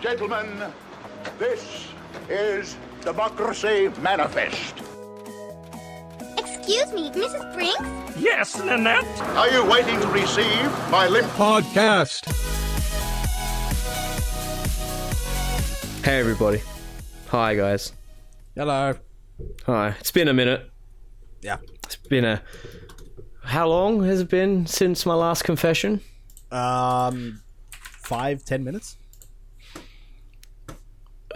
Gentlemen, this is Democracy Manifest. Excuse me, Mrs. Brinks? Yes, Nanette? Are you waiting to receive my limp podcast? Hey everybody. Hi guys. Hello. Hi. It's been a minute. Yeah. It's been a How long has it been since my last confession? Um, five, ten minutes.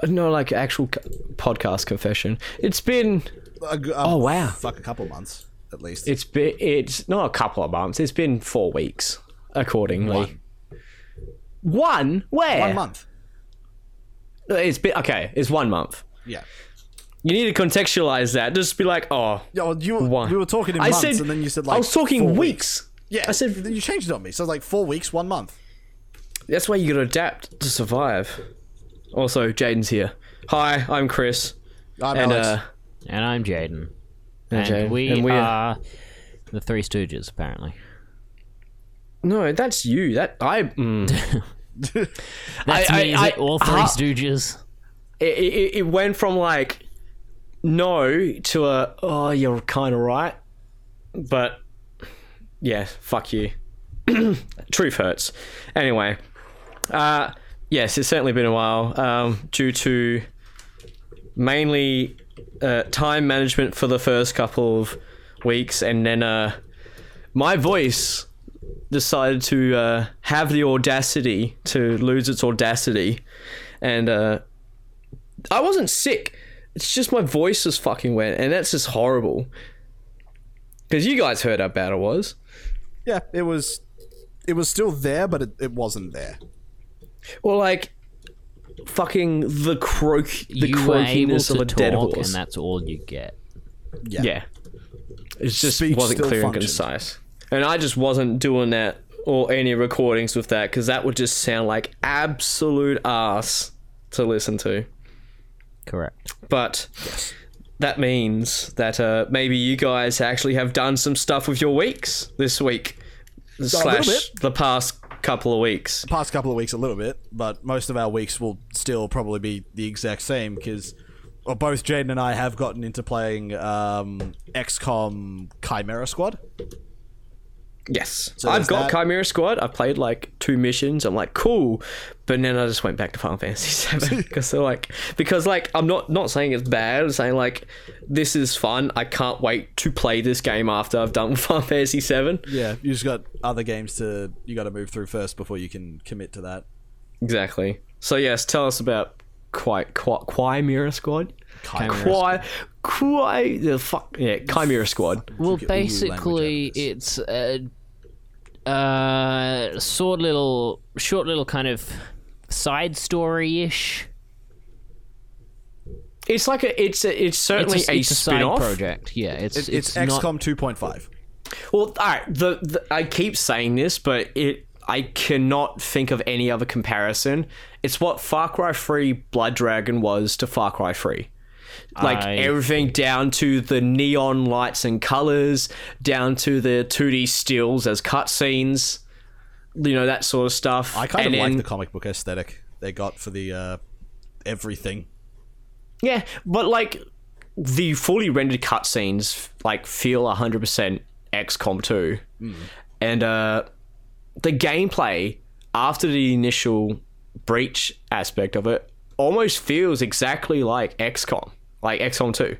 No, like actual c- podcast confession. It's been oh wow. Fuck, a couple months at least. it's been it's not a couple of months. It's been 4 weeks accordingly. One. One? Where? One month. Uh, it's been okay, it's 1 month. Yeah. You need to contextualize that. Just be like, "Oh, Yeah, well, you One. we were talking in I months, said- and then you said like I was talking four weeks. Yeah, I said then you changed it on me. So it's like four weeks, one month. That's why you gotta adapt to survive. Also, Jaden's here. Hi, I'm Chris. I'm and Alex. uh And I'm Jaden. And And, Jaden. we, And we are- are the Three Stooges, apparently. no, that's you. That I mm. That's I- me, is I- it all Three how- Stooges? it, it, it went from like no to a oh you're kind of right, but yeah, fuck you. Truth hurts. Anyway, uh, yes, it's certainly been a while. Um, due to mainly uh, time management for the first couple of weeks, and then uh, my voice decided to uh, have the audacity to lose its audacity, and uh, I wasn't sick. It's just my voice was fucking went, and that's just horrible. Because you guys heard how bad it was. yeah, it was. It was still there, but it, it wasn't there. Or like, fucking the croak, the you were croakiness of a dead horse. and that's all you get. Yeah. yeah, it just Speech wasn't still clear and concise, and I just wasn't doing that or any recordings with that because that would just sound like absolute ass to listen to. Correct. But that means that uh, maybe you guys actually have done some stuff with your weeks this week, slash the past couple of weeks. Past couple of weeks, a little bit, but most of our weeks will still probably be the exact same because well, both Jaden and I have gotten into playing um, XCOM Chimera Squad. Yes, So I've got that. Chimera Squad. I've played like two missions. I'm like, cool, but then I just went back to Final Fantasy VII because they're like, because like I'm not not saying it's bad. I'm saying like this is fun. I can't wait to play this game after I've done Final Fantasy VII. Yeah, you just got other games to you got to move through first before you can commit to that. Exactly. So yes, tell us about Qui Qui Chimera Squad. Chimera Qui Qui the fuck yeah Chimera Squad. Well, Forget all you basically, it's a uh, short little, short little kind of side story ish. It's like a it's a, it's certainly it's a, a, it's a side spin-off. project. Yeah, it's It's, it's, it's, not. XCOM 2.5. Well, all right. The, the I keep saying this, but it I cannot think of any other comparison. It's what Far Cry 3 Blood Dragon was to Far Cry 3. Like I- everything down to the neon lights and colors, down to the 2D stills as cutscenes, you know that sort of stuff. I kind And of like then- the comic book aesthetic they got for the uh, everything. Yeah, but like the fully rendered cutscenes like feel 100% XCOM 2. And uh the gameplay after the initial breach aspect of it almost feels exactly like XCOM, like XCOM 2.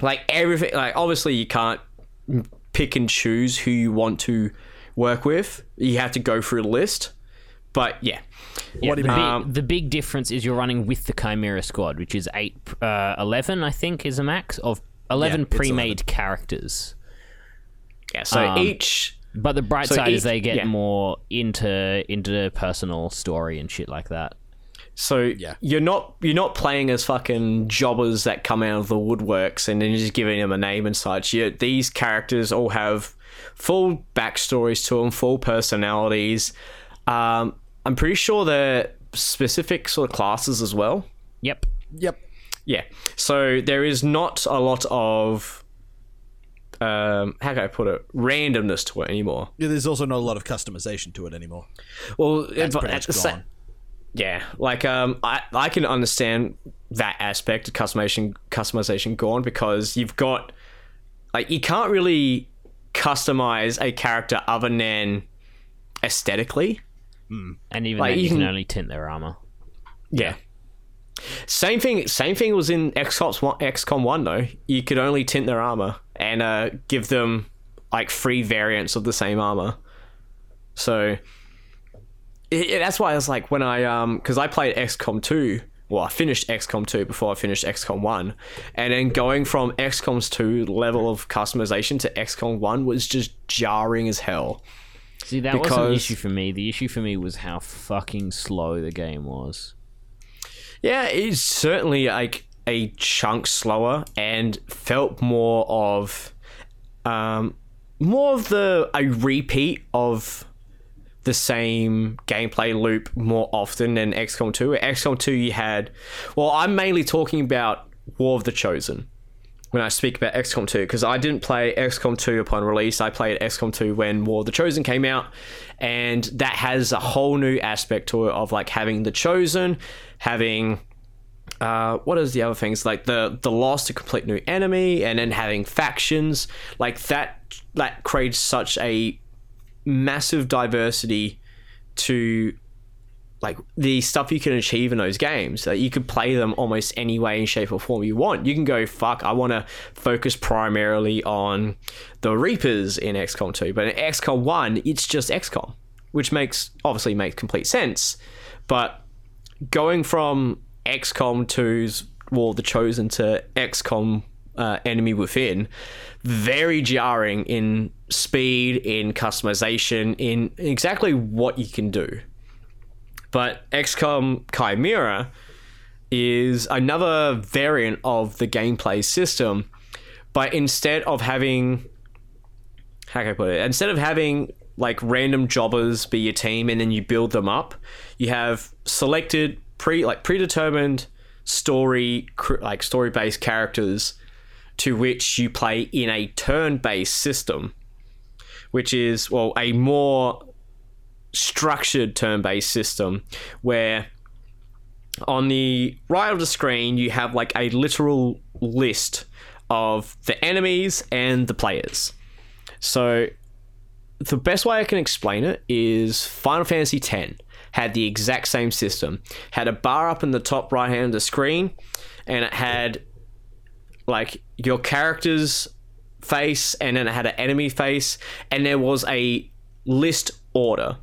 Like everything like obviously you can't pick and choose who you want to work with. You have to go through a list. But yeah. what do you the, mean? Um, big, the big difference is you're running with the Chimera squad, which is eight, uh, 11, I think, is a max of eleven Yeah, pre-made characters. Yeah, so Um, each But the bright So side is they get yeah. more into into personal story and shit like that. So Yeah. you're not you're not playing as fucking jobbers that come out of the woodworks and then you're just giving them a name and such. You, these characters all have full backstories to them, full personalities. Um, I'm pretty sure they're specific sort of classes as well. Yep. yep. Yeah. So there is not a lot of um, how can I put it randomness to it anymore. Yeah, there's also not a lot of customization to it anymore. Well, That's but pretty at much the sa- gone. Yeah, like um, I I can understand that aspect of customization customization gone because you've got like you can't really customize a character other than aesthetically. And even Like, then, you you can can- only tint their armor. Yeah. Same thing. Same thing was in XCOM one. XCOM one though. You could only tint their armor and uh, give them like free variants of the same armor. So it, that's why I was like when I um because I played XCOM two. Well, I finished XCOM 2 before I finished XCOM 1. And then going from XCOM's 2 level of customization to XCOM 1 was just jarring as hell. See, that wasn't the issue for me. The issue for me was how fucking slow the game was. Yeah, it's certainly like a chunk slower and felt more of um more of the a repeat of the same gameplay loop more often than XCOM 2. XCOM 2 you had well, I'm mainly talking about War of the Chosen when I speak about XCOM 2 because I didn't play XCOM 2 upon release. I played XCOM 2 when War of the Chosen came out, and that has a whole new aspect to it of like having the Chosen, having uh, what is the other things like the the lost to complete new enemy, and then having factions like that. That creates such a massive diversity to like the stuff you can achieve in those games. That you could play them almost any way in shape or form you want. You can go fuck i want to focus primarily on the reapers in xcom 2 but in xcom 1 it's just xcom which makes obviously makes complete sense. But going from xcom 2's war of the chosen to xcom uh, enemy within very jarring in speed in customization in exactly what you can do but XCOM Chimera is another variant of the gameplay system, but instead of having how can I put it? Instead of having like random jobbers be your team and then you build them up, you have selected pre like predetermined story like story based characters to which you play in a turn based system, which is well a more structured turn-based system where on the right of the screen you have like a literal list of the enemies and the players. So the best way I can explain it is Final Fantasy X had the exact same system. Had a bar up in the top right hand of the screen and it had like your character's face and then it had an enemy face and there was a list order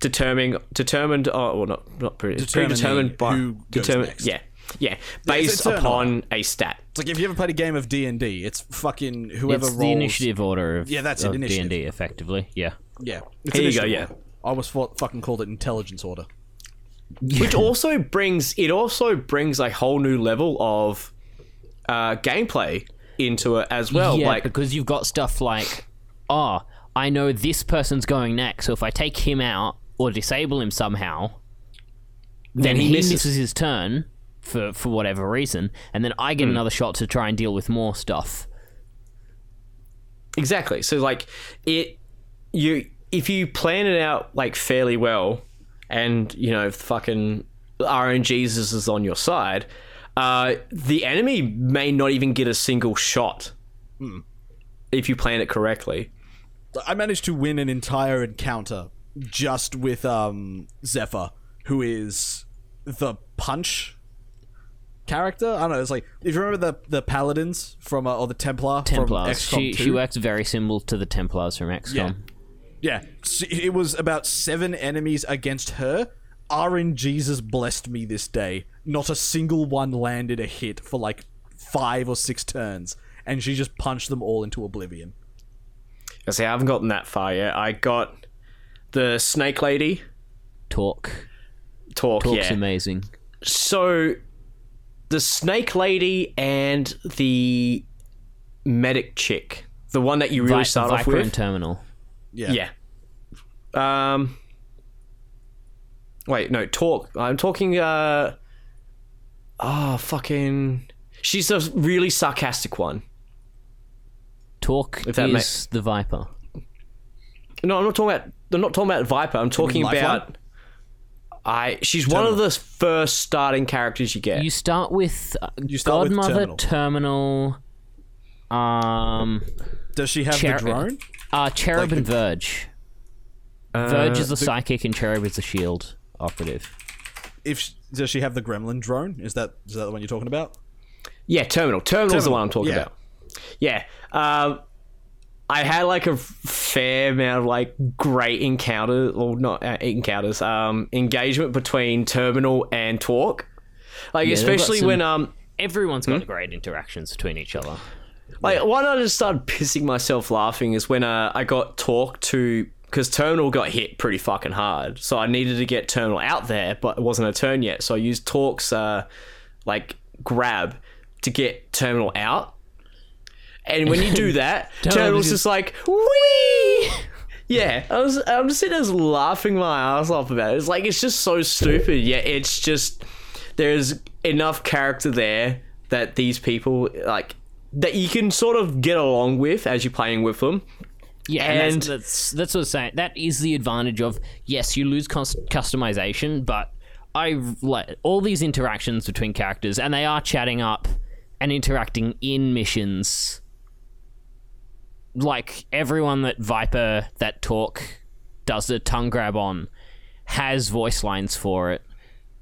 determining determined oh well not not pre- predetermined by who goes determined next. yeah yeah based it's an upon a stat It's like if you ever played a game of D and D, it's fucking whoever It's rolls. the initiative order of Yeah, that's it, of initiative. D&D, effectively. Yeah. Yeah, it's Here you go, initiative yeah. order. I almost thought, fucking called it intelligence order. which also brings it also brings a whole new level of uh, gameplay into it as well yeah, like because you've got stuff like, oh, I know this person's going next, so if I take him out or disable him somehow, then he he misses- misses his turn for for whatever reason, and then I get hmm. another shot to try and deal with more stuff. Exactly. So like it you if you plan it out like fairly well and you know fucking RNGs is on your side, uh, the enemy may not even get a single shot if you plan it correctly. I managed to win an entire encounter just with um Zephyr, who is the punch character. I don't know. It's like if you remember the the paladins from uh, or the Templar Templars. from XCOM She 2. she works very similar to the Templars from XCOM. Yeah. Yeah, it was about seven enemies against her. RNGesus blessed me this day. Not a single one landed a hit for like five or six turns, and she just punched them all into oblivion. I say I haven't gotten that far yet. I got the snake lady Torque. Torque. Torque's yeah. amazing. So the snake lady and the medic chick, the one that you really Vi- start off with. and Terminal. Yeah. Yeah. Um. Wait, no, talk. I'm talking. Uh. Oh, fucking. She's a really sarcastic one. Torque If that is the Viper. No, I'm not talking about. I'm not talking about Viper. I'm talking Lifeline? about. I she's one of the first starting characters you get. You start with uh, You start with Godmother, Terminal. Terminal, um, Does she have Cher- the drone? uh, Cherub Like and the- Verge. Uh, Verge is the psychic, and Cherub is the shield operative. If sh- does she have the gremlin drone? Is that is that the one you're talking about? Yeah, Terminal. Terminal's the one I'm talking yeah. about. Yeah. Um, I had like a fair amount of like great encounters, or not uh, encounters, um, engagement between Terminal and Torque. Like they've especially some- when um, Everyone's Hmm? got great interactions between each other. like one I just started pissing myself laughing is when uh, I got Torque to because Terminal got hit pretty fucking hard, so I needed to get Terminal out there, but it wasn't a turn yet, so I used Torque's uh, like grab to get Terminal out. And when you do that, Terminal Terminal's just- just like, wee! Yeah, I was, I'm just sitting there laughing my ass off about it. It's like, it's just so stupid. Yeah, it's just, there's enough character there that these people, like, that you can sort of get along with as you're playing with them. Yeah, and, And- that's, that's that's what I'm saying. That is the advantage of yes, you lose cus- customization, but I like all these interactions between characters, and they are chatting up and interacting in missions. Like everyone that Viper that Torque does the tongue grab on has voice lines for it.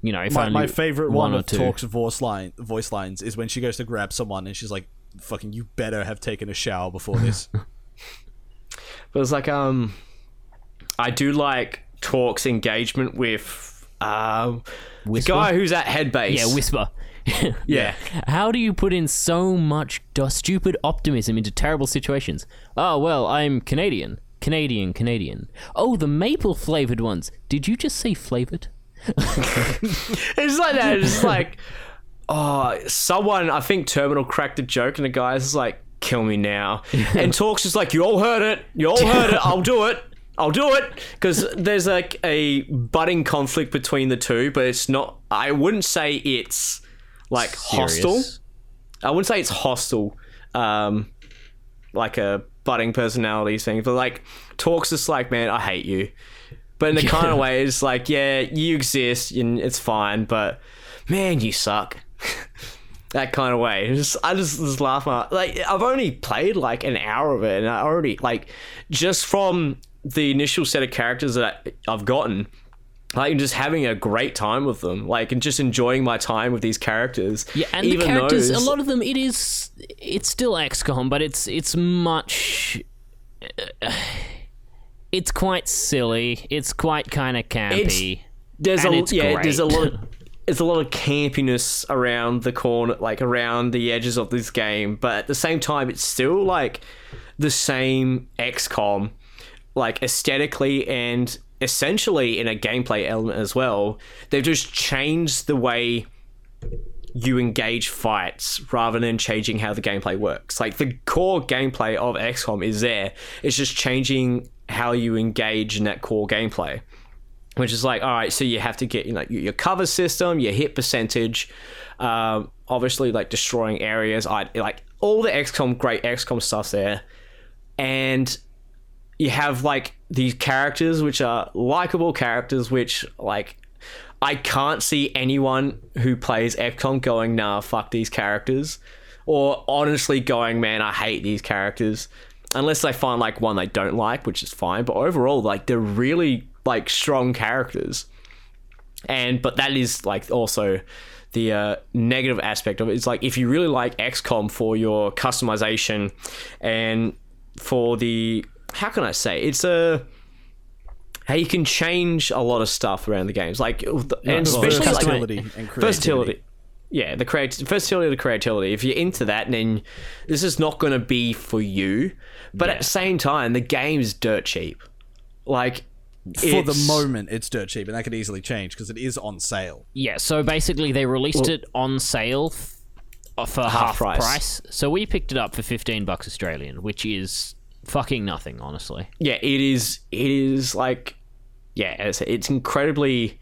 You know, if My, my favorite one, or of two. Torque's voice line voice lines is when she goes to grab someone and she's like, "Fucking, you better have taken a shower before this." But it's like, um, I do like Torque's engagement with, um, the Whisper? guy who's at Headbase. Yeah, whisper. Yeah. How do you put in so much d- stupid optimism into terrible situations? Oh, well, I'm Canadian. Canadian, Canadian. Oh, the maple flavored ones. Did you just say flavored? It's like that. It's like, oh, someone, I think Terminal cracked a joke, and the guy's like, kill me now. and Torque's is like, you all heard it. You all heard it. I'll do it. I'll do it. Because there's like a budding conflict between the two, but it's not, I wouldn't say it's like hostile. I wouldn't say it's hostile, um, like a budding personality thing, but like Torque's just like, man, I hate you. But in the kind of way, it's like, yeah, you exist and it's fine, but man, you suck. that kind of way. Just, I just, just laugh my like. I've only played like an hour of it, and I already like just from the initial set of characters that I've gotten. Like just having a great time with them, like and just enjoying my time with these characters. Yeah, and even the characters, those- a lot of them, it is, it's still XCOM, but it's it's much. It's quite silly. It's quite kind of campy. there's and a it's yeah, there's a lot of there's a lot of campiness around the corner, like around the edges of this game, but at the same time, it's still like the same XCOM, like aesthetically and essentially in a gameplay element as well. They've just changed the way you engage fights rather than changing how the gameplay works. Like the core gameplay of XCOM is there. It's just changing how you engage in that core gameplay which is like all right so you have to get know your cover system your hit percentage um, obviously like destroying areas i like all the xcom great xcom stuff there. And you have like these characters which are likable characters which like i can't see anyone who plays xcom going nah fuck these characters. Or honestly going man i hate these characters. Unless they find like one they don't like which is fine. But overall like they're really like strong characters. And but that is like also the uh, negative aspect of it. it is like if you really like XCOM for your customization and for the how can I say it's a how you can change a lot of stuff around the games. Like and especially like, versatility and creativity. versatility yeah the creat- versatility the creativity. If you're into that then this is not going to be for you. But at the same time the game is dirt cheap. Like For the moment, it's dirt cheap, and that could easily change because it is on sale. Yeah, so basically they released it on sale f- uh, for half, price. price. So we picked it up for 15 bucks Australian, which is fucking nothing, honestly. yeah, it is. It is like, yeah, it's, it's incredibly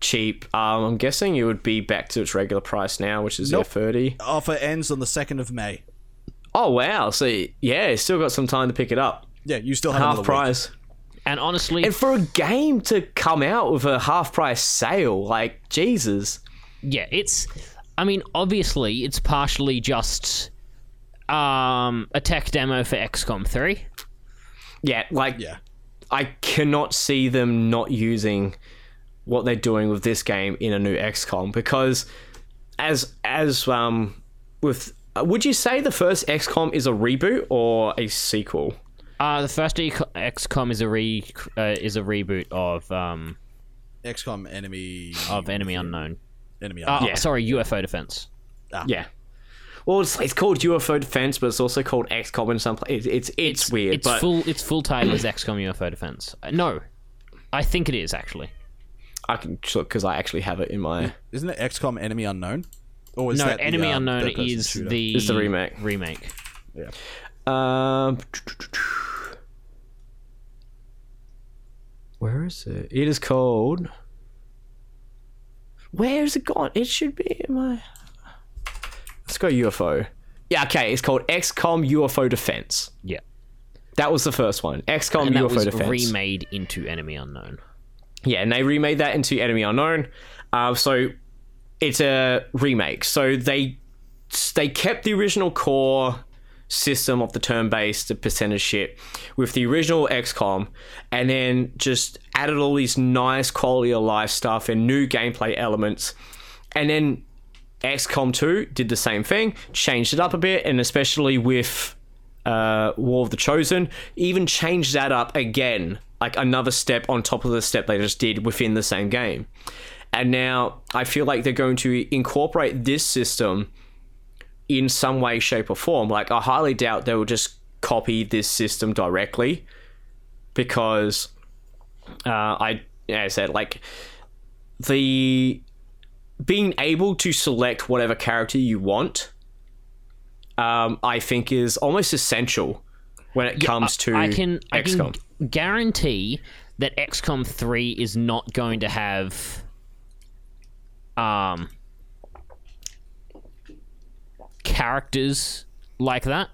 cheap. Um, I'm guessing it would be back to its regular price now, which is yeah, Nope. thirty. Offer ends on the second of May. Oh wow! So yeah, still got some time to pick it up. Yeah, you still have Half price week. Price. And honestly, And for a game to come out with a half price sale, like Jesus. yeah, it's. I mean, obviously, it's partially just um, a tech demo for XCOM 3. Yeah, like Yeah. I cannot see them not using what they're doing with this game in a new XCOM because as as um with would you say the first XCOM is a reboot or a sequel? Uh, the first XCOM is a re uh, is a reboot of um, XCOM enemy of Enemy Unknown. enemy. Uh, Yeah. Sorry, UFO Defense. Yeah. Well, it's, it's called UFO Defense, but it's also called XCOM in some places. It's, it's it's weird, It's but full. Its full title is XCOM UFO Defense. Uh, no, I think it is actually. I can look because I actually have it in my. Isn't it XCOM Enemy Unknown? Or is No, that the, Enemy um, Unknown is shooter? the It's the remake. Remake. Um, where is it? It is called. Where is it gone? It should be in my. Let's go UFO. Yeah, okay. It's called XCOM UFO Defense. Yeah, That was the first one. XCOM and that UFO was Defense. remade into Enemy Unknown. Yeah, and they remade that into Enemy Unknown. Uh, so it's a remake. So they they kept the original core system of the turn-based percentage shit with the original XCOM, and then just added all these nice quality of life stuff and new gameplay elements, and then XCOM 2 did the same thing, changed it up a bit, and especially with uh, War of the Chosen, even changed that up again, like another step on top of the step they just did within the same game. And now I feel like they're going to incorporate this system in some way, shape, or form. Like, I highly doubt they will just copy this system directly because uh, I, yeah, I said, like, the being able to select whatever character you want, um, I think is almost essential when it comes to I can I can XCOM. guarantee that XCOM 3 is not going to have um characters like that.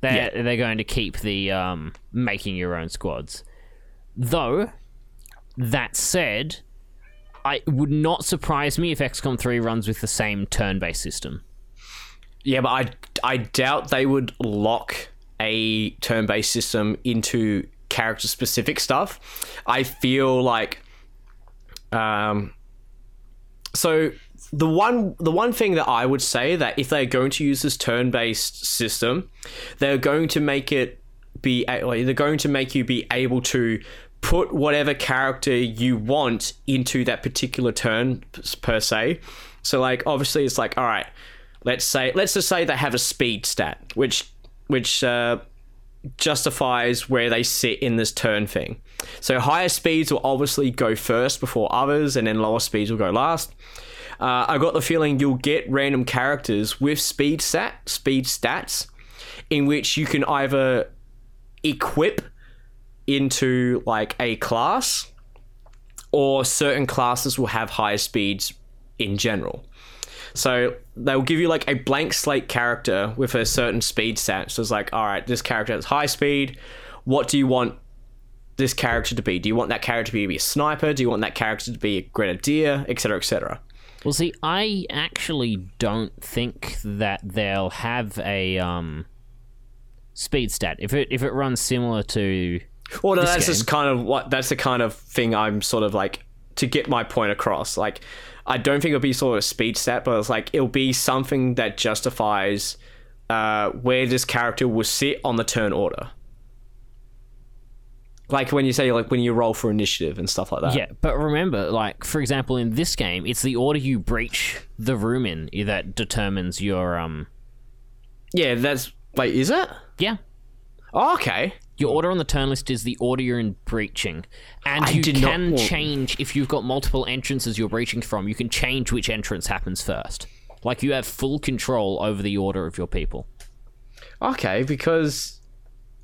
They're Yeah. they're going to keep the um making your own squads. Though that said, I would not surprise me if XCOM 3 runs with the same turn-based system. Yeah, but I, I doubt they would lock a turn based system into character specific stuff. I feel like. Um, so the one the one thing that I would say that if they're going to use this turn based system, they're going to make it be they're going to make you be able to put whatever character you want into that particular turn per se. So like obviously it's like all right, let's say let's just say they have a speed stat which which uh, justifies where they sit in this turn thing. So higher speeds will obviously go first before others, and then lower speeds will go last. Uh, I got the feeling you'll get random characters with speed stat speed stats, in which you can either equip into like a class, or certain classes will have higher speeds in general. So they'll give you like a blank slate character with a certain speed stat. So it's like, all right, this character has high speed. What do you want this character to be? Do you want that character to be a sniper? Do you want that character to be a grenadier, etc., etc.? Well, see, I actually don't think that they'll have a um, speed stat. If it if it runs similar to Well, no, that's game. just kind of what that's the kind of thing I'm sort of like to get my point across. Like, I don't think it'll be sort of a speed stat, but it's like it'll be something that justifies uh, where this character will sit on the turn order. Like when you say like when you roll for initiative and stuff like that. yeah, but remember, like for example, in this game, it's the order you breach the room in that determines your um Yeah, that's wait, is it? yeah. Oh, okay. Your order on the turn list is the order you're in breaching, and I you not- can well- change if you've got multiple entrances you're breaching from. You can change which entrance happens first. Like you have full control over the order of your people. Okay, because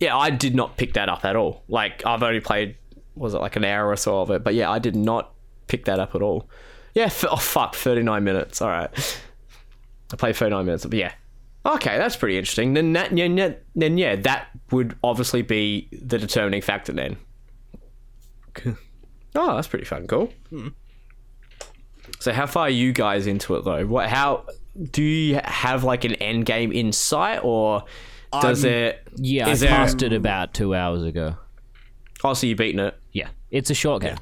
yeah, I did not pick that up at all. Like I've only played was it like an hour or so of it, but yeah, I did not pick that up at all. Yeah, f- oh fuck, thirty nine minutes. All right, I played thirty nine minutes, but yeah, okay, that's pretty interesting. Then that, yeah, yeah, then yeah, that would obviously be the determining factor then. Oh, that's pretty fun. Cool. Hmm. So, how far are you guys into it though? What? How do you have like an end game in sight, or does I'm- it? Yeah, Is I there- passed it about two hours ago. Oh, so you beaten it? Yeah, it's a short game.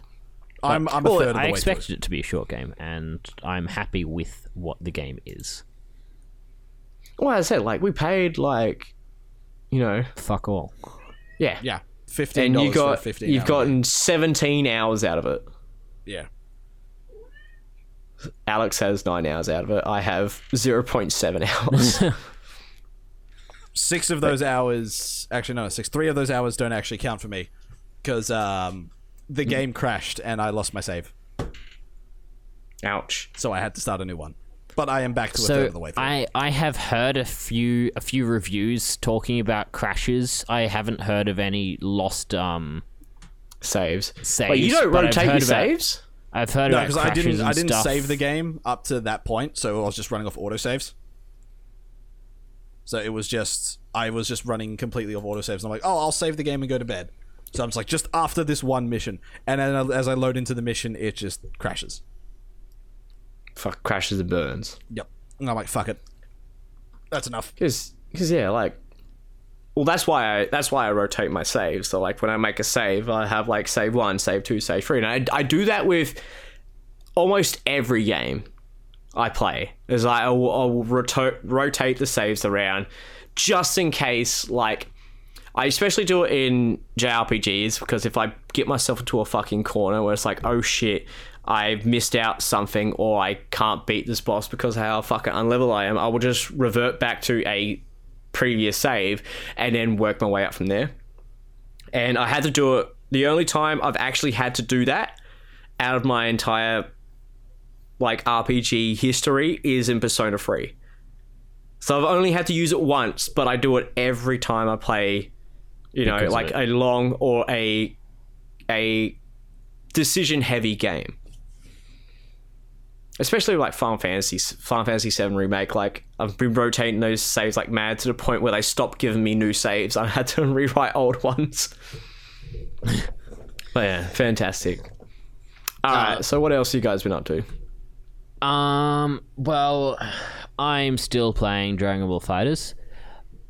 I'm, I'm a Well, third of the I way expected through. it to be a short game, and I'm happy with what the game is. Well, I said like we paid like, you know, Fuck all. yeah, Yeah, fifteen and dollars you for a got fifteen. you've hour gotten seventeen hours out of it. yeah. Alex has nine hours out of it. I have zero point seven hours. Six of those hours, actually no, six. Three of those hours don't actually count for me because um, the game crashed and I lost my save, Ouch. so I had to start a new one. But I am back to a third of the way through. I I have heard a few a few reviews talking about crashes. I haven't heard of any lost um Saves. saves. Wait, you don't but I've rotate your heard about- saves? I've heard no, about because I crashes didn't. and I didn't stuff. save the game up to that point, so I was just running off autosaves. So it was just I was just running completely off autosaves. And I'm like, oh, I'll save the game and go to bed. So I'm just like, just after this one mission, and then as I load into the mission, it just crashes. Fuck, crashes and burns. Yep. And I'm like, fuck it. That's enough. Because, yeah, like, well, that's why I that's why I rotate my saves. So like when I make a save, I have like save one, save two, save three, and I I do that with almost every game I play. Is like I'll, I'll rotate rotate the saves around just in case like. I especially do it in JRPGs because if I get myself into a fucking corner where it's like, oh shit, I've missed out something or I can't beat this boss because how fucking unlevel I am, I will just revert back to a previous save and then work my way up from there. And I had to do it. The only time I've actually had to do that out of my entire like RPG history is in Persona 3. So I've only had to use it once, but I do it every time I play, you know, Because like a long or a a decision heavy game. Especially like Final Fantasy, Final Fantasy Seven remake. Like I've been rotating those saves like mad to the point where they stopped giving me new saves. I had to rewrite old ones. but yeah, fantastic. All uh, right, so what else you guys been up to? Um. Well, I'm still playing Dragon Ball Fighters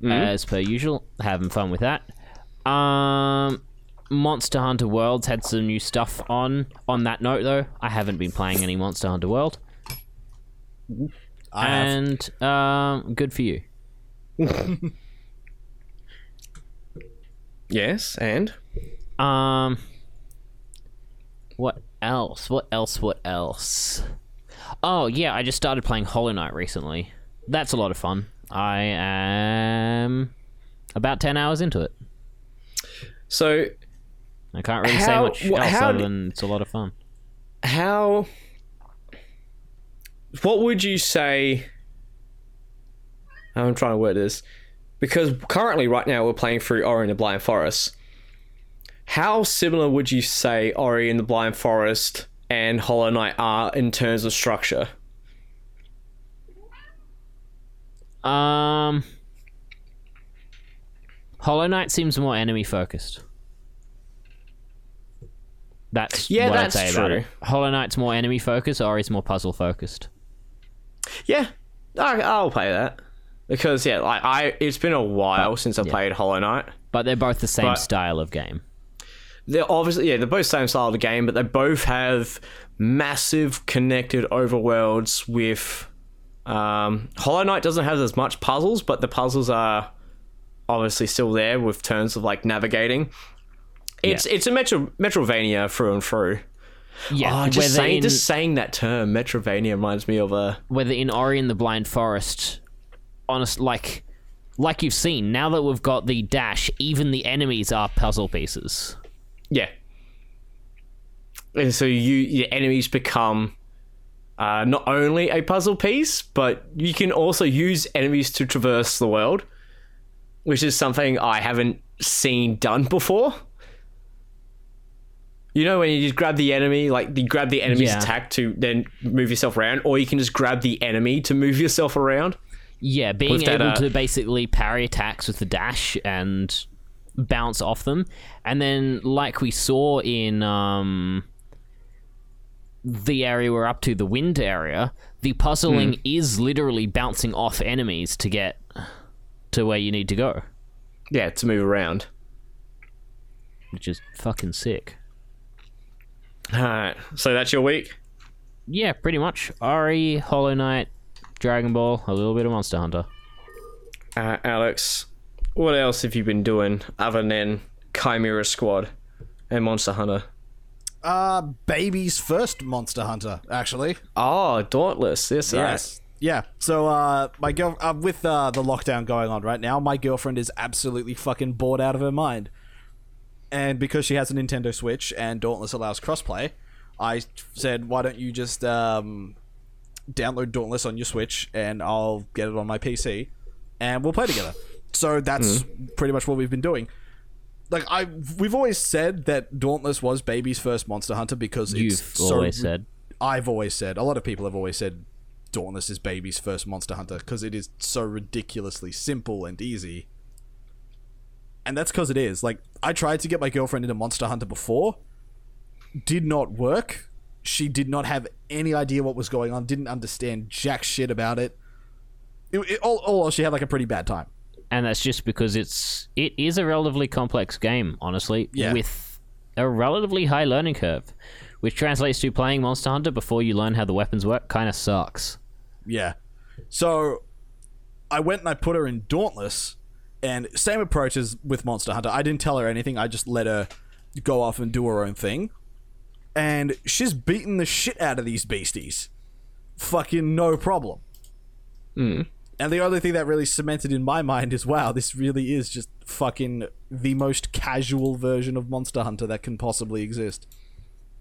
as per usual, having fun with that. Um, Monster Hunter Worlds had some new stuff on. On that note, though, I haven't been playing any Monster Hunter World, I have. and um, good for you. Yes, and Um, what else? What else? What else? Oh yeah, I just started playing Hollow Knight recently. That's a lot of fun. I am about ten hours into it. so I can't really say How- much wha- else other d- than it's a lot of fun. how what would you say I'm trying to word this because currently right now we're playing through Ori and the Blind Forest. How similar would you say Ori and the Blind Forest and Hollow Knight are in terms of structure? Um, Hollow Knight seems more enemy focused. That's Yeah, what that's I'd say about true. it. Hollow Knight's more enemy focused, or is more puzzle focused. Yeah, I, I'll play that because yeah, like I it's been a while since I played Hollow Knight. But they're both the same But- style of game. They're obviously yeah they're both same style of the game but they both have massive connected overworlds with um, hollow knight doesn't have as much puzzles but the puzzles are obviously still there with terms of like navigating. It's it's a metro Metroidvania through and through. Yeah, oh, just, saying, in, just saying that term Metroidvania reminds me of a whether in Ori and the Blind Forest, honest like like you've seen, now that we've got the dash, even the enemies are puzzle pieces. Yeah. And so you your enemies become uh, not only a puzzle piece, but you can also use enemies to traverse the world, which is something I haven't seen done before. You know when you just grab the enemy, like you grab the enemy's Yeah. attack to then move yourself around, or you can just grab the enemy to move yourself around. Yeah, being With that, able uh, to basically parry attacks with the dash and bounce off them, and then like we saw in um, the area we're up to, the wind area, the puzzling is literally bouncing off enemies to get to where you need to go, Yeah, to move around. which is fucking sick. Alright, so that's your week? Yeah, pretty much. Ori, Hollow Knight, Dragon Ball, a little bit of Monster Hunter. Uh, Alex, what else have you been doing other than Chimera Squad and Monster Hunter? Uh, baby's first Monster Hunter, actually. Oh, Dauntless. Yes, Yes. Yeah. So, uh, my girl, uh, with uh, the lockdown going on right now, my girlfriend is absolutely fucking bored out of her mind. And because she has a Nintendo Switch and Dauntless allows crossplay, I said, why don't you just um, download Dauntless on your Switch and I'll get it on my PC and we'll play together. So that's mm-hmm. pretty much what we've been doing. Like I, we've always said that Dauntless was baby's first Monster Hunter because You've it's so always said. I've always said, a lot of people have always said Dauntless is baby's first Monster Hunter because it is so ridiculously simple and easy. And that's because it is. Like, I tried to get my girlfriend into Monster Hunter before, did not work. She did not have any idea what was going on, didn't understand jack shit about it. it, it all, all she had like a pretty bad time. And that's just because it's it is a relatively complex game, honestly, Yeah. with a relatively high learning curve, which translates to playing Monster Hunter before you learn how the weapons work. Kind of sucks. Yeah. So I went and I put her in Dauntless, and same approach as with Monster Hunter. I didn't tell her anything. I just let her go off and do her own thing. And she's beaten the shit out of these beasties. Fucking no problem. Hmm. And the only thing that really cemented in my mind is wow, this really is just fucking the most casual version of Monster Hunter that can possibly exist.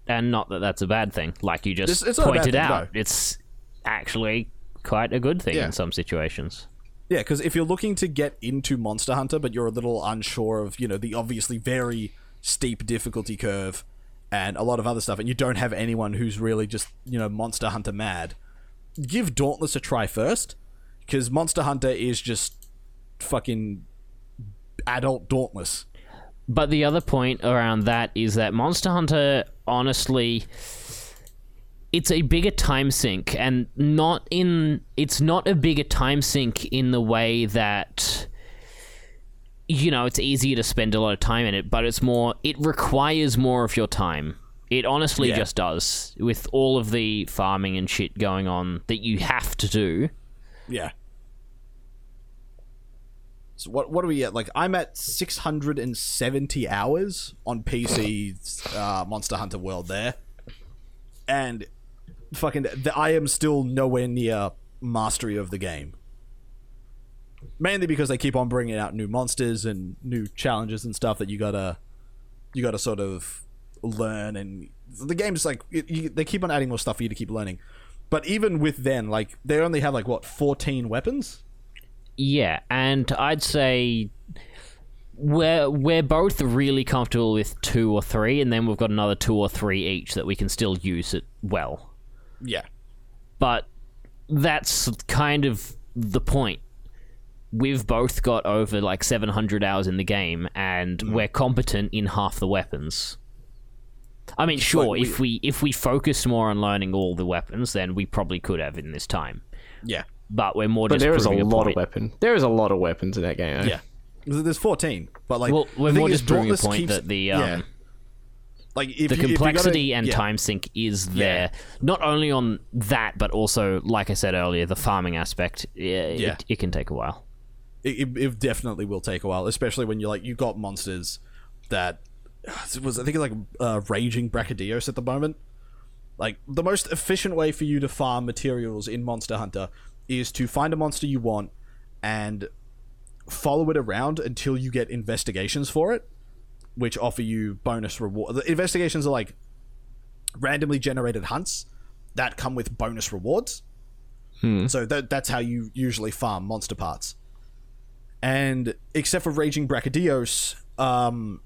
And not that that's a bad thing, like you just It's- it's not a bad pointed thing, out. no. It's actually quite a good thing Yeah. in some situations. Yeah, because if you're looking to get into Monster Hunter, but you're a little unsure of, you know, the obviously very steep difficulty curve and a lot of other stuff, and you don't have anyone who's really just, you know, Monster Hunter mad, give Dauntless a try first, because Monster Hunter is just fucking adult Dauntless. But the other point around that is that Monster Hunter, honestly, it's a bigger time sink, and not in. It's not a bigger time sink in the way that. You know, it's easier to spend a lot of time in it, but it's more. It requires more of your time. It honestly Yeah. just does. With all of the farming and shit going on that you have to do. Yeah. So what what are we at? Like I'm at 670 hours on PC uh, Monster Hunter World there, and fucking the, I am still nowhere near mastery of the game. Mainly because they keep on bringing out new monsters and new challenges and stuff that you gotta you gotta sort of learn and the game's like you, they keep on adding more stuff for you to keep learning. But even with then, like they only have like what 14 weapons. Yeah, and I'd say we're we're both really comfortable with two or three, and then we've got another two or three each that we can still use it well. Yeah. But that's kind of the point. We've both got over like 700 hours in the game, and mm. we're competent in half the weapons. I mean, sure, like we- if we if we focused more on learning all the weapons, then we probably could have in this time. Yeah. But we're more But just there is a proving lot point. of weapons. There is a lot of weapons in that game. eh? Yeah. There's 14, but like Well, we're the more just proving a point keeps- that the um, yeah. like if the you- if gotta- complexity and yeah. time sink is there not only on that but also like i said earlier the farming aspect yeah, Yeah. It, it can take a while it, it, it definitely will take a while, especially when you're like you got monsters that was I think like uh, raging Brachydios at the moment. Like the most efficient way for you to farm materials in Monster Hunter is to find a monster you want and follow it around until you get investigations for it, which offer you bonus reward. The investigations are like randomly generated hunts that come with bonus rewards. So that, that's how you usually farm monster parts and except for Raging Brachydios, um,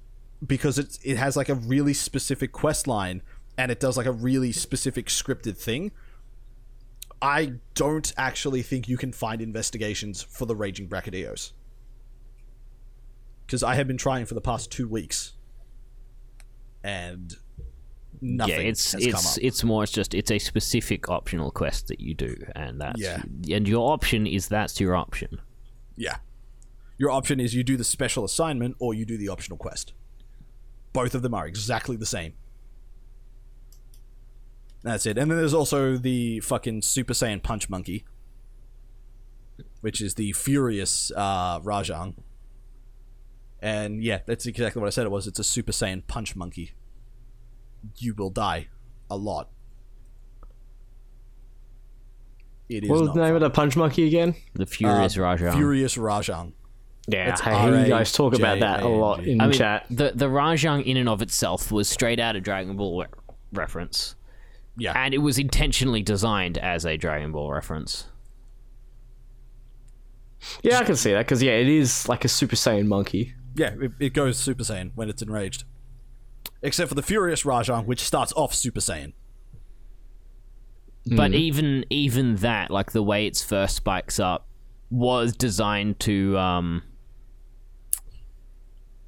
because it it has like a really specific quest line and it does like a really specific scripted thing. I don't actually think you can find investigations for the Raging Brachydios. because I have been trying for the past two weeks, and nothing. yeah, it's has come it's it's more. It's just it's a specific optional quest that you do, and that's Yeah. and your option is that's your option. Yeah. Your option is you do the special assignment or you do the optional quest. Both of them are exactly the same. That's it. And then there's also the fucking Super Saiyan Punch Monkey, which is the Furious uh, Rajang. And yeah, that's exactly what I said it was. It's a Super Saiyan Punch Monkey. You will die a lot. It is What was the name fun. of the punch monkey again? The Furious Uh, Rajang. Furious Rajang. Yeah, It's I hear you guys talk about that a lot in I mean, chat. the the Rajang in and of itself was straight out of Dragon Ball re- reference, Yeah. and it was intentionally designed as a Dragon Ball reference. Yeah, I can see that because yeah, it is like a Super Saiyan monkey. Yeah, it, it goes Super Saiyan when it's enraged. Except for the Furious Rajang, which starts off Super Saiyan. But Mm. even even that, like the way its first spikes up, was designed to um,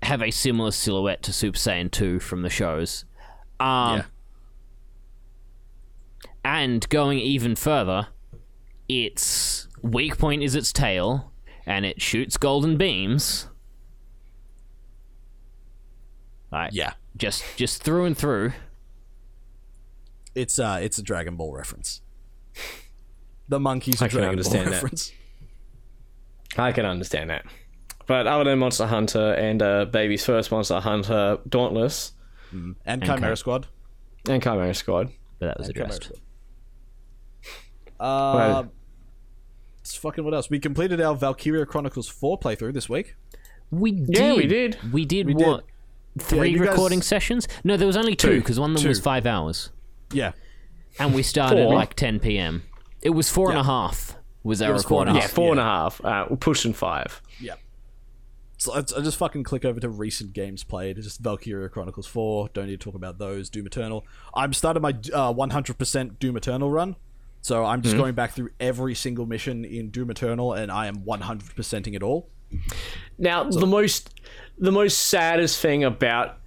have a similar silhouette to Super Saiyan two from the shows. Um, yeah. And going even further, its weak point is its tail, and it shoots golden beams. Right. Yeah. just just through and through. It's uh it's a Dragon Ball reference. The monkeys I a can Dragon understand Ball that. reference. I can understand that. But other than Monster Hunter and uh, Baby's first Monster Hunter, Dauntless And Chimera Chim- Squad. and Chimera Squad. But that was And Chimera addressed. Squad. Uh, it's fucking what else? We completed our Valkyria Chronicles 4 playthrough this week. We did. Yeah, we did. We did We did. what? Three you guys- recording sessions? No, there was only two Two. because one of them Two. was five hours, Yeah. and we started Four. like 10 p.m. It was four and a half. Was our was four and a recording? Yeah, half. four and a half. Uh, we're pushing five. Yeah. So I just fucking click over to recent games played. It's just Valkyria Chronicles 4. Don't need to talk about those. Doom Eternal. I'm starting my uh, 100% Doom Eternal run. So I'm just hmm. going back through every single mission in Doom Eternal and I am 100%ing it all. Now, the most the most saddest thing about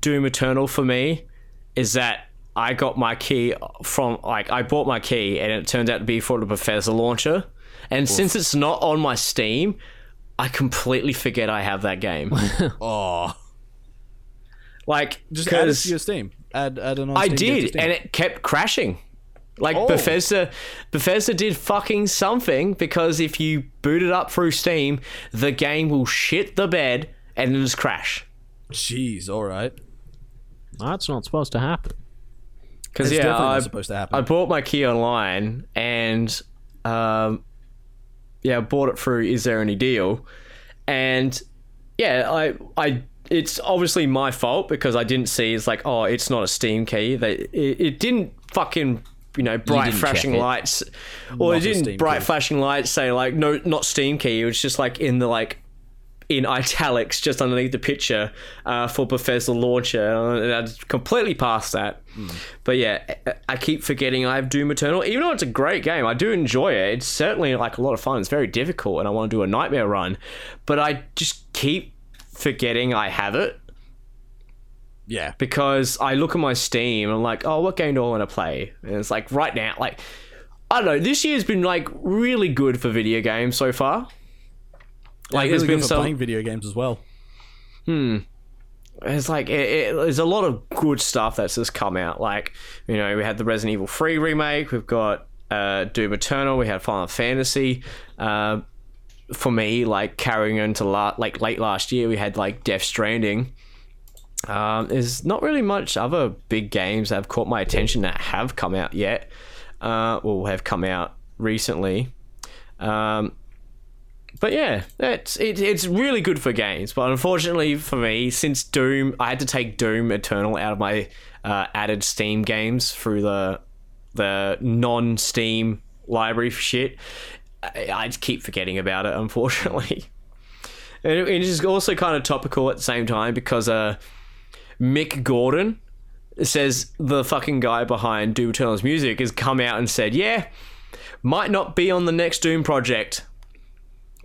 Doom Eternal for me is that I got my key from like I bought my key and it turned out to be for the Bethesda launcher. And since it's not on my Steam, I completely forget I have that game. Oh. like Just add it 'cause to your Steam. Add, add an on I Steam did, Steam. and it kept crashing. Like Oh. Bethesda, Bethesda did fucking something because if you boot it up through Steam, the game will shit the bed and then just crash. Jeez, alright. That's not supposed to happen. Because It's yeah, definitely not I, supposed to happen. I bought my key online and um, yeah, I bought it through Is There Any Deal, and yeah, I I it's obviously my fault because I didn't see it's like oh it's not a Steam key. They it, it didn't fucking you know bright didn't flashing lights, or Not it didn't bright key. flashing lights say like no not Steam key. It was just like in the like in italics just underneath the picture uh, for Bethesda launcher. And I completely passed that. But yeah, I keep forgetting I have Doom Eternal. Even though it's a great game, I do enjoy it. It's certainly like a lot of fun. It's very difficult, and I want to do a nightmare run. But I just keep forgetting I have it yeah. because I look at my Steam and I'm like, oh, what game do I want to play? And it's like right now, like I don't know. This year's been like really good for video games so far. Like really there's been some playing video games as well. Hmm. It's like it, it, there's a lot of good stuff that's just come out. Like you know, we had the Resident Evil 3 remake. We've got uh, Doom Eternal. We had Final Fantasy. Uh, for me, like carrying into la- like late last year, we had like Death Stranding. Um, there's not really much other big games that have caught my attention that have come out yet. Uh, or have come out recently. Um, but yeah, it's it, it's really good for games. But unfortunately for me, since Doom, I had to take Doom Eternal out of my uh, added Steam games through the the non Steam library for shit. I, I keep forgetting about it, unfortunately. And it, it is also kind of topical at the same time because uh, Mick Gordon says the fucking guy behind Doom Eternal's music has come out and said, yeah, might not be on the next Doom project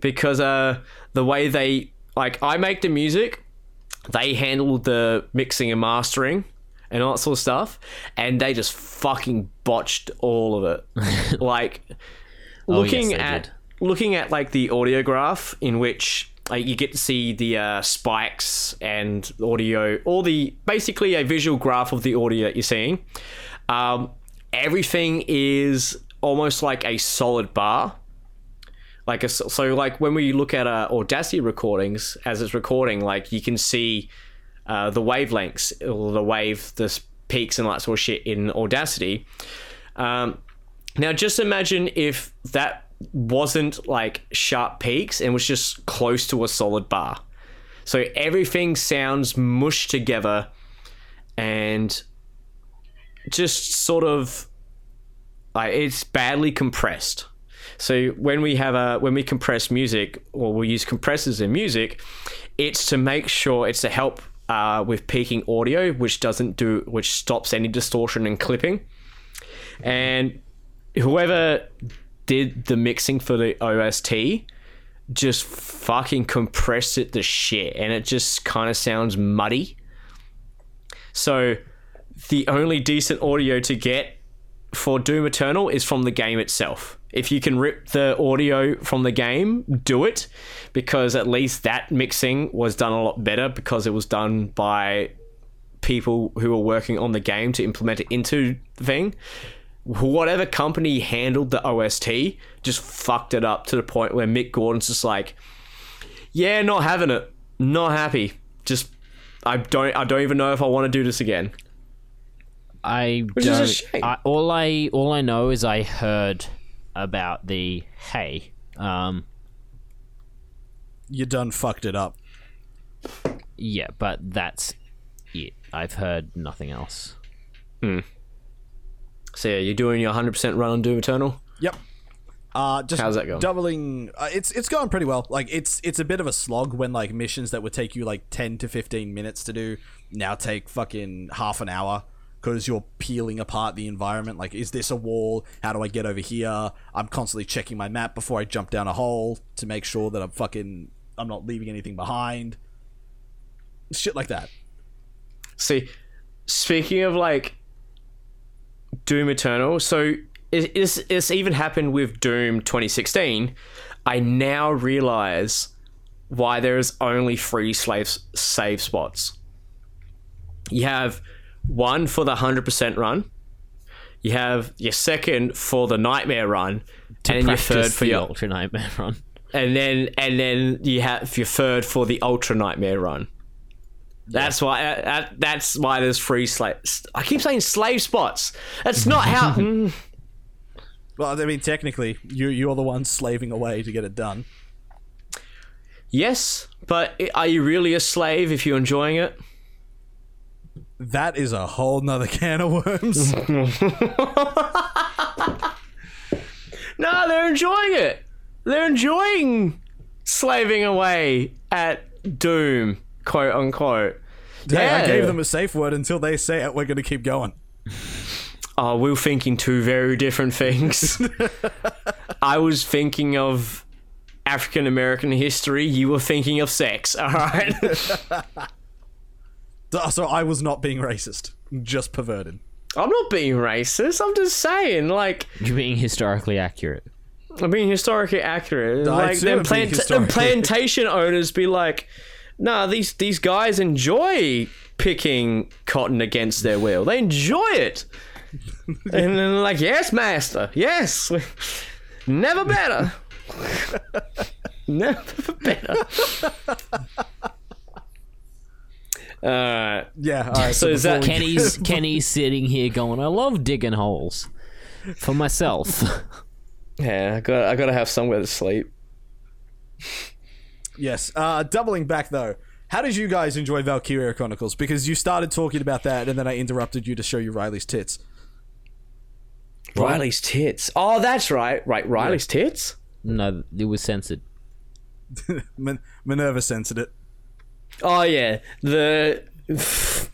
because uh, the way they like I make the music, they handle the mixing and mastering and all that sort of stuff, and they just fucking botched all of it. like Oh, looking yes, at did. looking at like the audio graph in which you get to see the uh, spikes and audio, all the basically a visual graph of the audio that you're seeing. Um, everything is almost like a solid bar. Like a, so, like when we look at uh, Audacity recordings as it's recording, like you can see uh, the wavelengths or the wave, the peaks and that sort of shit in Audacity. Um, now, just imagine if that wasn't like sharp peaks and was just close to a solid bar. So everything sounds mushed together and just sort of like it's badly compressed. So when we have a when we compress music or we use compressors in music, it's to make sure it's to help uh, with peaking audio, which doesn't do which stops any distortion and clipping. And whoever did the mixing for the OST just fucking compressed it to shit and it just kind of sounds muddy. So the only decent audio to get for Doom Eternal is from the game itself. If you can rip the audio from the game, do it because at least that mixing was done a lot better because it was done by people who were working on the game to implement it into the thing whatever company handled the OST just fucked it up to the point where Mick Gordon's just like, yeah, not having it, not happy. Just I don't I don't even know if I want to do this again. I Which is a don't. shame. I, all I all I know is I heard about the hey. Um, You done fucked it up. yeah, but that's it. I've heard nothing else. So yeah, you're doing your 100% run on Doom Eternal. Yep. Uh, just How's that going? Doubling. Uh, it's it's going pretty well. Like it's it's a bit of a slog when like missions that would take you like ten to fifteen minutes to do now take fucking half an hour because you're peeling apart the environment. Like, is this a wall? How do I get over here? I'm constantly checking my map before I jump down a hole to make sure that I'm fucking I'm not leaving anything behind. Shit like that. See, speaking of like Doom Eternal, so it's, it's even happened with Doom 2016. I now realize why there is only three slave save spots. You have one for the 100% run. You have your second for the nightmare run, and your third for the your Ultra Nightmare run. and then and then you have your third for the ultra nightmare run. That's why uh, that, that's why there's free slave. I keep saying slave spots. That's not how. Mm. Well, I mean, technically, you you're the one slaving away to get it done. yes, but are you really a slave if you're enjoying it? That is a whole nother can of worms. No, they're enjoying it. They're enjoying slaving away at Doom, quote unquote. Hey, I gave them a safe word until they say it. We're going to keep going. Oh, we were thinking two very different things. I was thinking of African American history. You were thinking of sex. All right. So- So I was not being racist, just perverted. I'm not being racist. I'm just saying, like, You're being historically accurate. I'm being historically accurate. I like, too then plant- historically- plantation owners be like, "Nah, these these guys enjoy picking cotton against their will. They enjoy it." and then like, "Yes, master. Yes, never better." never better. Uh, Yeah. All right. So is that- Kenny's Kenny's sitting here going, "I love digging holes for myself." yeah, I got I got to have somewhere to sleep. Yes. Uh, doubling back though. How did you guys enjoy Valkyria Chronicles? Because you started talking about that, and then I interrupted you to show you Riley's tits. Riley's tits. Oh, that's right. Right, Riley's tits. no, it was censored. Min- Minerva censored it. Oh yeah, the.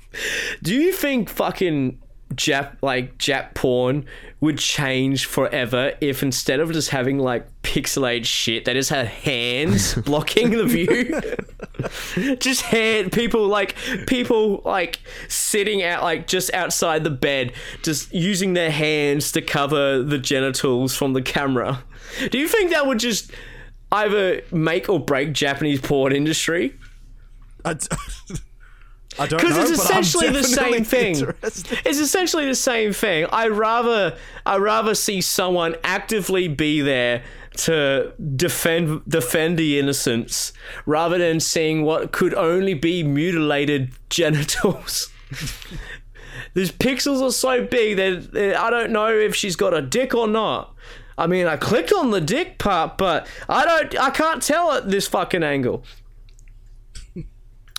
Do you think fucking Jap like Jap porn would change forever if instead of just having like pixelated shit, they just had hands blocking the view? just hand people like people like sitting out like just outside the bed, just using their hands to cover the genitals from the camera. Do you think that would just either make or break Japanese porn industry? I, d- I don't. Because it's essentially the same thing. It's essentially the same thing. I rather I rather see someone actively be there to defend defend the innocents rather than seeing what could only be mutilated genitals. These pixels are so big that that I don't know if she's got a dick or not. I mean, I clicked on the dick part, but I don't. I can't tell at this fucking angle.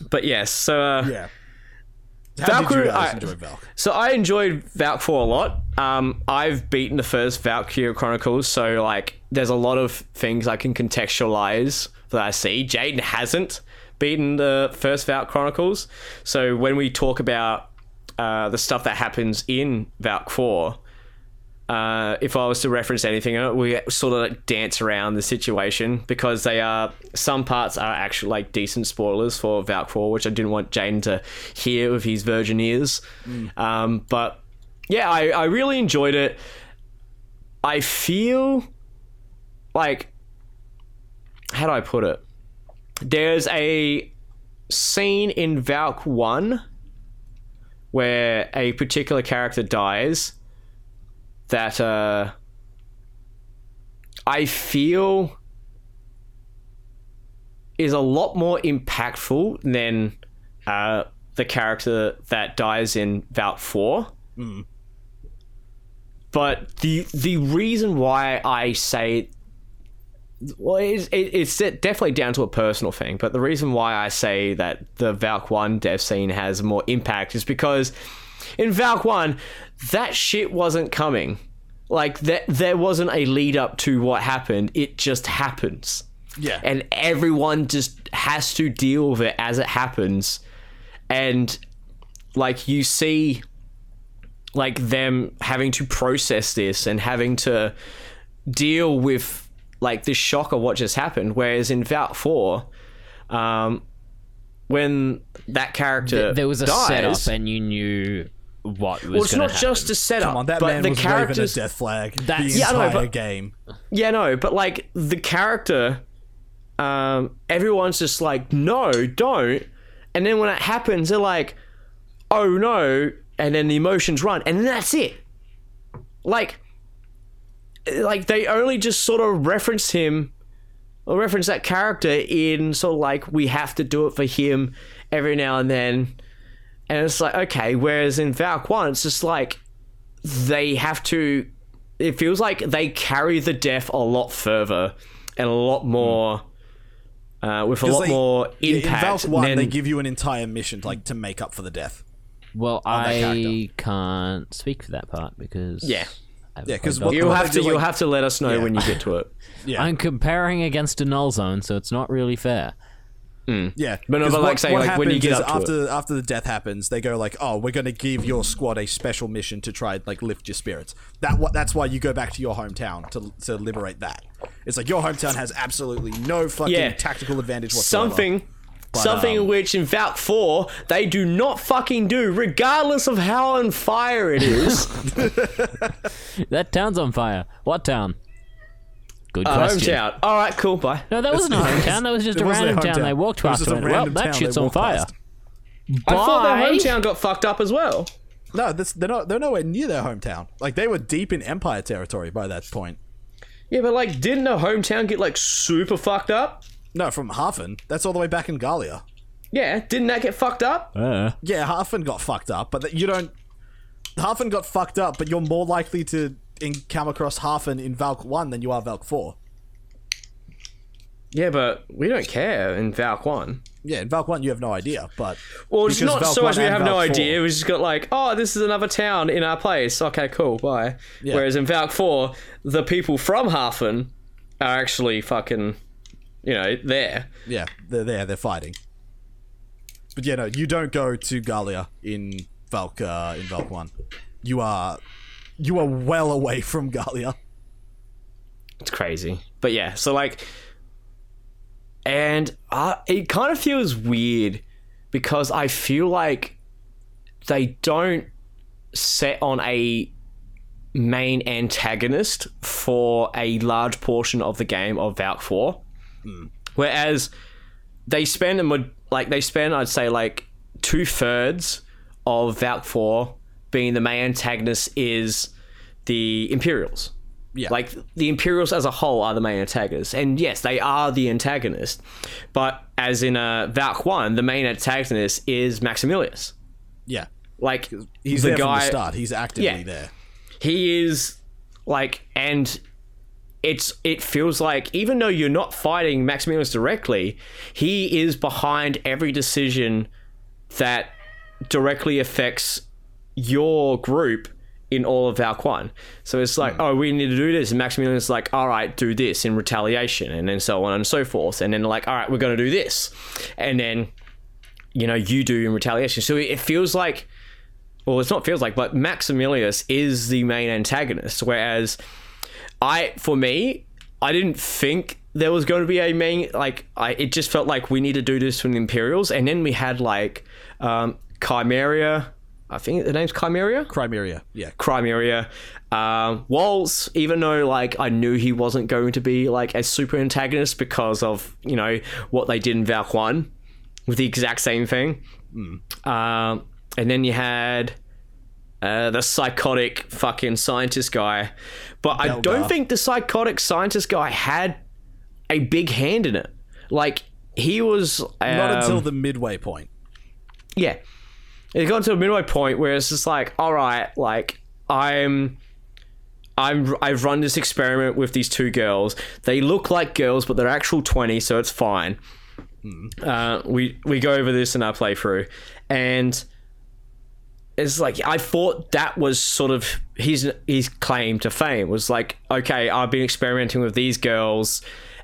But yes, so uh, Yeah. How did you guys I- enjoy Valk? so I enjoyed Valk 4 a lot. Um, I've beaten the first Valkyria Chronicles, so like there's a lot of things I can contextualize that I see. Jaden hasn't beaten the first Valk Chronicles, so when we talk about uh, the stuff that happens in Valk 4, uh, if I was to reference anything, uh, we sort of like dance around the situation because they are some parts are actually like decent spoilers for Valk 4, which I didn't want Jane to hear with his virgin ears. Um, but yeah, I, I really enjoyed it. I feel like how do I put it? There's a scene in Valk 1 where a particular character dies that uh I feel is a lot more impactful than uh the character that dies in Valk 4. But the the reason why I say well, it's, it's definitely down to a personal thing, but the reason why I say that the Valk 1 death scene has more impact is because in Valk 1, that shit wasn't coming. Like, that, there wasn't a lead up to what happened, it just happens. Yeah. And everyone just has to deal with it as it happens. And, like, you see, like, them having to process this and having to deal with like the shock of what just happened. Whereas in Valk Four, um, when that character there was a dies, setup, and you knew what was. well, it's gonna not just a setup, Come on, that but man the was waving a characters. death flag That's- the Yeah, I know, but- game. Yeah, no, but like the character, um, everyone's just like, no, don't. And then when it happens, they're like, oh no, and then the emotions run, and then that's it. Like, like they only just sort of reference him or reference that character in sort of like we have to do it for him every now and then. And it's like, okay, whereas in Valk 1, it's just like they have to it feels like they carry the death a lot further and a lot more uh, with a lot they- more Yeah, impact in Valk 1, than they give you an entire mission like to make up for the death. Well, I can't speak for that part because Yeah. I've Yeah, 'cause played you'll have to do, you'll have to let us know Yeah. when you get to it Yeah. I'm comparing against a null zone, so it's not really fair. Yeah, But no, 'Cause but like saying, like, when you happens get is up to after after the death happens, they go like, "Oh, we're going to give your squad a special mission to try and like lift your spirits." That what that's why you go back to your hometown to to liberate that. It's like your hometown has absolutely no fucking Yeah. tactical advantage whatsoever. something something um, which in Valk 4 they do not fucking do regardless of how on fire it is That town's on fire. What town? Good Uh, question. hometown all right cool bye No, that wasn't a hometown. That was just It a random town. They walked It was past just it. a and went, Well, that shit's on fire. past. I thought their hometown got fucked up as well No, that's, they're not. They're nowhere near their hometown. Like they were deep in Empire territory by that point. yeah but like didn't their hometown get like super fucked up No, from Hafen. That's all the way back in Gallia. yeah didn't that get fucked up Uh, Yeah, Hafen got fucked up, but you don't. Hafen got fucked up, but you're more likely to in- come across Hafen in Valk One than you are Valk Four. yeah but we don't care in Valk 1 Yeah, in Valk One you have no idea, but Well, it's not Valk so much we have no 4 idea. We just got like, oh, this is another town in our place. Okay, cool, bye. Yeah. Whereas in Valk 4, the people from Hafen are actually fucking, you know, there. Yeah, they're there. They're fighting. But yeah, no, you don't go to Gallia in Valk uh, in Valk One. You are you are well away from Gallia. It's crazy. But yeah, so like, and uh, it kind of feels weird because I feel like they don't set on a main antagonist for a large portion of the game of Valk 4. Whereas they spend a mod- like they spend I'd say like two thirds of Valk 4 being the main antagonist is the Imperials. Yeah. Like the Imperials as a whole are the main antagonists, and yes, they are the antagonist. But as in uh, Valk One, the main antagonist is Maximilius. Yeah. Like He's the there guy, from the start. He's actively Yeah. there. he is like, and it's it feels like even though you're not fighting Maximilius directly, he is behind every decision that directly affects your group in all of 1. So it's like, oh, we need to do this. And Maximilian's like, all right, do this in retaliation. And then so on and so forth. And then like, all right, we're going to do this. And then, you know, you do in retaliation. So it feels like, well, it's not feels like, but Maximilius is the main antagonist. Whereas I, for me, I didn't think there was going to be a main, like, I, it just felt like we need to do this from the Imperials. And then we had like, um, Chimeria. I think the name's Chimeria. Crimea. Yeah. Crimea. Um, Walz, even though like I knew he wasn't going to be like a super antagonist because of you know what they did in Valk One with the exact same thing. Um, and then you had uh, the psychotic fucking scientist guy, but I don't think the psychotic scientist guy had a big hand in it. Like he was Not um, until the midway point. yeah. It got to a midway point where it's just like, all right, like I'm, I'm, I've run this experiment with these two girls. They look like girls, but they're actual twenty, so it's fine. Uh, we we go over this in our playthrough, and it's like I thought that was sort of his his claim to fame was like, okay, I've been experimenting with these girls,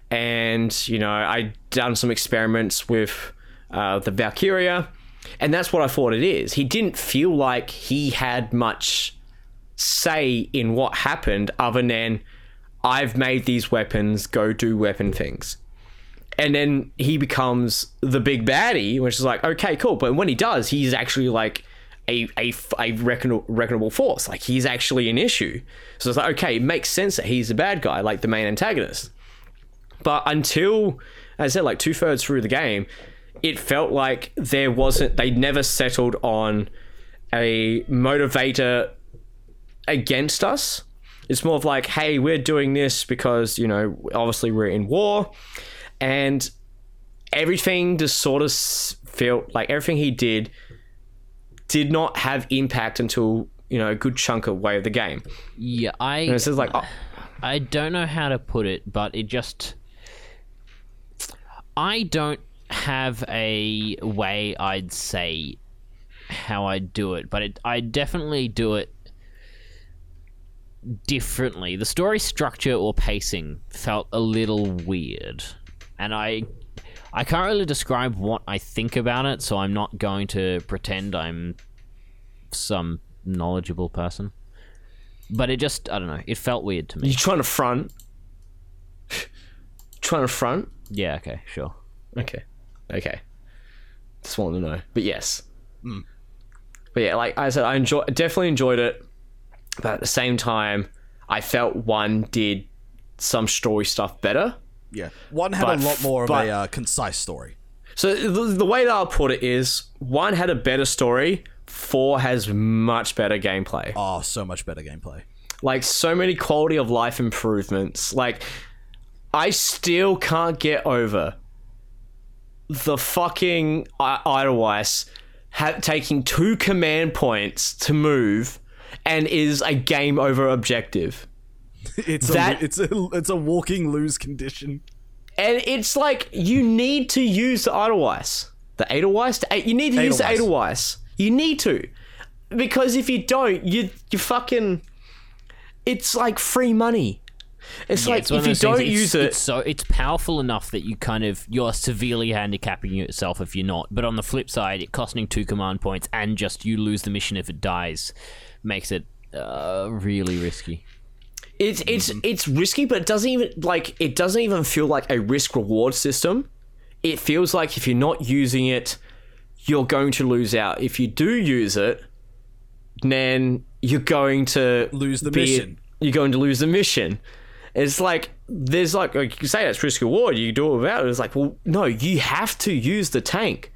and you know I done some experiments with uh, the Valkyria, and that's what I thought it is. He didn't feel like he had much say in what happened, other than I've made these weapons, go do weapon things and then he becomes the big baddie, which is like, okay, cool. But when he does, he's actually like a a, a reckon, reckonable force. Like he's actually an issue. So it's like, okay, it makes sense that he's the bad guy, like the main antagonist. But until, as I said, like two thirds through the game, it felt like there wasn't. They never settled on a motivator against us. It's more of like, hey, we're doing this because you know, obviously we're in war and everything just sort of felt like everything he did did not have impact until you know a good chunk of way of the game. Yeah, I And it's just like, oh, I don't know how to put it, but it just I don't have a way I'd say how I do it, but it, I definitely do it differently. The story structure or pacing felt a little weird, and I I can't really describe what I think about it, so I'm not going to pretend I'm some knowledgeable person. But it just I don't know, it felt weird to me. you trying to front? trying to front? Yeah, okay, sure. Okay, okay. Just wanted to know, but yes. But yeah, like I said, I enjoy definitely enjoyed it, but at the same time, I felt one did some story stuff better. Yeah. One had But- a lot more of but- a uh, concise story. So the, the way that I'll put it is, one had a better story, four has much better gameplay. Oh, so much better gameplay. Like so many quality of life improvements. Like I still can't get over the fucking uh, I- Edelweiss ha- taking two command points to move and is a game over objective. It's That- a, it's a it's a walking lose condition. And it's like you need to use the Edelweiss. The Edelweiss? Uh, you need to use the Edelweiss. Edelweiss. You need to. Because if you don't, you you fucking it's like free money. It's Yeah, like it's if you don't it's- use it, it's so it's powerful enough that you kind of you're severely handicapping yourself if you're not. But on the flip side, it costing two command points and just you lose the mission if it dies makes it uh, really risky. it's it's Mm-hmm. it's risky, but it doesn't even like it doesn't even feel like a risk reward system. it feels like if you're not using it, you're going to lose out. If you do use it, then you're going to Lose the be- mission. You're going to lose the mission. It's like there's like, like you say that's risk reward. You do it without it. It's like well, no, you have to use the tank.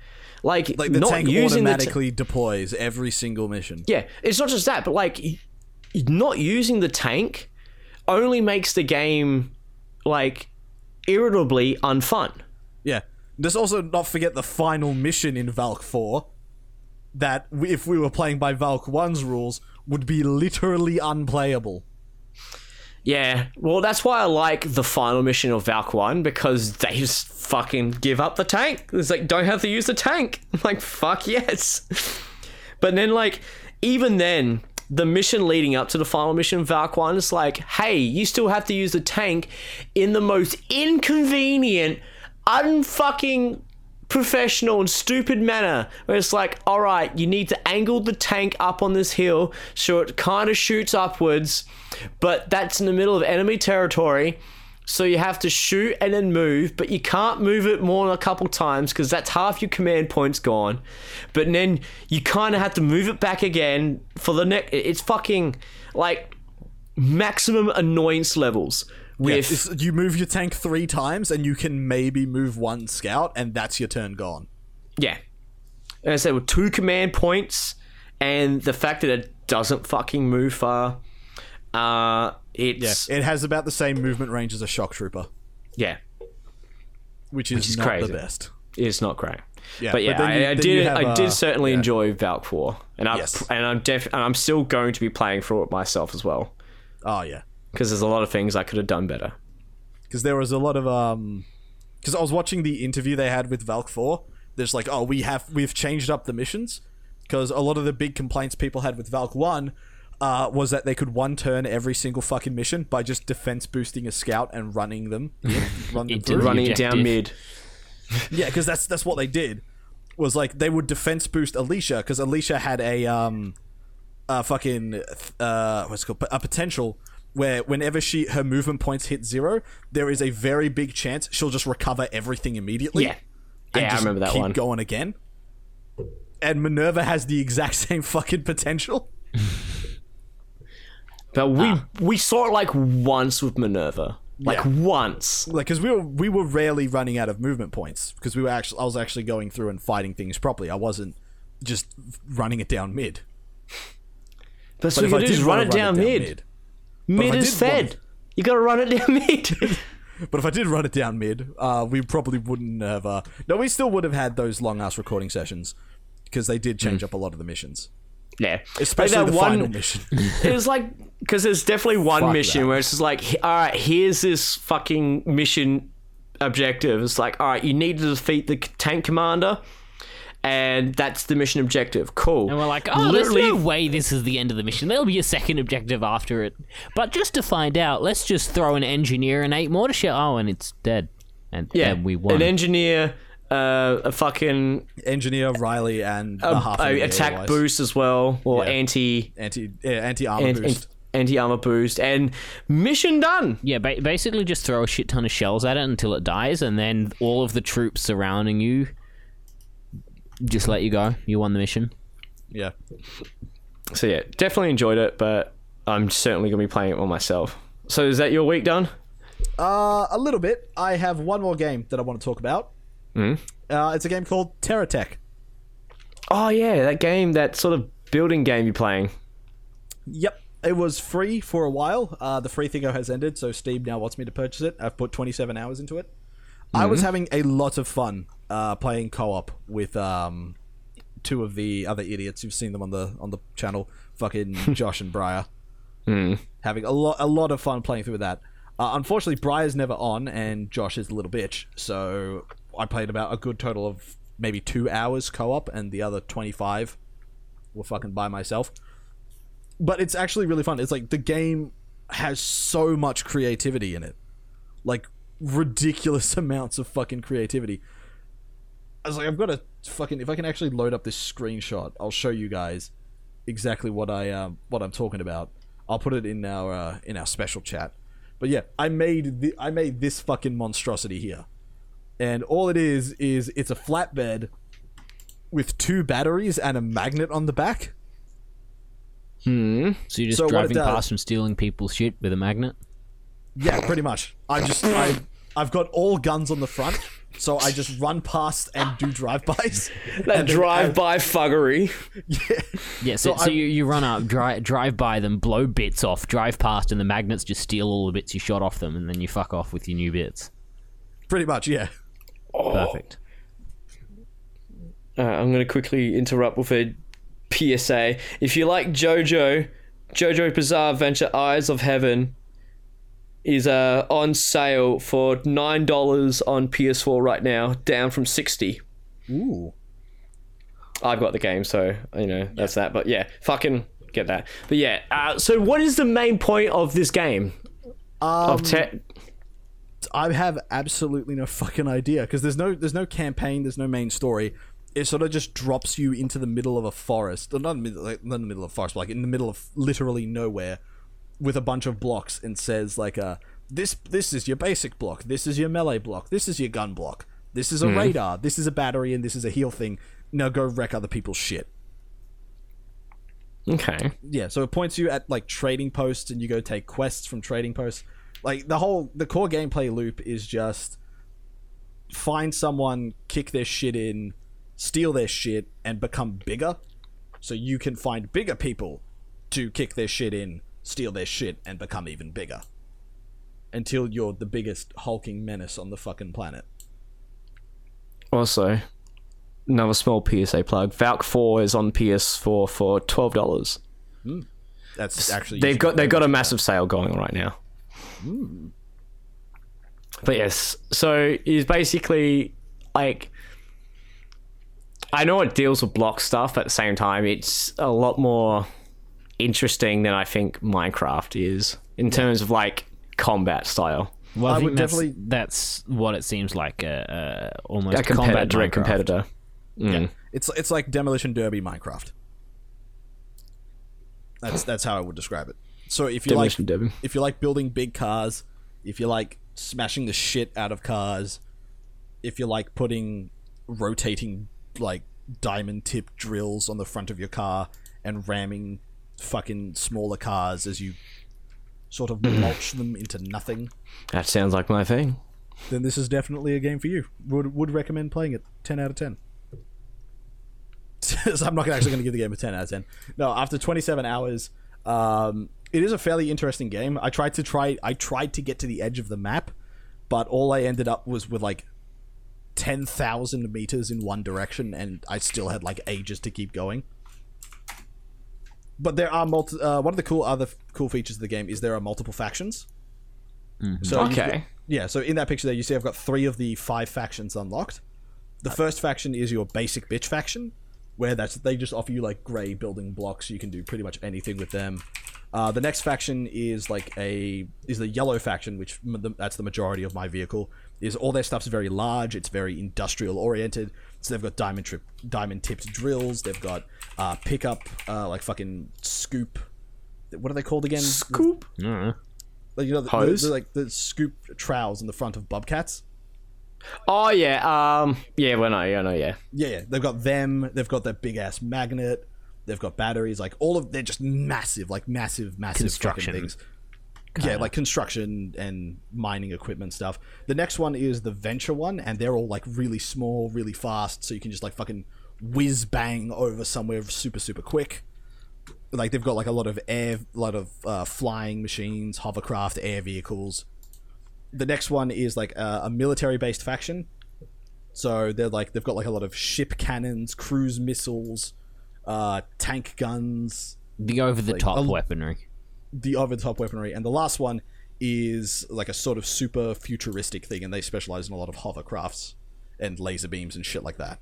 Like, Like the not tank using the ta- automatically deploys every single mission. yeah, it's not just that, but like not using the tank only makes the game like irritably unfun. Yeah. Let's also not forget the final mission in Valk 4 that if we were playing by Valk 1's rules would be literally unplayable. Yeah, well, that's why I like the final mission of Valk One because they just fucking give up the tank. It's like don't have to use the tank. I'm like fuck yes. But then like even then. The mission leading up to the final mission Valk 1 is like, hey, you still have to use the tank in the most inconvenient, unfucking professional and stupid manner where it's like all right you need to angle the tank up on this hill so it kind of shoots upwards but that's in the middle of enemy territory so you have to shoot and then move but you can't move it more than a couple times because that's half your command points gone. But then you kind of have to move it back again for the next it's fucking like maximum annoyance levels with it's- you move your tank three times and you can maybe move one scout and that's your turn gone. Yeah. And I said with two command points and the fact that it doesn't fucking move far. Uh it's It has about the same movement range as a shock trooper, yeah, which is, which is not crazy. the best. it's not great. Yeah, but yeah, then you- I, I did. have, I uh, did certainly yeah. enjoy Valk Four, and I Yes. and I'm def and I'm still going to be playing through it myself as well Oh yeah. Because there's a lot of things I could have done better. because there was a lot of um because I was watching the interview they had with Valk 4 there's like oh we have we've changed up the missions because a lot of the big complaints people had with Valk 1 uh, was that they could one turn every single fucking mission by just defense boosting a scout and running them in, run them through. Running it down mid. Yeah, because that's that's what they did. Was like they would defense boost Alicia because Alicia had a um, a fucking uh, what's it called a potential where whenever she her movement points hit zero, there is a very big chance she'll just recover everything immediately. Yeah, and yeah, I just remember that keep one. going again. And Minerva has the exact same fucking potential. But we Ah. we saw it like once with Minerva, like Yeah. once. Like, because we were we were rarely running out of movement points because we were actually I was actually going through and fighting things properly. I wasn't just running it down mid. That's But what if you I do did is run wanna it down mid. if Mid is fed. You gotta run it down mid. But if I did run it down mid, uh, we probably wouldn't have. Uh, no, we still would have had those long ass recording sessions because they did change up a lot of the missions, yeah, especially Like that the one, final mission. It was like because there's definitely one Fuck mission that. where it's just like, all right, here's this fucking mission objective. It's like, all right, you need to defeat the tank commander, and that's the mission objective. Cool. And we're like, oh, there's no way this is the end of the mission. There'll be a second objective after it. But just to find out, let's just throw an engineer and eight more to shit. Oh, and it's dead. And yeah, and we won. an engineer, uh, a fucking Engineer Riley and a, half a, attack otherwise. boost as well, or Yeah. anti anti yeah, anti armor anti boost. anti armor boost, and mission done. yeah, ba- basically just throw a shit ton of shells at it until it dies, and then all of the troops surrounding you just let you go. You won the mission. yeah, So yeah, definitely enjoyed it, but I'm certainly gonna be playing it more myself. So is that your week done? uh, a little bit. I have one more game that I want to talk about. Hmm? Uh, it's a game called Terra Tech. Oh yeah, that game, that sort of building game you're playing. Yep. It was free for a while. Uh, the free thing has ended, so Steam now wants me to purchase it. I've put 27 hours into it. I was having a lot of fun uh, playing co-op with um, two of the other idiots. You've seen them on the on the channel, fucking Josh and Briar. Having a lot a lot of fun playing through that. Uh, unfortunately, Briar's never on, and Josh is a little bitch. So I played about a good total of maybe two hours co-op, and the other 25 were fucking by myself but it's actually really fun. It's like the game has so much creativity in it, like ridiculous amounts of fucking creativity. I was like, I've got to fucking if I can actually load up this screenshot, I'll show you guys exactly what I um what I'm talking about. I'll put it in our uh, in our special chat. But yeah, I made the I made this fucking monstrosity here, and all it is is it's a flatbed with two batteries and a magnet on the back. Hmm. So you're just So driving past and stealing people's shit with a magnet? Yeah, pretty much. I just I I've got all guns on the front, so I just run past and do drive-bys. That And drive-by fuggery. Yeah, so, So so, you, you run up, drive, drive by them, blow bits off, drive past, and the magnets just steal all the bits you shot off them, and then you fuck off with your new bits. Pretty much, yeah. Perfect. Uh, I'm going to quickly interrupt with a PSA. If you like JoJo, JoJo Bizarre Adventure Eyes of Heaven is uh, on sale for nine dollars on PS4 right now, down from sixty. Ooh. I've got the game, so you know that's that. But yeah, fucking get that. But yeah, uh, so what is the main point of this game? of te- I have absolutely no fucking idea because there's no there's no campaign, there's no main story. It sort of just drops you into the middle of a forest, not, in the middle, like, not in the middle of a forest, but like in the middle of literally nowhere, with a bunch of blocks, and says like, uh, this this is your basic block, this is your melee block, this is your gun block, this is a radar, this is a battery, and this is a heal thing. Now go wreck other people's shit. okay. yeah so it points you at like trading posts and you go take quests from trading posts. Like the whole the core gameplay loop is just find someone kick their shit in steal their shit and become bigger. So you can find bigger people to kick their shit in steal their shit and become even bigger until you're the biggest hulking menace on the fucking planet Also, another small PSA plug. Valk Four is on PS4 for twelve dollars. Hmm. that's actually They've got they've got a massive sale going on right now. Hmm. But yes, so it's basically like I know it deals with block stuff, but at the same time, it's a lot more interesting than I think Minecraft is in terms of like combat style. Well, I, I think would that's, definitely- that's what it seems like. Uh, uh, almost A competitor, combat direct Minecraft. competitor. Mm. It's it's like demolition derby Minecraft. That's that's how I would describe it. So if you Demolition like Derby. if you like building big cars, if you like smashing the shit out of cars, if you like putting rotating like diamond tip drills on the front of your car and ramming fucking smaller cars as you sort of mulch them into nothing, That sounds like my thing. then this is definitely a game for you. Would would recommend playing it. Ten out of ten. so I'm not actually going to give the game a ten out of ten. No, after 27 hours, um, it is a fairly interesting game. I tried to try. I tried to get to the edge of the map, but all I ended up was with like 10,000 meters in one direction, and I still had like ages to keep going. But there are multi. Uh, one of the cool other f- cool features of the game is there are multiple factions. So you've got- Okay. yeah, so in that picture there, you see I've got three of the five factions unlocked. The first faction is your basic bitch faction, where that's they just offer you like gray building blocks. You can do pretty much anything with them. Uh, the next faction is like a is the yellow faction, which m- the, that's the majority of my vehicle. Is all their stuff's very large. It's very industrial oriented. So they've got diamond trip, diamond tipped drills. They've got uh, pickup, uh, like fucking scoop. What are they called again? Scoop. Like, you know, the, the, Hose? the, like the scoop trowels in the front of bobcats. Oh yeah. Um. Yeah. Well, no. Yeah. No. Yeah. Yeah, yeah, they've got them. They've got that big ass magnet. They've got batteries. Like all of, they're just massive, like massive, massive fucking Construction. things. Yeah, like construction and mining equipment stuff. The next one is the venture one, and they're all like really small, really fast, so you can just like fucking whiz bang over somewhere super, super quick. Like they've got like a lot of air, a lot of uh, flying machines, hovercraft, air vehicles. The next one is like a, a military-based faction, so they're like they've got like a lot of ship cannons, cruise missiles, uh, tank guns, The over the top a- weaponry. The over the top weaponry, and the last one is like a sort of super futuristic thing, and they specialize in a lot of hovercrafts and laser beams and shit like that.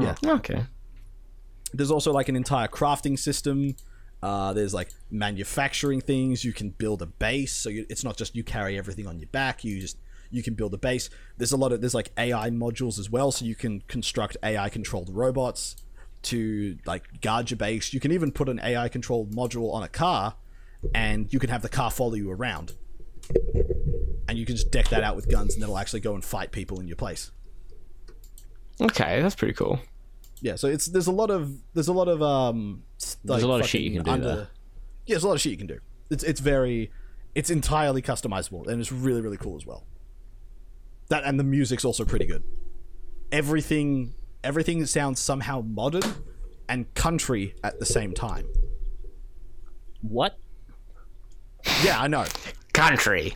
Yeah, Okay. there's also like an entire crafting system. Uh, there's like manufacturing things. You can build a base, so you, it's not just you carry everything on your back. You just you can build a base. There's a lot of there's like AI modules as well, so you can construct AI controlled robots to like guard your base. You can even put an AI controlled module on a car, and you can have the car follow you around. And you can just deck that out with guns, and it'll actually go and fight people in your place. Okay, that's pretty cool. Yeah, so it's there's a lot of there's a lot of um s- There's a lot of shit you can do there. Yeah, there's a lot of shit you can do. It's it's very it's entirely customizable and it's really really cool as well. That and the music's also pretty good. Everything everything sounds somehow modern and country at the same time. What? Yeah, I know. Country.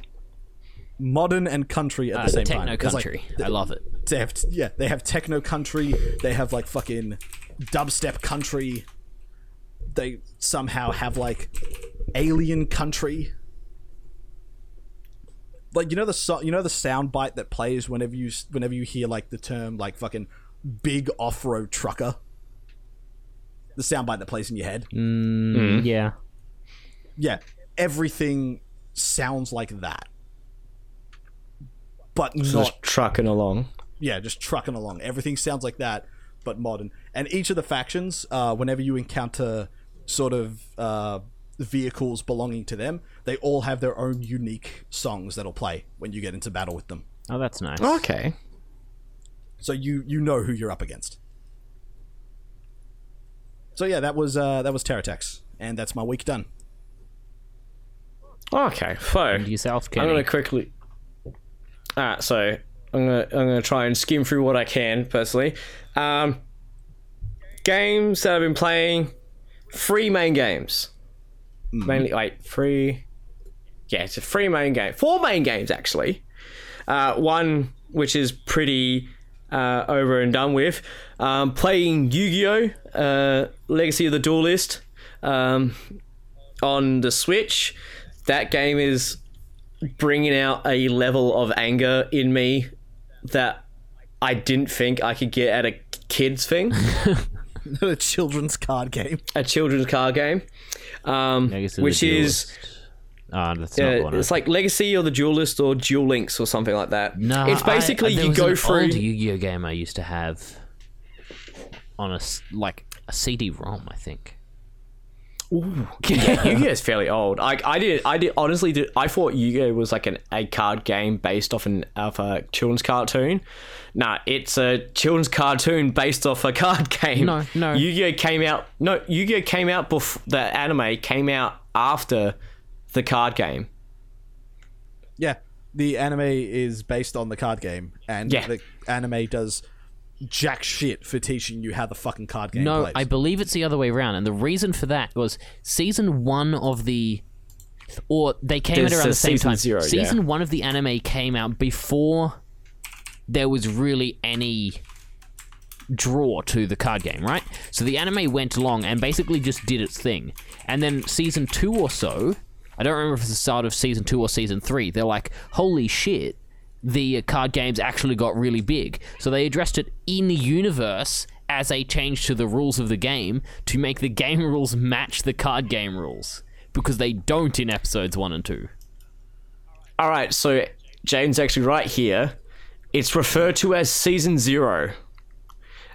Modern and country at Uh, the same techno time. It's like- country. I love it. they have yeah they have techno country they have like fucking dubstep country they somehow have like alien country like you know the so- you know the sound bite that plays whenever you whenever you hear like the term like fucking big off-road trucker the soundbite that plays in your head Yeah. yeah everything sounds like that but not Just trucking along. yeah, just trucking along. Everything sounds like that, but modern. And each of the factions, uh, whenever you encounter sort of uh, vehicles belonging to them, they all have their own unique songs that'll play when you get into battle with them. Oh, that's nice. Okay. So you you know who you're up against. So yeah, that was uh, that was Terratex, and that's my week done. Okay. So And yourself, I'm gonna quickly. Alright, so I'm gonna I'm gonna try and skim through what I can personally. Um, games that I've been playing, three main games. Mainly, wait, three. Yeah, it's a three main game, four main games actually. Uh, one which is pretty uh, over and done with. Um, playing Yu-Gi-Oh! Uh, Legacy of the Duelist um, on the Switch. That game is bringing out a level of anger in me that I didn't think I could get at a kids thing, a children's card game. a children's card game, um, Legacy of the which is Ah, that's not uh, one. it's like Legacy or the Duelist or Duel Links or something like that. no, it's basically I, there you go through. old Yu-Gi-Oh game I used to have on a like a CD-ROM, I think. yeah, Yu-Gi-Oh is fairly old. I, I did, I did honestly, did, I thought Yu-Gi-Oh was like an a card game based off an of a children's cartoon. Nah, it's a children's cartoon based off a card game. No, no. Yu-Gi-Oh came out. No, Yu-Gi-Oh came out before the anime came out after the card game. Yeah, the anime is based on the card game, and Yeah. the anime does jack shit for teaching you how the fucking card game No, plays. I believe it's the other way around, and the reason for that was season one of the, or they came There's out around the same time. zero, yeah. season one of the anime came out before there was really any draw to the card game, right? So the anime went along and basically just did its thing, and then season two or so, I don't remember if it's the start of season two or season three. They're like, holy shit. The uh, card games actually got really big. So they addressed it in the universe as a change to the rules of the game to make the game rules match the card game rules. Because they don't in episodes one and two. All right, so Jaden's actually right here. It's referred to as season zero.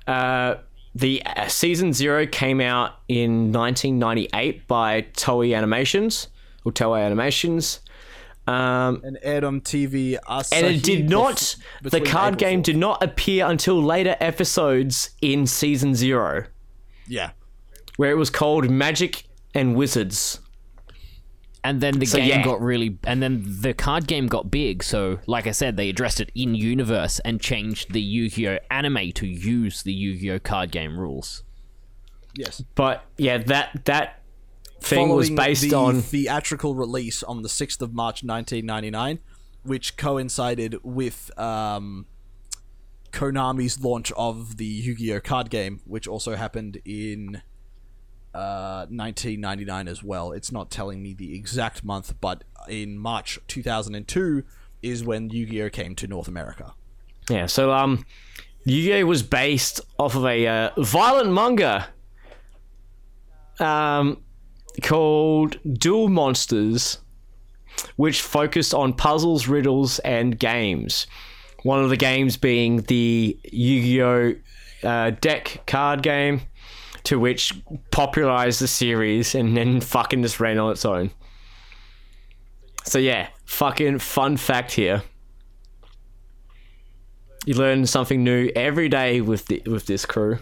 Uh, the uh, season zero came out in 1998 by Toei Animations or Animations, um, and aired on TV. and it did not. The card game did not appear until later episodes in season zero, Yeah, where it was called Magic and Wizards. And then the So, game yeah. got really. And then the card game got big. So, like I said, they addressed it in universe and changed the Yu Gi Oh! anime to use the Yu Gi Oh! card game rules. yes. But yeah, that that thing was Following based the on theatrical release on the sixth of March, nineteen ninety nine, which coincided with um, Konami's launch of the Yu-Gi-Oh card game, which also happened in uh, 1999 as well. It's not telling me the exact month, but in March 2002 is when Yu-Gi-Oh came to North America. Yeah, so um, Yu-Gi-Oh was based off of a uh, violent manga um, called Duel Monsters, which focused on puzzles, riddles, and games. One of the games being the Yu-Gi-Oh uh, deck card game, to which popularized the series and then fucking just ran on its own. So yeah, fucking fun fact here. You learn something new every day with the, with this crew.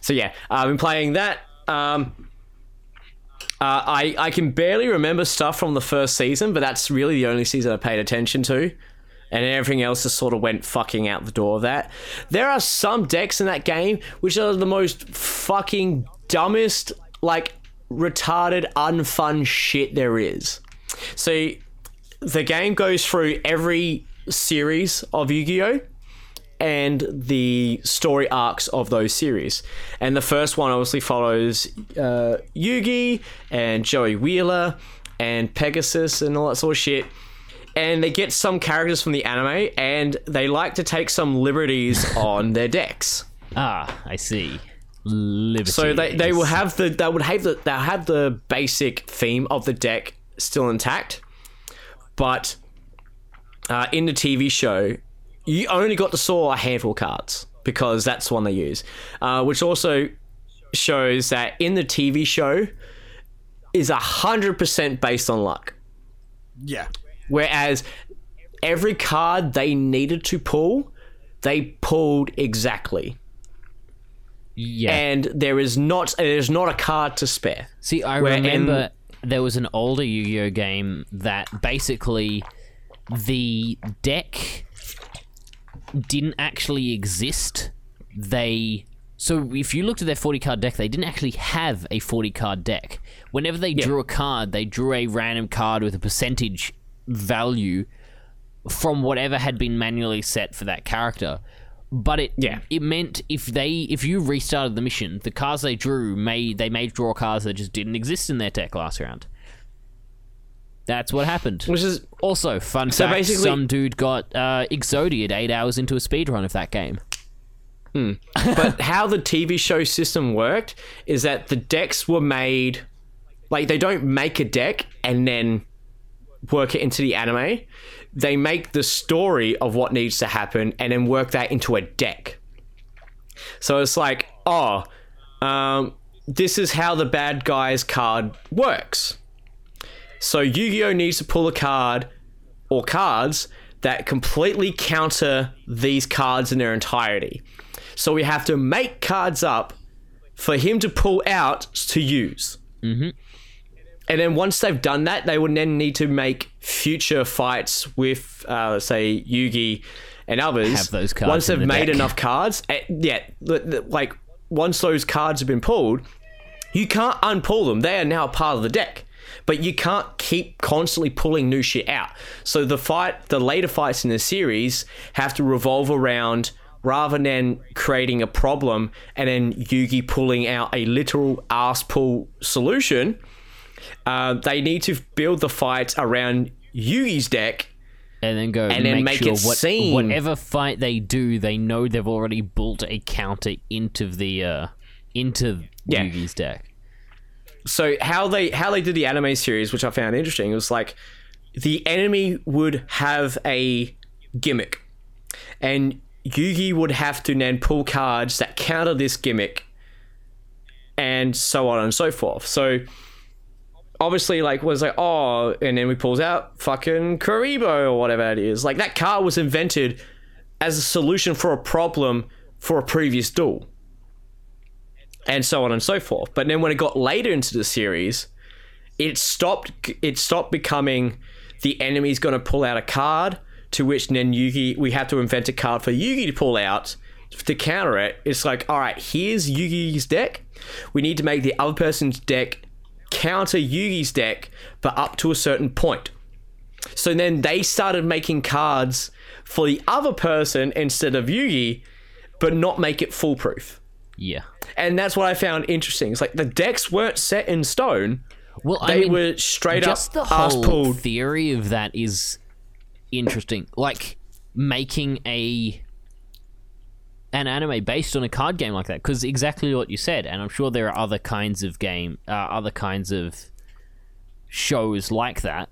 So yeah, I've been playing that. Um, uh, I I can barely remember stuff from the first season, but that's really the only season I paid attention to, and everything else just sort of went fucking out the door. Of that there are some decks in that game which are the most fucking dumbest, like retarded, unfun shit there is. So the game goes through every series of Yu-Gi-Oh and the story arcs of those series. And the first one obviously follows uh, Yugi and Joey Wheeler and Pegasus and all that sort of shit. And they get some characters from the anime and they like to take some liberties on their decks. Ah, I see. So they, they will have the they would have the they'll have the basic theme of the deck still intact, but uh, in the TV show, you only got to saw a handful of cards because that's the one they use, uh, which also shows that in the TV show is a hundred percent based on luck, Yeah. whereas every card they needed to pull, they pulled exactly, yeah. and there is not there's not a card to spare. See, I Where in- remember there was an older Yu-Gi-Oh game that basically the deck didn't actually exist. They so if you looked at their 40 card deck, they didn't actually have a 40 card deck. Whenever they drew a card, they drew a random card with a percentage value from whatever had been manually set for that character. But it Yeah. it meant if they if you restarted the mission, the cards they drew may they may draw cards that just didn't exist in their deck last round. That's what happened. Which is Also, fun So fact: basically- some dude got uh, Exodied eight hours into a speedrun of that game. but how the TV show system worked is that the decks were made like they don't make a deck and then work it into the anime. They make the story of what needs to happen and then work that into a deck. So it's like, oh, um, this is how the bad guy's card works. So Yu-Gi-Oh needs to pull a card or cards that completely counter these cards in their entirety. So we have to make cards up for him to pull out to use. Mm-hmm. And then once they've done that, they would then need to make future fights with, uh, say, Yugi and others. Have those cards Once they've the made deck. enough cards, eh, yeah, like once those cards have been pulled, you can't unpull them. They are now part of the deck. But you can't keep constantly pulling new shit out. So the fight, the later fights in the series have to revolve around rather than creating a problem and then Yugi pulling out a literal ass pull solution. Uh, they need to build the fight around Yugi's deck and then go And then make, make sure it what, seem- whatever fight they do, they know they've already built a counter into the uh, into Yeah. Yugi's deck. So how they how they did the anime series, which I found interesting, was like the enemy would have a gimmick, and Yugi would have to then pull cards that counter this gimmick, and so on and so forth. So obviously, like was like oh, and then we pulls out fucking Kuriboh or whatever it is. Like that card was invented as a solution for a problem for a previous duel and so on and so forth. But then when it got later into the series, it stopped. It stopped becoming the enemy's going to pull out a card to which then Yugi we have to invent a card for Yugi to pull out to counter it. It's like all right, here's Yugi's deck. We need to make the other person's deck counter Yugi's deck, but up to a certain point. So then they started making cards for the other person instead of Yugi, but not make it foolproof Yeah. And that's what I found interesting. It's like the decks weren't set in stone; Well, I they mean, were straight just up Just the whole pulled. theory of that is interesting. Like making a an anime based on a card game like that, because exactly what you said, and I'm sure there are other kinds of game, uh, other kinds of shows like that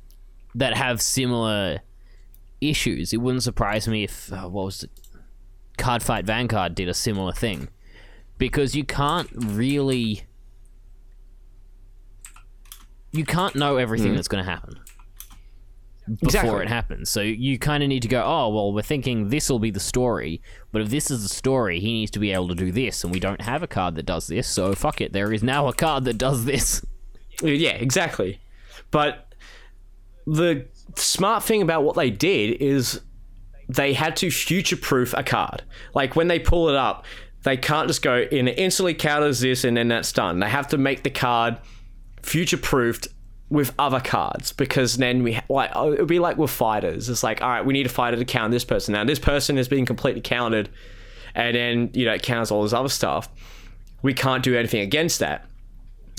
that have similar issues. It wouldn't surprise me if uh, what was it? Card Fight Vanguard did a similar thing because you can't really you can't know everything hmm. that's going to happen before Exactly. it happens. So you kind of need to go, oh, well, we're thinking this will be the story, but if this is the story, he needs to be able to do this, and we don't have a card that does this, so fuck it, there is now a card that does this. Uh, yeah, exactly. But the smart thing about what they did is they had to future proof a card. Like when they pull it up, they can't just go in instantly counters this and then that's done. They have to make the card future proofed with other cards because then we like oh, it would be like with fighters. It's like all right, we need a fighter to counter this person. Now this person has been completely countered, and then you know it counts all this other stuff. We can't do anything against that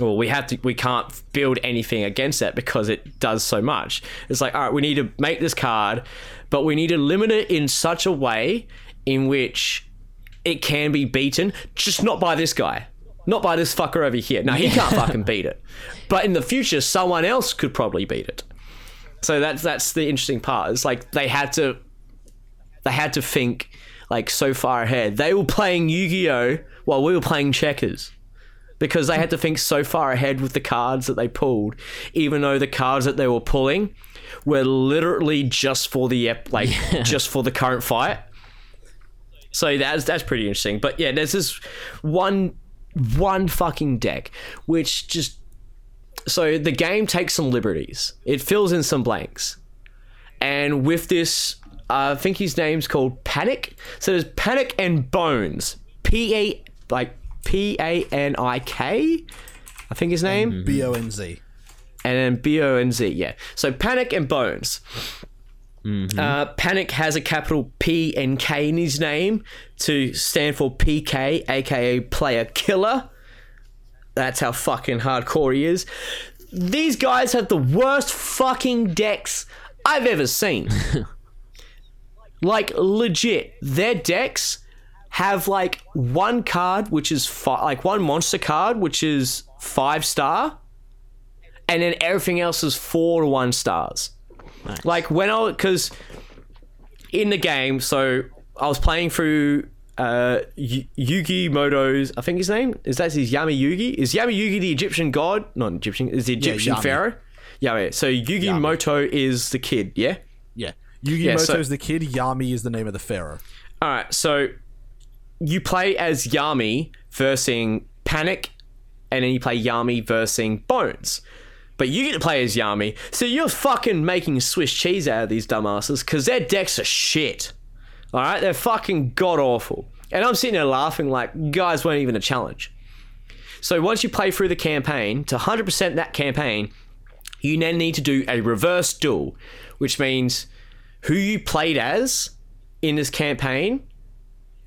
well, we have to, we can't build anything against that because it does so much. It's like, all right, we need to make this card, but we need to limit it in such a way in which it can be beaten, just not by this guy, not by this fucker over here. No, he can't fucking beat it. But in the future, someone else could probably beat it. So that's that's the interesting part. It's like they had to, they had to think like so far ahead. They were playing Yu-Gi-Oh while we were playing checkers because they had to think so far ahead with the cards that they pulled, even though the cards that they were pulling were literally just for the ep- like just for the current fight. So that's that's pretty interesting. But yeah, there's this one one fucking deck which just so the game takes some liberties. It fills in some blanks. And with this uh, I think his name's called Panik. So there's Panik and Bonz. P A like P A N I K. I think his name. B O N Z. and then B O N Z. Yeah. So Panik and Bonz. Uh, Panik has a capital P and K in his name to stand for PK, aka Player Killer. That's how fucking hardcore he is. These guys have the worst fucking decks I've ever seen. like legit, their decks have like one card which is fi- like one monster card which is five star, and then everything else is four to one stars. Like when I because in the game, so I was playing through uh y- Yugi Muto's. I think his name is that his Yami Yugi. Is Yami Yugi the Egyptian god? Not Egyptian. Is the Egyptian Yami. pharaoh? Yeah, yeah. So Yugi Moto is the kid. Yeah. Yeah. Yu-Gi-Oh! so- is the kid. Yami is the name of the pharaoh. All right, so you play as Yami versing Panik, and then you play Yami versing Bonz. But you get to play as Yami, so you're fucking making Swiss cheese out of these dumbasses because their decks are shit. All right, they're fucking god awful. And I'm sitting there laughing like, guys weren't even a challenge. So once you play through the campaign, to 100% that campaign, you then need to do a reverse duel, which means who you played as in this campaign,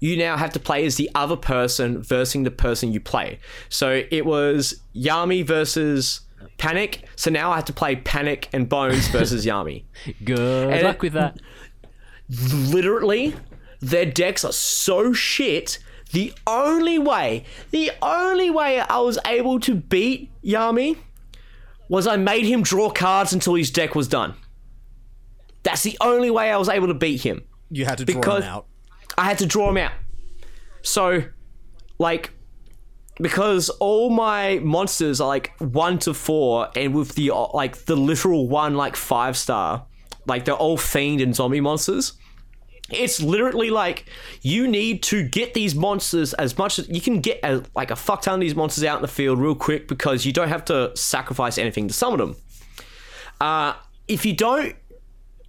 you now have to play as the other person versus the person you play. So it was Yami versus Panik. So now I have to play Panik and Bonz versus Yami. Good And luck it- with that. Literally, their decks are so shit. The only way, the only way I was able to beat Yami was I made him draw cards until his deck was done. That's the only way I was able to beat him. You had to draw Because- him out. I had to draw them out. So, like, because all my monsters are like one to four, and with the uh, like the literal one like five star, like they're all fiend and zombie monsters. It's literally like you need to get these monsters as much as you can get a, like a fuck ton of these monsters out in the field real quick because you don't have to sacrifice anything to summon them. Uh, if you don't,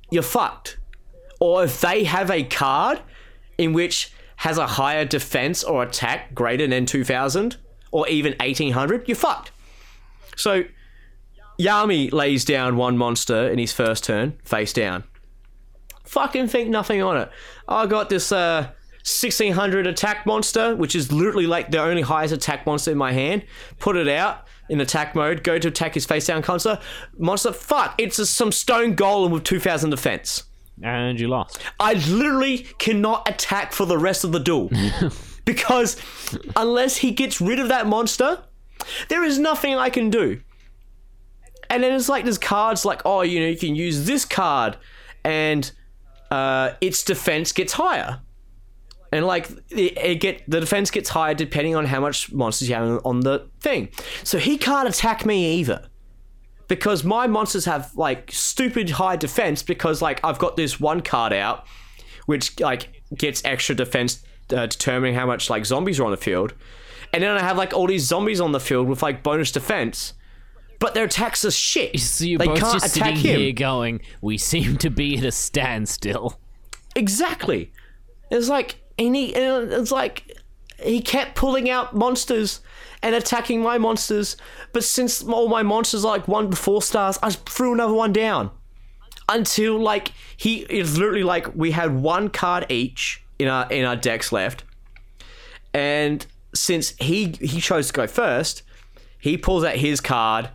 you're fucked or if they have a card in which has a higher defense or attack greater than 2000 or even 1800, you're fucked. So Yami lays down one monster in his first turn, face down. Fucking think nothing on it. I got this uh 1600 attack monster, which is literally like the only highest attack monster in my hand. Put it out in attack mode, go to attack his face down monster. Monster, fuck, it's a, some stone golem with 2000 defense. And you lost. I literally cannot attack for the rest of the duel. because unless he gets rid of that monster, there is nothing I can do. And then it's like there's cards like, oh, you know, you can use this card and uh, its defense gets higher. And like it, it get the defense gets higher depending on how much monsters you have on the thing. So he can't attack me either. because my monsters have like stupid high defense because like I've got this one card out which like gets extra defense uh, determining how much like zombies are on the field. And then I have like all these zombies on the field with like bonus defense. But their attacks are shit. So you're they both can't just attack sitting him. here going, "We seem to be at a standstill." Exactly. It's like and he, it's like he kept pulling out monsters and attacking my monsters, but since all my monsters are like one to four stars, I threw another one down. Until like he is literally like we had one card each in our in our decks left. And since he he chose to go first, he pulls out his card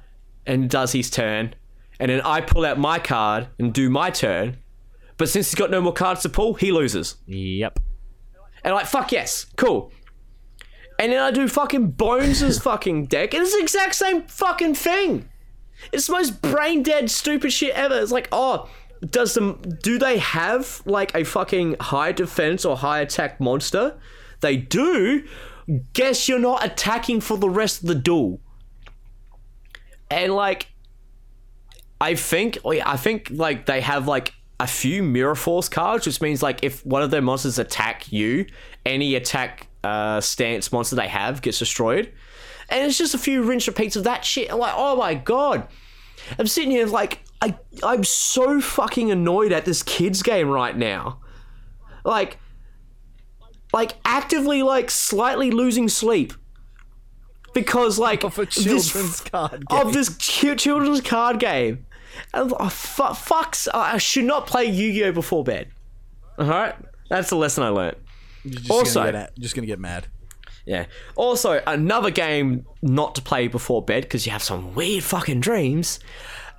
and does his turn. And then I pull out my card and do my turn. But since he's got no more cards to pull, he loses. Yep. And I'm like, fuck yes, cool. And then I do fucking Bonz' fucking deck, and it's the exact same fucking thing. It's the most brain dead, stupid shit ever. It's like, oh, does them do they have like a fucking high defense or high attack monster? They do. Guess you're not attacking for the rest of the duel. And like, I think, oh I think like they have like a few Mirror Force cards, which means like if one of their monsters attack you, any attack uh, stance monster they have gets destroyed. And it's just a few rinse repeats of that shit. I'm like, oh my god. I'm sitting here like I I'm so fucking annoyed at this kids game right now. Like like actively like slightly losing sleep. Because like Of a this children's card of this chi- children's card game. And, oh, fu- fucks! I should not play Yu-Gi-Oh before bed. All right, that's the lesson I learned. You're just Also- gonna get, just gonna get mad. Yeah. Also, another game not to play before bed because you have some weird fucking dreams.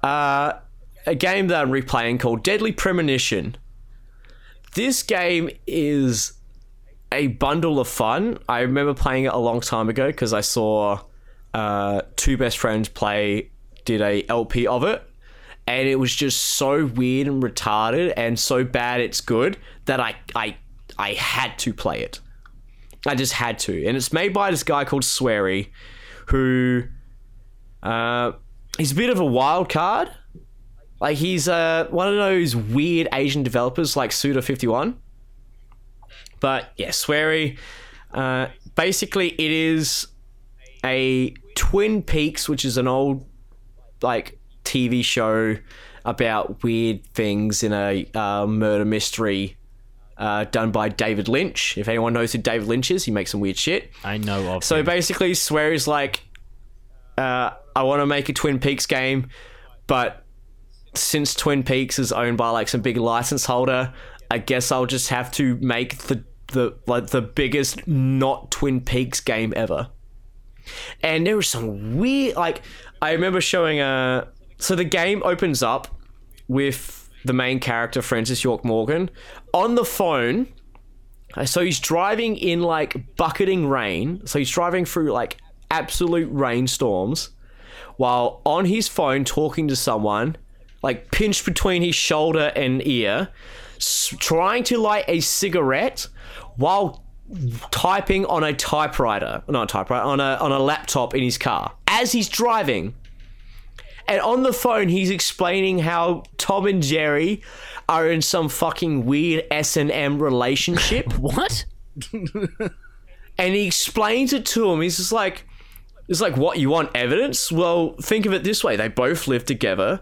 Uh, a game that I'm replaying called Deadly Premonition. This game is a bundle of fun. I remember playing it a long time ago because I saw uh, two best friends play, did a LP of it, and it was just so weird and retarded and so bad it's good that I I I had to play it. I just had to, and it's made by this guy called Swery, who uh, he's a bit of a wild card. Like he's uh, one of those weird Asian developers like Suda Fifty One. But yeah, Swery. Uh, basically, it is a Twin Peaks, which is an old like TV show about weird things in a uh, murder mystery uh, done by David Lynch. If anyone knows who David Lynch is, he makes some weird shit. I know of. So him. basically, Swery is like, uh, I want to make a Twin Peaks game, but since Twin Peaks is owned by like some big license holder, I guess I'll just have to make the the like the biggest not Twin Peaks game ever. And there was some weird like I remember showing a so the game opens up with the main character Francis York Morgan on the phone uh, so he's driving in like bucketing rain. So he's driving through like absolute rainstorms while on his phone talking to someone, like pinched between his shoulder and ear, s- trying to light a cigarette while typing on a typewriter, not a typewriter, on a on a laptop in his car as he's driving. And on the phone, he's explaining how Tom and Jerry are in some fucking weird S and M relationship, what? and he explains it to him. He's just like, "It's like what you want evidence? Well, think of it this way: they both live together."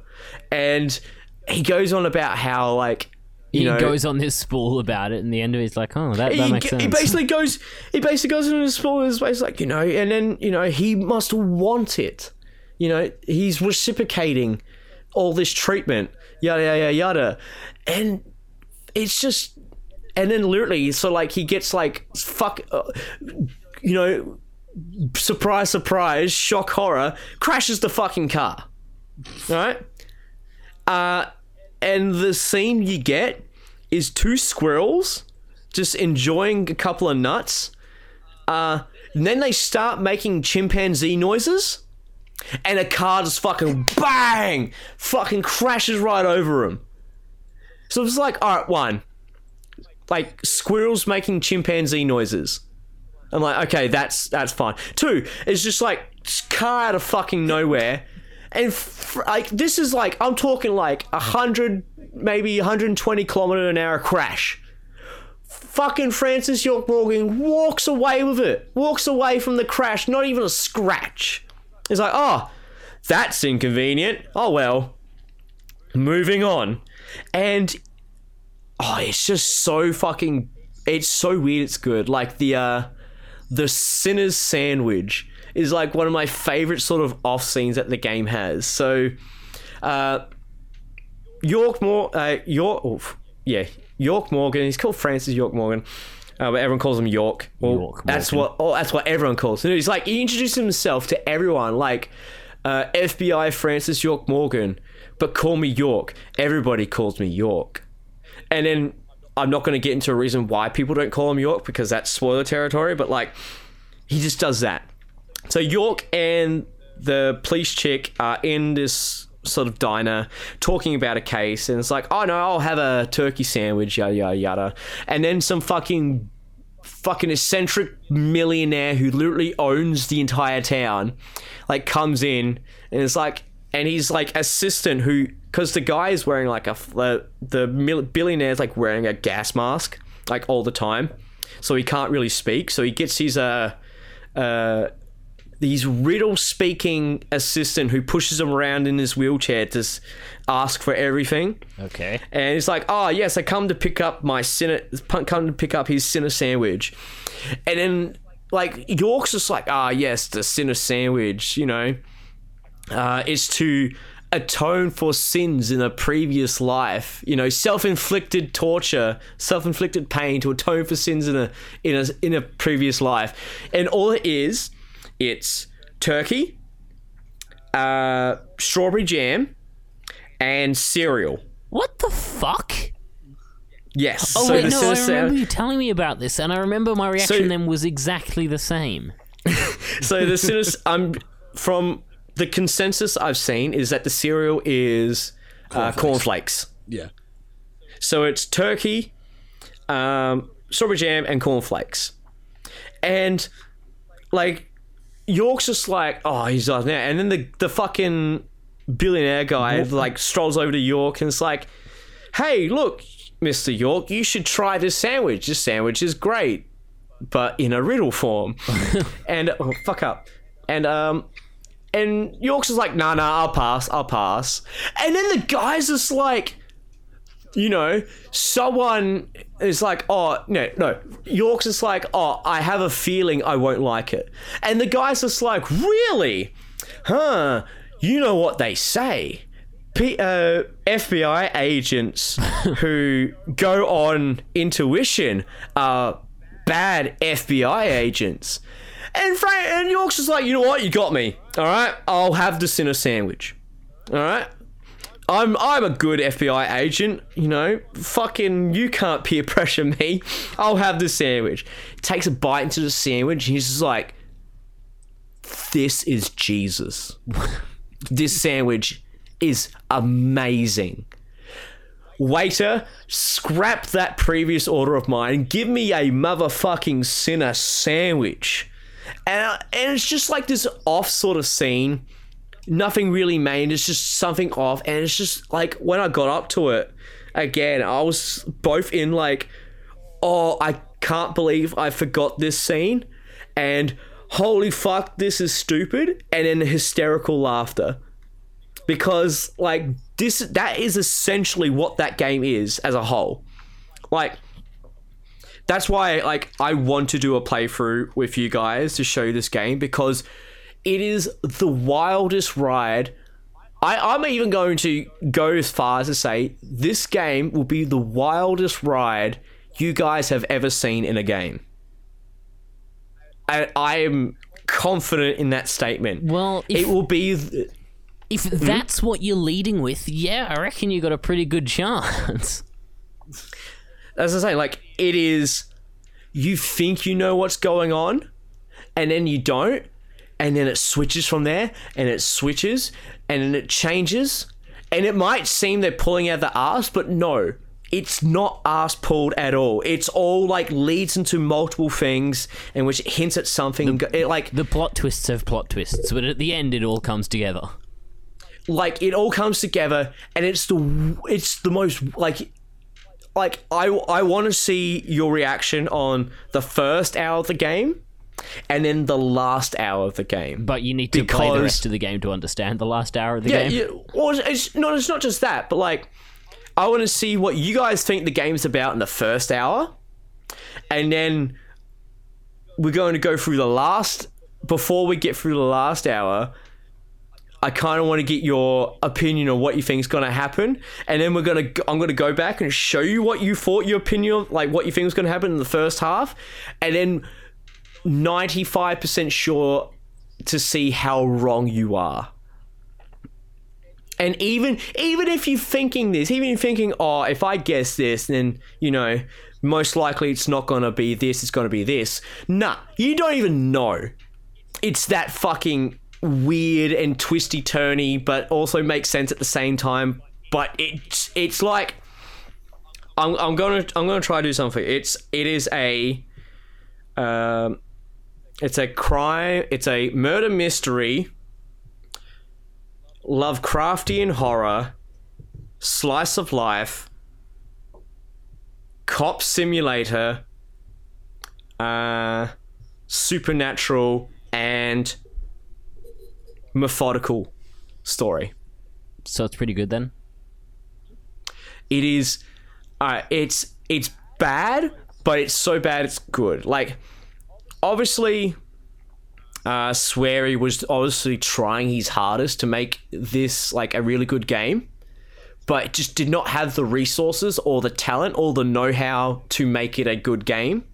And he goes on about how like you he know goes on this spool about it, and the end of it's like, oh, that, that he, makes sense. he basically goes he basically goes into his spoil his face like you know and then you know he must want it you know he's reciprocating all this treatment yada yada yada and it's just and then literally so like he gets like fuck uh, you know surprise surprise shock horror crashes the fucking car right uh and the scene you get is two squirrels just enjoying a couple of nuts. Uh, and then they start making chimpanzee noises, and a car just fucking bang, fucking crashes right over them. So it's like, all right, one, like squirrels making chimpanzee noises. I'm like, okay, that's that's fine. Two, it's just like car out of fucking nowhere, and f- like this is like I'm talking like a hundred, maybe 120 kilometer an hour crash. Fucking Francis York Morgan walks away with it, walks away from the crash, not even a scratch. It's like, oh, that's inconvenient. Oh well. Moving on, and oh, it's just so fucking. It's so weird. It's good. Like the uh, the sinner's sandwich is like one of my favorite sort of off scenes that the game has. So, uh, York Mor uh, York, yeah, York Morgan. He's called Francis York Morgan. Uh, but everyone calls him York. Well, York that's Morgan. what. Oh, that's what everyone calls him. He's like he introduced himself to everyone, like uh, FBI Francis York Morgan, but call me York. Everybody calls me York. And then I'm not going to get into a reason why people don't call him York because that's spoiler territory. But like, he just does that. So York and the police chick are in this sort of diner talking about a case, and it's like, oh no, I'll have a turkey sandwich, yada yada yada, and then some fucking fucking eccentric millionaire who literally owns the entire town, like comes in and it's like, and he's like assistant who, because the guy is wearing like a the the mil- billionaire's like wearing a gas mask like all the time, so he can't really speak. So he gets his uh uh these riddle speaking assistant who pushes him around in his wheelchair to s- ask for everything. Okay. And he's like, "Oh yes, I come to pick up my sinner, come to pick up his sinner sandwich," and then like York's just like, "Ah yes, the sinner sandwich," you know, uh, is to atone for sins in a previous life. You know, self-inflicted torture, self-inflicted pain to atone for sins in a in a in a previous life, and all it is, it's turkey, uh, strawberry jam, and cereal. What the fuck? Yes. Oh so wait, no, I remember you telling me about this, and I remember my reaction So- then was exactly the same. so the Sinner I'm from the consensus I've seen is that the cereal is uh, cornflakes. Yeah. So it's turkey, um, strawberry jam, and cornflakes. And like York's just like, oh, he's like, now. And then the the fucking billionaire guy like strolls over to York and it's like, hey, look, Mister York, you should try this sandwich. This sandwich is great, but in a riddle form. and oh, fuck up. And um. And York's just like, nah, nah, I'll pass, I'll pass. And then the guy's just like, you know, someone is like, oh, no, no. York's just like, oh, I have a feeling I won't like it. And the guy's just like, really? Huh? You know what they say. P- uh, FBI agents who go on intuition are bad FBI agents. And Frank and York's just like, you know what? You got me. All right, I'll have the sinner sandwich. All right. I'm I'm a good FBI agent, you know. Fucking you can't peer pressure me. I'll have the sandwich. Takes a bite into the sandwich and he's just like this is Jesus. this sandwich is amazing. Waiter, scrap that previous order of mine give me a motherfucking sinner sandwich. And, uh, and it's just like this off sort of scene. Nothing really made. It's just something off, and it's just like when I got up to it again, I was both in like, oh, I can't believe I forgot this scene, and holy fuck, this is stupid, and then hysterical laughter. Because like this that is essentially what that game is as a whole. Like that's why like I want to do a playthrough with you guys to show you this game because it is the wildest ride. I, I'm even going to go as far as to say this game will be the wildest ride you guys have ever seen in a game. I, I am confident in that statement. Well, if, it will be. th- if hmm? that's what you're leading with, yeah, I reckon you got a pretty good chance. As I say, like it is. You think you know what's going on, and then you don't, and then it switches from there, and it switches, and then it changes, and it might seem they're pulling out the arse, but no, it's not arse pulled at all. It's all like leads into multiple things, and which hints at something. it, like The plot twists have plot twists, but at the end, it all comes together. like it all comes together and it's the it's the most like like I I want to see your reaction on the first hour of the game and then the last hour of the game. But you need to play the rest of the game to understand the last hour of the yeah, game. yeah. Well, it's- it's not it's not just that, but like I want to see what you guys think the game's about in the first hour, and then we're going to go through the last. Before we get through the last hour, I kind of want to get your opinion on what you think is going to happen, and then we're gonna. I'm gonna go back and show you what you thought your opinion, of, like what you think was going to happen in the first half, and then 95% sure to see how wrong you are. And even even if you're thinking this, even if you're thinking, oh, if I guess this, then you know, most likely it's not gonna be this, it's gonna be this. Nah, you don't even know. It's that fucking weird and twisty turny, but also makes sense at the same time. But it's it's like I'm, I'm gonna I'm gonna try to do something. It's it is a um it's a crime it's a murder mystery Lovecraftian horror, slice of life, cop simulator, uh, supernatural, and methodical story. So it's pretty good then. It is, uh, it's it's bad, but it's so bad it's good. Like, obviously, uh, Swery was obviously trying his hardest to make this like a really good game, but just did not have the resources or the talent or the know-how to make it a good game.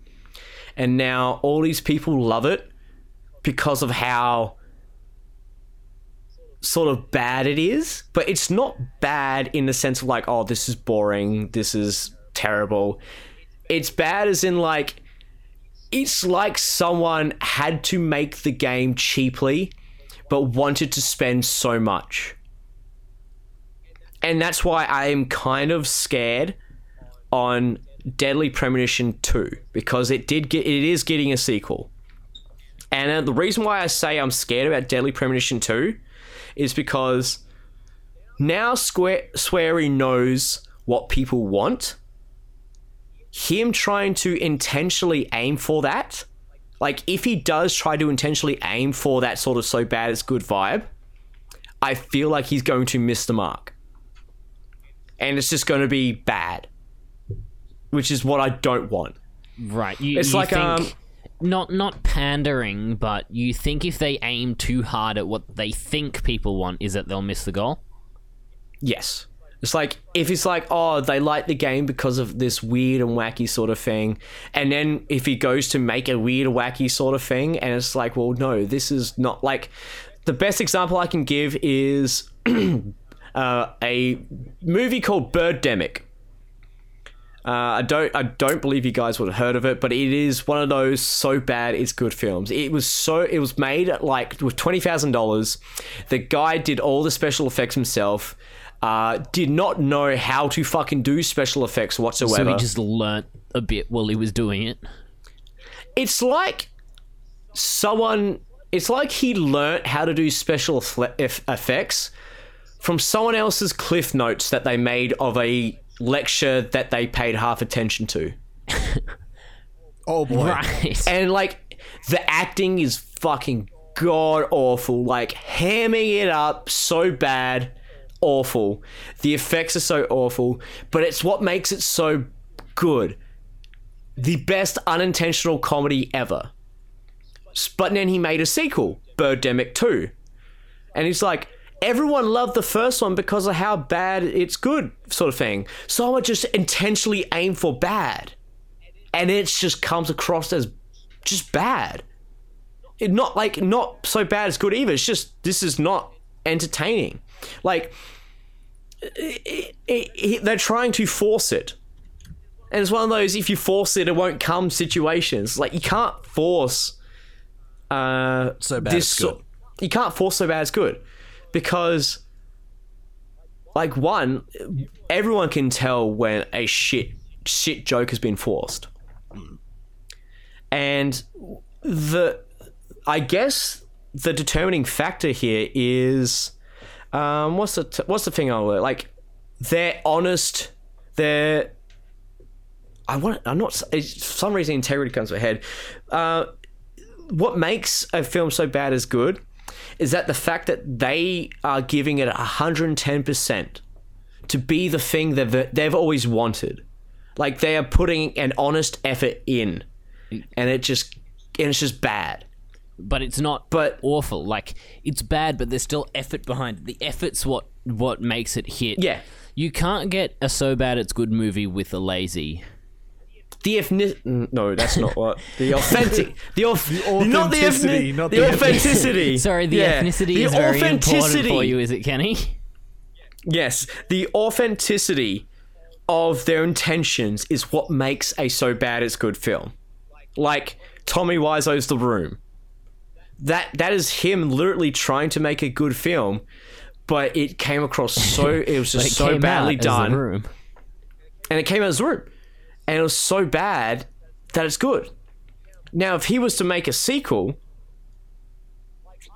And now all these people love it because of how sort of bad it is, but it's not bad in the sense of like, oh, this is boring, this is terrible. It's bad as in like it's like someone had to make the game cheaply but wanted to spend so much. And that's why I am kind of scared on Deadly Premonition 2 because it did get it is getting a sequel. And uh, the reason why I say I'm scared about Deadly Premonition 2 is because now Square Swery knows what people want. Him trying to intentionally aim for that, like if he does try to intentionally aim for that sort of so bad it's good vibe, I feel like he's going to miss the mark. And it's just going to be bad. Which is what I don't want. Right. You, It's you like, think um, not not pandering, but you think if they aim too hard at what they think people want, is that they'll miss the goal? Yes. It's like if it's like, oh, they like the game because of this weird and wacky sort of thing, and then if he goes to make a weird wacky sort of thing, and it's like, well, no, this is not like the best example I can give is uh, a movie called Birdemic. Uh, I don't, I don't believe you guys would have heard of it, but it is one of those so bad it's good films. It was so, it was made at like with twenty thousand dollars. The guy did all the special effects himself. Uh, did not know how to fucking do special effects whatsoever. So he just learnt a bit while he was doing it. it's like someone it's like he learnt how to do special effects from someone else's cliff notes that they made of a lecture that they paid half attention to. Oh boy. Right. and like the acting is fucking god awful like hamming it up so bad awful. The effects are so awful but it's what makes it so good. The best unintentional comedy ever. S- but then he made a sequel birdemic 2 and he's like everyone loved the first one because of how bad it's good sort of thing so i would just intentionally aim for bad and it just comes across as just bad. It not like not so bad it's good either. It's just this is not entertaining. Like it, it, it, they're trying to force it, and it's one of those if you force it, it won't come situations. Like you can't force uh, So bad this so- you can't force so bad it's good because like one everyone can tell when a shit shit joke has been forced and the i guess the determining factor here is um, what's the t- what's the thing I will like? They're honest. They're I want. I'm not. For some reason, integrity comes to my head. Uh, what makes a film so bad as good is that the fact that they are giving it 110% to be the thing that they've always wanted. Like they are putting an honest effort in, and it just and it's just bad. but it's not But- awful. Like it's bad, but there's still effort behind it. The effort's what what makes it hit. Yeah. You can't get a so bad it's good movie with a lazy. The ethnic no, that's not what the authentic the, au- The not the authenticity, not the, the authenticity. Sorry, the Yeah. ethnicity The is very important authenticity. for you, is it, Kenny? Yes, the authenticity of their intentions is what makes a so bad it's good film. Like Tommy Wiseau's The Room. That that is him literally trying to make a good film, but it came across so it was just so badly out as The done, Room. and it came out as The Room, and it was so bad that it's good. Now, if he was to make a sequel,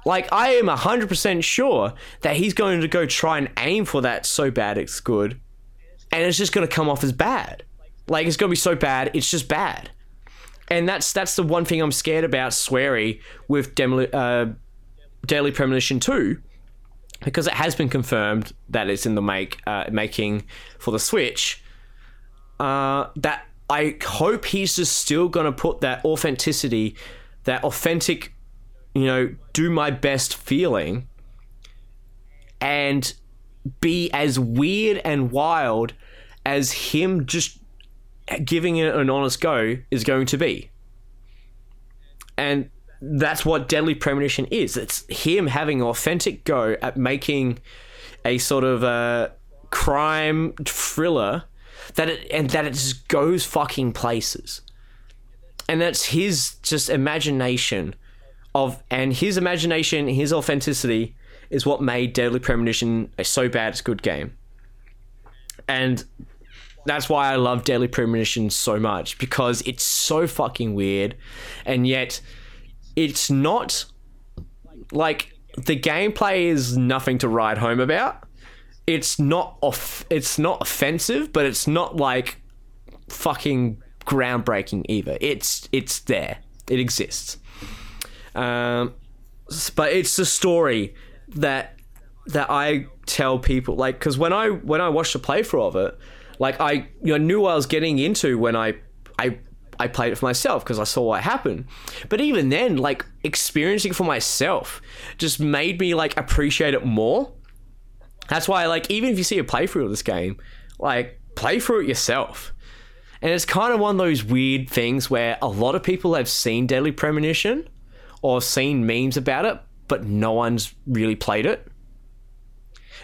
like I am 100% sure that he's going to go try and aim for that so bad it's good, and it's just going to come off as bad. Like it's going to be so bad, it's just bad. And that's that's the one thing I'm scared about Swery with uh, Deadly Premonition 2 because it has been confirmed that it's in the make uh, making for the Switch. Uh, that I hope he's just still gonna put that authenticity, that authentic, you know, do my best feeling, and be as weird and wild as him just giving it an honest go is going to be. And that's what Deadly Premonition is. It's him having an authentic go at making a sort of uh, crime thriller that it and that it just goes fucking places. And that's his just imagination of and his imagination, his authenticity is what made Deadly Premonition a so bad it's good game. And that's why I love Deadly Premonition so much because it's so fucking weird and yet it's not like the gameplay is nothing to write home about. It's not off it's not offensive, but it's not like fucking groundbreaking either. It's it's there. It exists. Um but it's the story that that I tell people like cuz when I when I watched the playthrough of it, like I you know knew I was getting into when I I I played it for myself because I saw what happened. But even then, like experiencing for myself just made me like appreciate it more. That's why like even if you see a playthrough of this game, like play through it yourself. And it's kind of one of those weird things where a lot of people have seen Deadly Premonition or seen memes about it, but no one's really played it.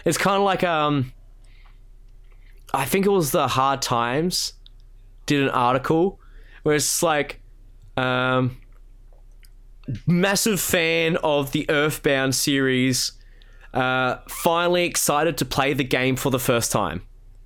It's kind of like um I think it was the Hard Times did an article where it's like um massive fan of the Earthbound series uh finally excited to play the game for the first time.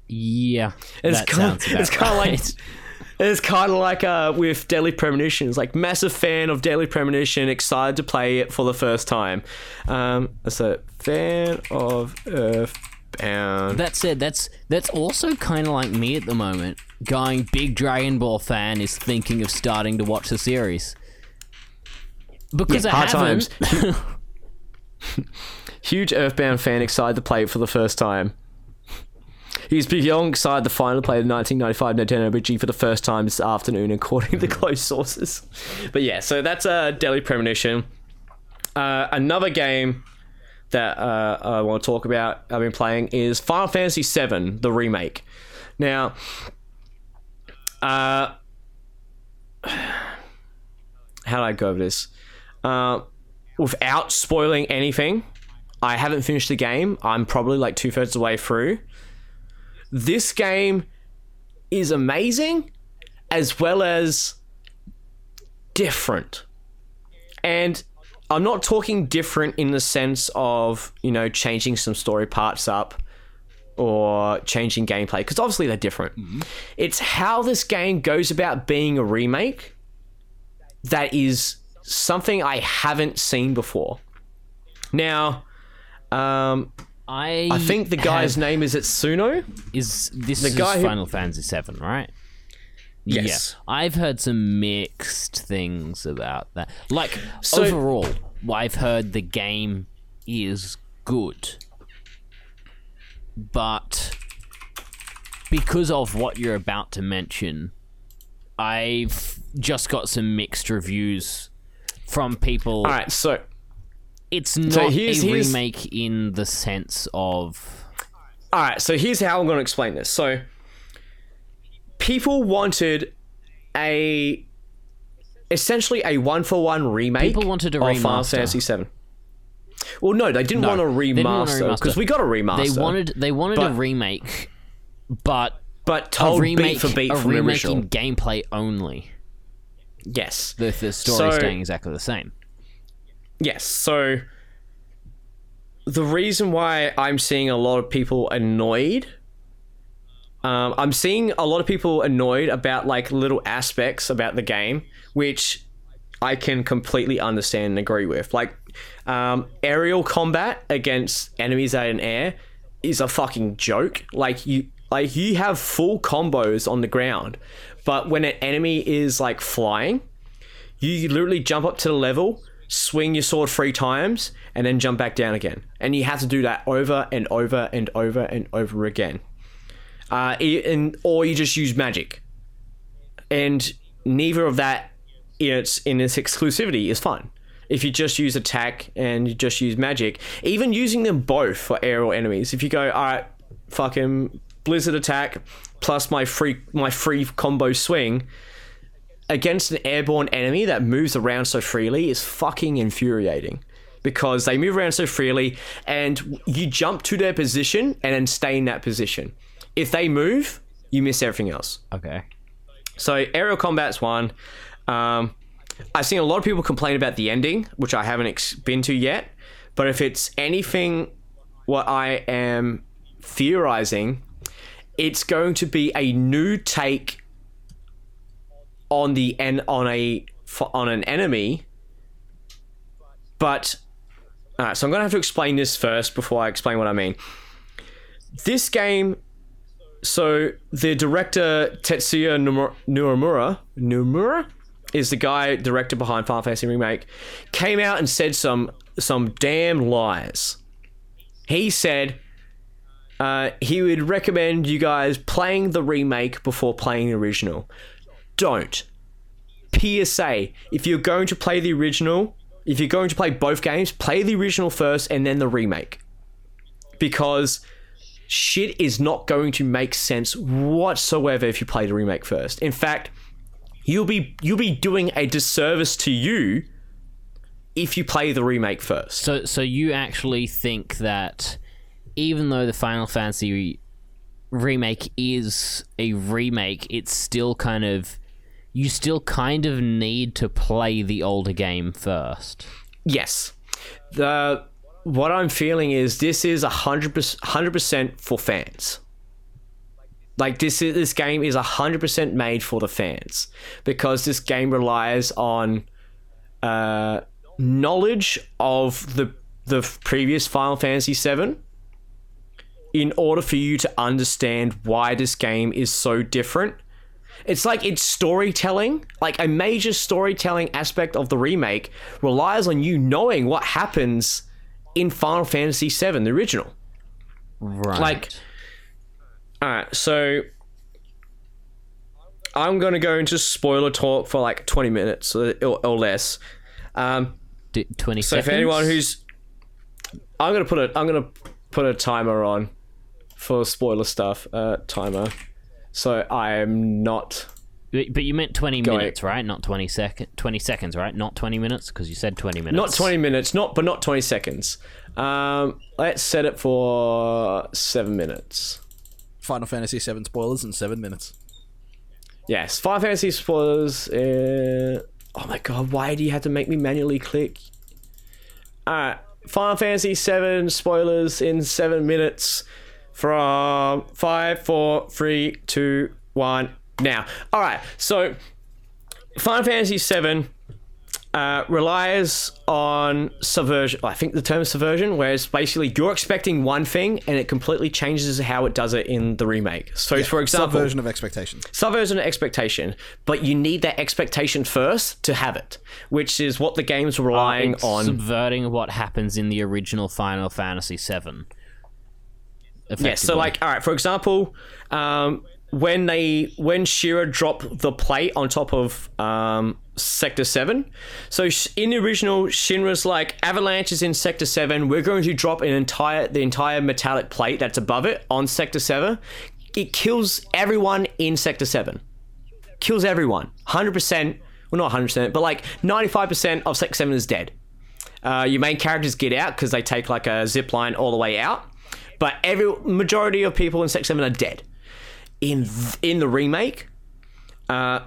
Yeah, It's kind of, it's kind of like it's kind of like uh, with Deadly Premonition. It's like massive fan of Deadly Premonition, excited to play it for the first time. Um, so fan of Earthbound. That said, that's that's also kind of like me at the moment. Going big Dragon Ball fan is thinking of starting to watch the series because Yeah, I hard haven't. Huge Earthbound fan, excited to play it for the first time. He's beyond excited to finally play the 1995 Nintendo RPG for the first time this afternoon, according to the close sources. But yeah, so that's a uh, Deadly Premonition. Uh, another game that uh, I want to talk about I've been playing is Final Fantasy VII, the remake. Now, uh, how do I go over this? Uh, without spoiling anything, I haven't finished the game. I'm probably like two thirds of the way through. This game is amazing as well as different. And I'm not talking different in the sense of, you know, changing some story parts up or changing gameplay, because obviously they're different. Mm-hmm. It's how this game goes about being a remake that is something I haven't seen before. Now, um, I I think the guy's have- name is Itsuno. is this the is guy who- Final Fantasy Seven, right? Yes. Yeah, I've heard some mixed things about that. Like So- overall, I've heard the game is good, but because of what you're about to mention, I've just got some mixed reviews from people. All right, so It's not here's- a here's- remake in the sense of all right, so here's how I'm going to explain this. So people wanted a essentially a one for one remake. People wanted a of Final remaster. Fantasy Seven. Well, no, they didn't No, want a they didn't want a remaster because we got a remaster. they wanted they wanted a remake, but but told remake beat for beat a from the remake original. in gameplay only. Yes. The the story So- staying exactly the same. Yes. So the reason why I'm seeing a lot of people annoyed, um, I'm seeing a lot of people annoyed about like little aspects about the game, which I can completely understand and agree with. Like um, aerial combat against enemies out in air is a fucking joke. Like you, like you have full combos on the ground, but when an enemy is like flying, you literally jump up to the level, swing your sword three times, and then jump back down again. And you have to do that over and over and over and over again. Uh, and or you just use magic, and neither of that in its in its exclusivity is fun. If you just use attack and you just use magic, even using them both for aerial enemies, if you go, all right, fucking blizzard attack plus my free my free combo swing, against an airborne enemy that moves around so freely is fucking infuriating because they move around so freely and you jump to their position and then stay in that position. If they move, you miss everything else. Okay. So aerial combat's one. Um, I've seen a lot of people complain about the ending, which I haven't ex- been to yet. But if it's anything, what I am theorizing, it's going to be a new take on the en- on a on an enemy. But all right, so I'm gonna have to explain this first before I explain what I mean. This game so the director Tetsuya Nomura Nomura is the guy director behind Final Fantasy Remake came out and said some some damn lies. He said uh, he would recommend you guys playing the remake before playing the original. Don't. PSA: If you're going to play the original, if you're going to play both games, play the original first and then the remake, because shit is not going to make sense whatsoever if you play the remake first. In fact, you'll be you'll be doing a disservice to you if you play the remake first. So so you actually think that even though the Final Fantasy re- remake is a remake, it's still kind of you still kind of need to play the older game first. Yes. The what I'm feeling is this is a hundred percent for fans. Like this is this game is hundred percent made for the fans because this game relies on uh, knowledge of the the previous Final Fantasy VII in order for you to understand why this game is so different. It's like it's storytelling, like a major storytelling aspect of the remake relies on you knowing what happens in Final Fantasy VII, the original. Right. Like, all right, so I'm gonna go into spoiler talk for like 20 minutes or, or less. Um, D- 20 so seconds. for anyone who's, I'm gonna put a I'm gonna put a timer on for spoiler stuff. Uh, timer. So I am not. But but you meant 20 Go minutes, right? Not 20 second 20 seconds, right? Not 20 minutes because you said 20 minutes. Not 20 minutes, not but not 20 seconds. Um, let's set it for seven minutes. Final Fantasy 7 spoilers in seven minutes. Yes, Final Fantasy spoilers. Uh, oh my god, why do you have to make me manually click? Alright, Final Fantasy 7 spoilers in seven minutes from five, four, three, two, one, now. Alright, so Final Fantasy VII uh, relies on subversion. I think the term is subversion, where it's basically you're expecting one thing and it completely changes how it does it in the remake. So, for example, Subversion of expectations. subversion of expectation, but you need that expectation first to have it, which is what the game's relying It's on. subverting what happens in the original Final Fantasy VII. Yeah, so like, all right, for example, um, when they when Shinra dropped the plate on top of um, Sector Seven, so in the original, Shinra's like, Avalanche is in Sector Seven. We're going to drop an entire the entire metallic plate that's above it on Sector Seven. It kills everyone in Sector Seven. Kills everyone. Hundred percent. Well, not hundred percent, but like ninety-five percent of Sector Seven is dead. Uh, your main characters get out because they take like a zip line all the way out. But every majority of people in Sector Seven are dead. In th- in the remake, uh,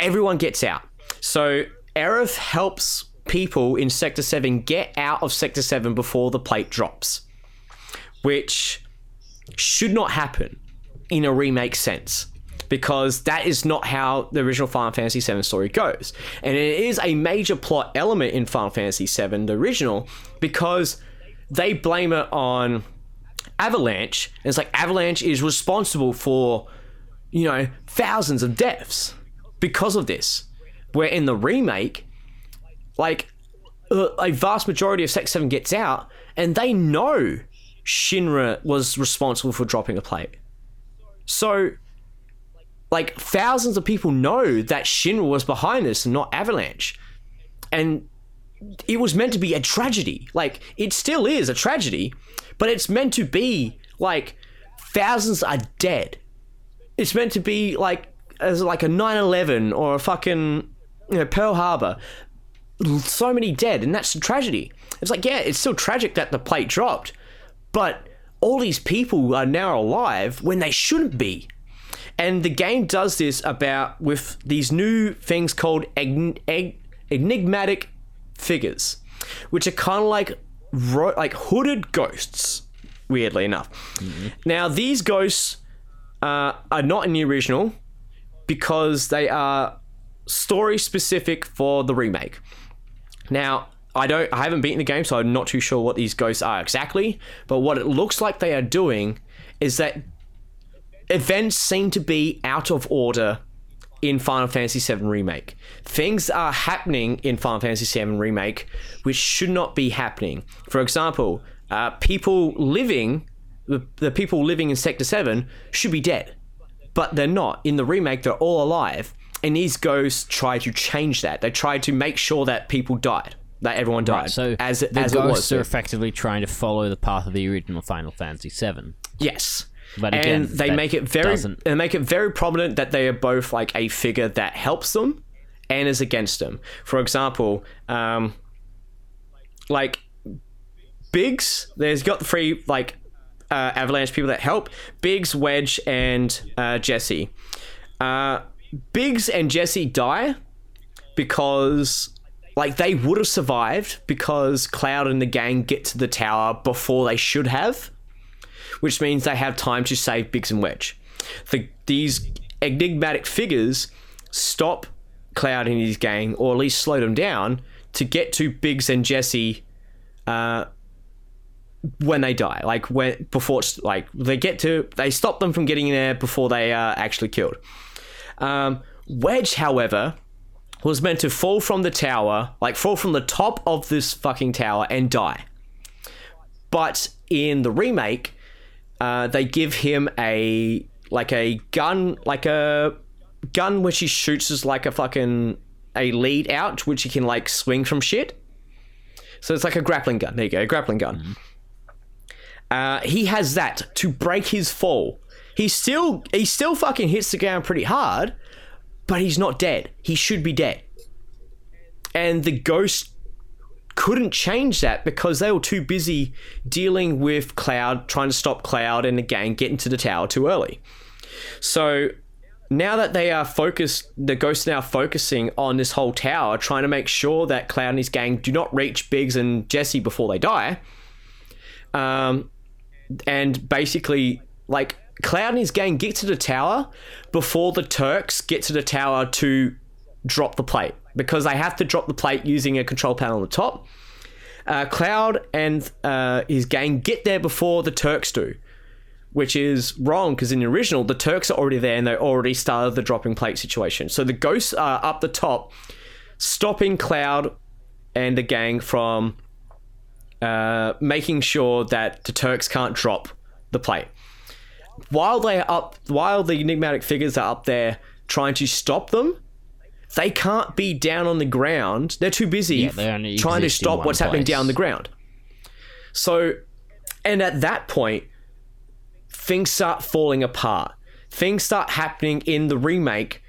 everyone gets out. So Aerith helps people in Sector Seven get out of Sector Seven before the plate drops, which should not happen in a remake sense because that is not how the original Final Fantasy VII story goes. And it is a major plot element in Final Fantasy VII, the original, because they blame it on Avalanche. And it's like Avalanche is responsible for, you know, thousands of deaths because of this. Where in the remake, like uh, a vast majority of Sex 7 gets out, and they know Shinra was responsible for dropping a plate. So, like, thousands of people know that Shinra was behind this and not Avalanche. And it was meant to be a tragedy. Like, it still is a tragedy, but it's meant to be, like, thousands are dead. It's meant to be, like, as like a 9 11 or a fucking, you know, Pearl Harbor so many dead, and that's a tragedy. It's like, yeah, it's still tragic that the plate dropped, but all these people are now alive when they shouldn't be. And the game does this about with these new things called enigmatic figures, which are kind of like ro- like hooded ghosts. Weirdly enough, now these ghosts uh, are not in the original because they are story specific for the remake. Now, I don't I haven't beaten the game, so I'm not too sure what these ghosts are exactly, but what it looks like they are doing is that events seem to be out of order in Final Fantasy VII Remake. Things are happening in Final Fantasy VII Remake which should not be happening. For example, uh, people living, the, the people living in Sector 7 should be dead, but they're not. In the remake, they're all alive, and these ghosts try to change that. They try to make sure that people died, that everyone died, So as, the as it ghosts was. are effectively trying to follow the path of the original Final Fantasy VII. Yes. But again, and they make it very doesn't- they make it very prominent that they are both like a figure that helps them and is against them. For example, um, like Biggs, there's got three like uh, Avalanche people that help Biggs, Wedge, and uh, Jesse. Uh, Biggs and Jesse die because like they would have survived because Cloud and the gang get to the tower before they should have which means they have time to save Biggs and Wedge. The, these enigmatic figures stop Cloud and his gang, or at least slow them down, to get to Biggs and Jesse uh, when they die. Like when before, like they get to, they stop them from getting there before they are actually killed. Um, Wedge, however, was meant to fall from the tower, like fall from the top of this fucking tower and die. But in the remake, uh, they give him a like a gun, like a gun which he shoots as like a fucking a lead out, which he can like swing from shit. So it's like a grappling gun. There you go, a grappling gun. Uh, he has that to break his fall. He still he still fucking hits the ground pretty hard, but he's not dead. He should be dead. And the ghost couldn't change that because they were too busy dealing with Cloud, trying to stop Cloud and the gang getting to the tower too early. So now that they are focused, the ghosts are now focusing on this whole tower, trying to make sure that Cloud and his gang do not reach Biggs and Jesse before they die. Um, and basically, like Cloud and his gang get to the tower before the Turks get to the tower to drop the plate. Because they have to drop the plate using a control panel on the top. Uh, Cloud and uh, his gang get there before the Turks do, which is wrong because in the original, the Turks are already there and they already started the dropping plate situation. So the ghosts are up the top, stopping Cloud and the gang from uh, making sure that the Turks can't drop the plate. While they up, while the enigmatic figures are up there trying to stop them, they can't be down on the ground. They're too busy Yeah, they trying to stop what's happening down the ground. So, and at that point, things start falling apart. Things start happening in the remake,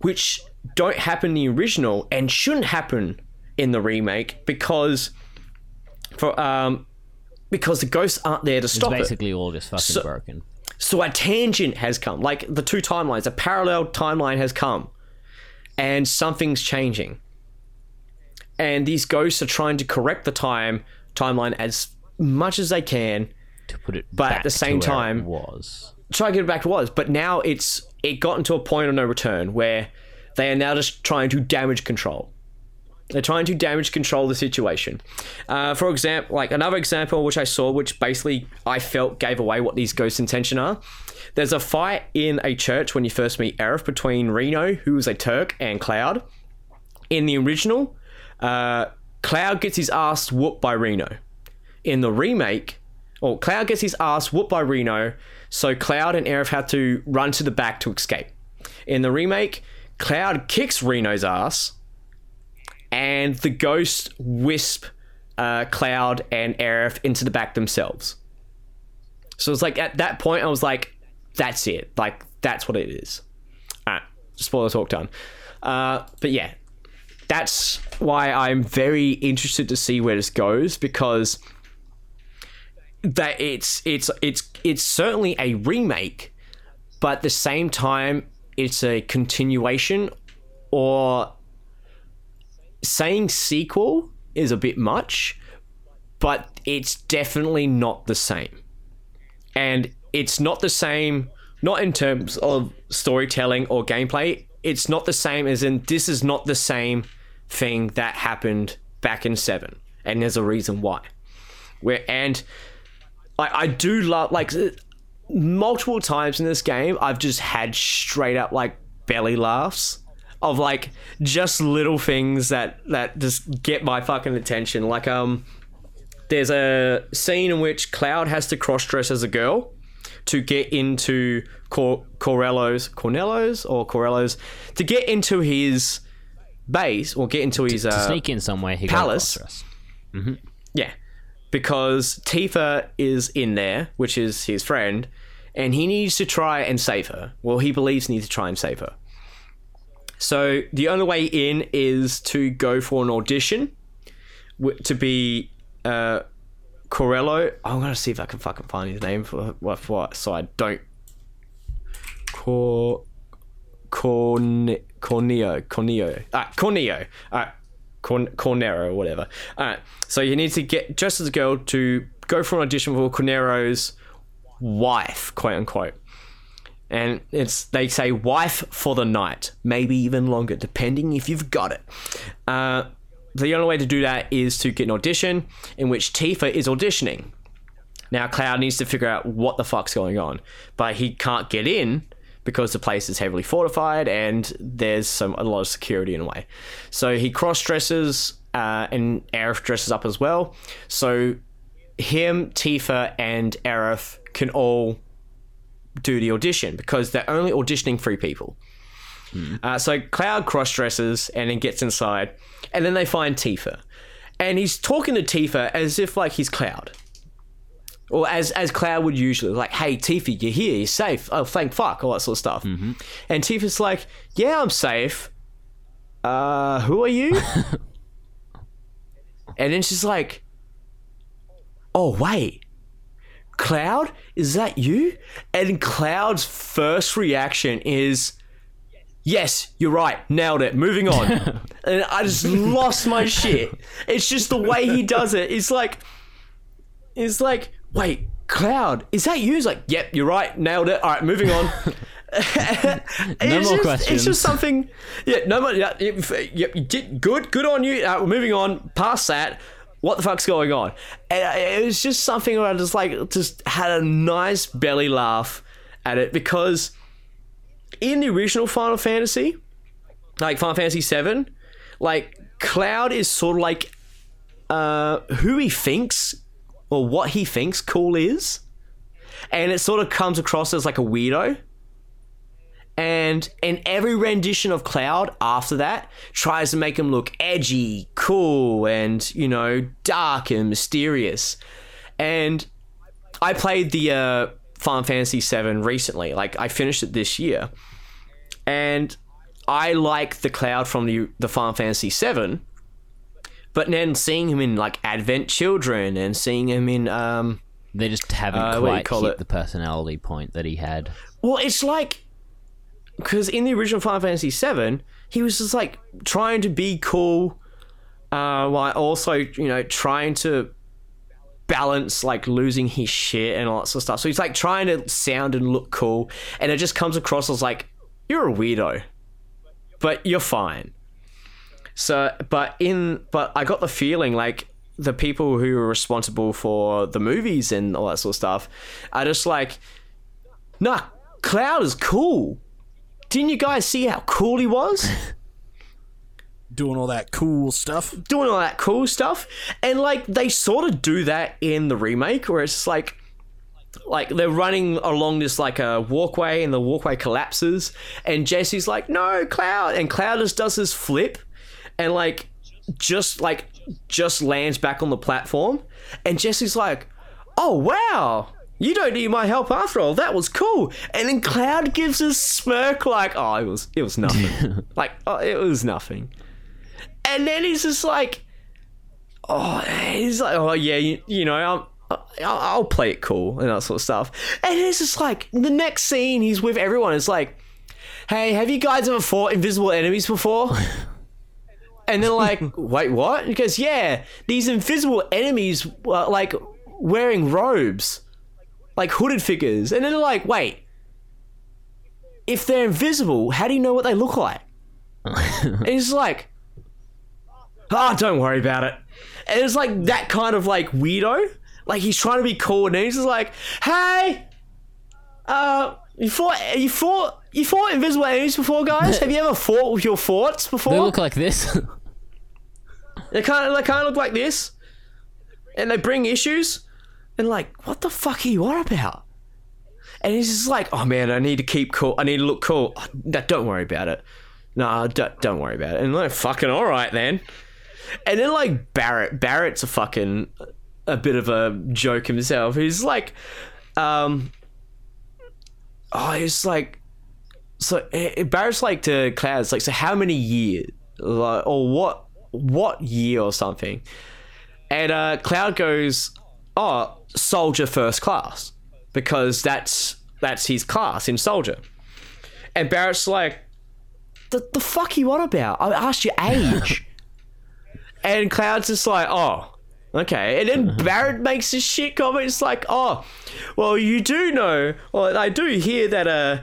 which don't happen in the original and shouldn't happen in the remake because for um because the ghosts aren't there to It's stop it. basically all just fucking So- broken. So a tangent has come, like the two timelines, a parallel timeline has come, and something's changing. And these ghosts are trying to correct the time timeline as much as they can, To put it But at back the same to where it time- was try to get it back to what it was. But now it's it gotten to a point of no return where they are now just trying to damage control. They're trying to damage control the situation. Uh, for example, like another example which I saw, which basically I felt gave away what these ghosts' intention are. There's a fight in a church when you first meet Aerith between Reno, who is a Turk, and Cloud. In the original, uh, Cloud gets his ass whooped by Reno. In the remake, or Cloud gets his ass whooped by Reno, so Cloud and Aerith have to run to the back to escape. In the remake, Cloud kicks Reno's ass, and the ghost wisp uh, Cloud and Aerith into the back themselves. So it's like at that point, I was like, that's it. Like, that's what it is. Alright, spoiler talk done. Uh, but yeah, that's why I'm very interested to see where this goes because that it's it's it's it's certainly a remake, but at the same time it's a continuation or saying sequel is a bit much, but it's definitely not the same. And it's not the same not in terms of storytelling or gameplay. It's not the same as in this is not the same thing that happened back in 7 and there's a reason why. Where and like I do love like multiple times in this game I've just had straight up like belly laughs of like just little things that that just get my fucking attention like um there's a scene in which Cloud has to cross dress as a girl to get into Cor- Corello's Cornello's or Corello's to get into his base or get into his to uh, sneak in somewhere. He Palace. Across yeah, because Tifa is in there, which is his friend, and he needs to try and save her. Well, he believes he needs to try and save her. So the only way in is to go for an audition to be uh, Corello. I'm gonna see if I can fucking find his name for what for so I don't. Cor. Corn Corneo Corneo ah Corneo ah Corn Cornero whatever. Alright, so you need to get just as a girl to go for an audition for Cornero's wife, quote unquote. And it's they say wife for the night, maybe even longer, depending if you've got it. Uh, the only way to do that is to get an audition in which Tifa is auditioning. Now Cloud needs to figure out what the fuck's going on, but he can't get in because the place is heavily fortified and there's some a lot of security in a way. So he cross dresses uh, and Aerith dresses up as well. So him, Tifa, and Aerith can all do the audition because they're only auditioning three people. Uh, so Cloud cross dresses and then gets inside, and then they find Tifa, and he's talking to Tifa as if like he's Cloud, or as as Cloud would usually like, "Hey Tifa, you're here, you're safe. Oh, thank fuck, all that sort of stuff." And Tifa's like, "Yeah, I'm safe. Uh, who are you?" and then she's like, "Oh wait." Cloud, is that you? And Cloud's first reaction is, Yes, you're right. Nailed it. Moving on. and I just lost my shit. It's just the way he does it. It's like, it's like, wait, Cloud, is that you? He's like, yep, you're right. Nailed it. All right, moving on. it's more just, questions. It's just something. Yeah, no more. Yeah, yep, yep, you did good. Good on you. Uh, we're moving on past that. What the fuck's going on? And uh, it was just something where I just like just had a nice belly laugh at it because in the original Final Fantasy, like Final Fantasy VII, like Cloud is sort of like uh, who he thinks or what he thinks cool is, and it sort of comes across as like a weirdo. And in every rendition of Cloud after that tries to make him look edgy, cool, and you know, dark and mysterious. And I played the uh, Final Fantasy VII recently. Like I finished it this year, and I like the Cloud from the the Final Fantasy VII. But then seeing him in like Advent Children and seeing him in um, They just haven't Uh, what do you quite hit it? the personality point that he had. Well, it's like because in the original Final Fantasy VII, he was just like trying to be cool, uh, while also you know trying to balance like losing his shit and all that sort of stuff. So he's like trying to sound and look cool, and it just comes across as like you're a weirdo, but you're fine. So, but in but I got the feeling like the people who were responsible for the movies and all that sort of stuff are just like Nah, Cloud is cool. Didn't you guys see how cool he was? Doing all that cool stuff. Doing all that cool stuff. And like they sort of do that in the remake where it's like like they're running along this like a walkway and the walkway collapses and Jesse's like, "No, Cloud." And Cloud just does his flip and like just like just lands back on the platform and Jesse's like, "Oh, wow." You don't need my help after all. That was cool. And then Cloud gives a smirk like, "Oh, it was it was nothing." like, "Oh, it was nothing." And then he's just like, "Oh, he's like, oh yeah, you, you know, I'm, I'll, I'll play it cool and that sort of stuff." And it's just like the next scene, he's with everyone. It's like, "Hey, have you guys ever fought invisible enemies before?" And they're like, wait, what? He goes, yeah, these invisible enemies were like wearing robes, like hooded figures. And then they're like, wait, if they're invisible, how do you know what they look like? and he's like, ah, don't worry about it. And it's like that kind of like weirdo. Like he's trying to be cool and he's just like, hey, uh, you fought, you fought, you fought invisible enemies before, guys? Have you ever fought with your forts before? They look like this. They kind of they kind of look like this, and they bring issues, and like, what the fuck are you on about? And he's just like, oh man, I need to keep cool. I need to look cool. Oh, no, don't worry about it. No, don't, don't worry about it. And like, fucking all right then. And then like Barrett, Barrett's a fucking a bit of a joke himself. He's like, um, oh, he's like, so Barrett's like to Cloud's like, so how many years, like, or what, what year or something? And uh, Cloud goes, oh, soldier first class, because that's that's his class in soldier. And Barrett's like, the, the fuck you on about? I asked your age. and Cloud's just like, oh, okay. And then Barrett makes this shit comment. It's like, oh, well, you do know, or I do hear that uh,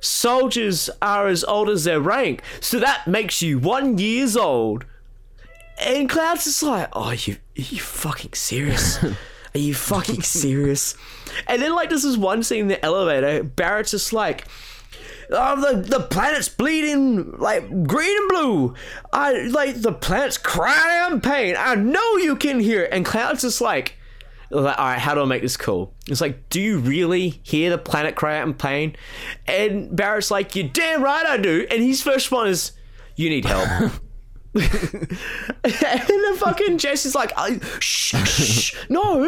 soldiers are as old as their rank, so that makes you one years old. And Cloud's just like, oh, you, are you fucking serious? Are you fucking serious? And then like there's this one scene in the elevator. Barrett's just like, oh, the the planet's bleeding like green and blue. I like the planet's crying out in pain. I know you can hear it. And Cloud's just like, like, all right, how do I make this cool? It's like, do you really hear the planet cry out in pain? And Barrett's like, you're damn right I do. And his first one is, you need help. and the fucking Jess is like, shh, shh, no.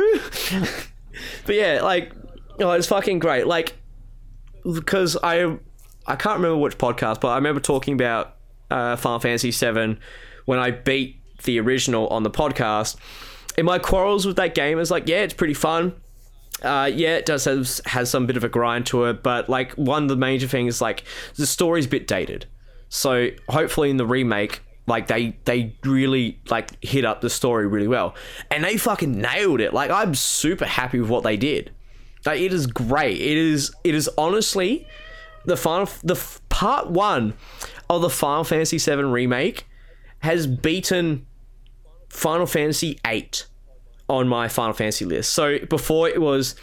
but yeah, like, oh, it's fucking great. Like, because I, I can't remember which podcast, but I remember talking about uh, Final Fantasy VII when I beat the original on the podcast. And my quarrels with that game is like, yeah, it's pretty fun. Uh, yeah, it does have has some bit of a grind to it, but like one of the major things, like the story's a bit dated. So hopefully in the remake, like they they really like hit up the story really well, and they fucking nailed it. Like I'm super happy with what they did. Like it is great. It is it is honestly the final the f- part one of the Final Fantasy VII remake has beaten Final Fantasy VIII on my Final Fantasy list. So before it was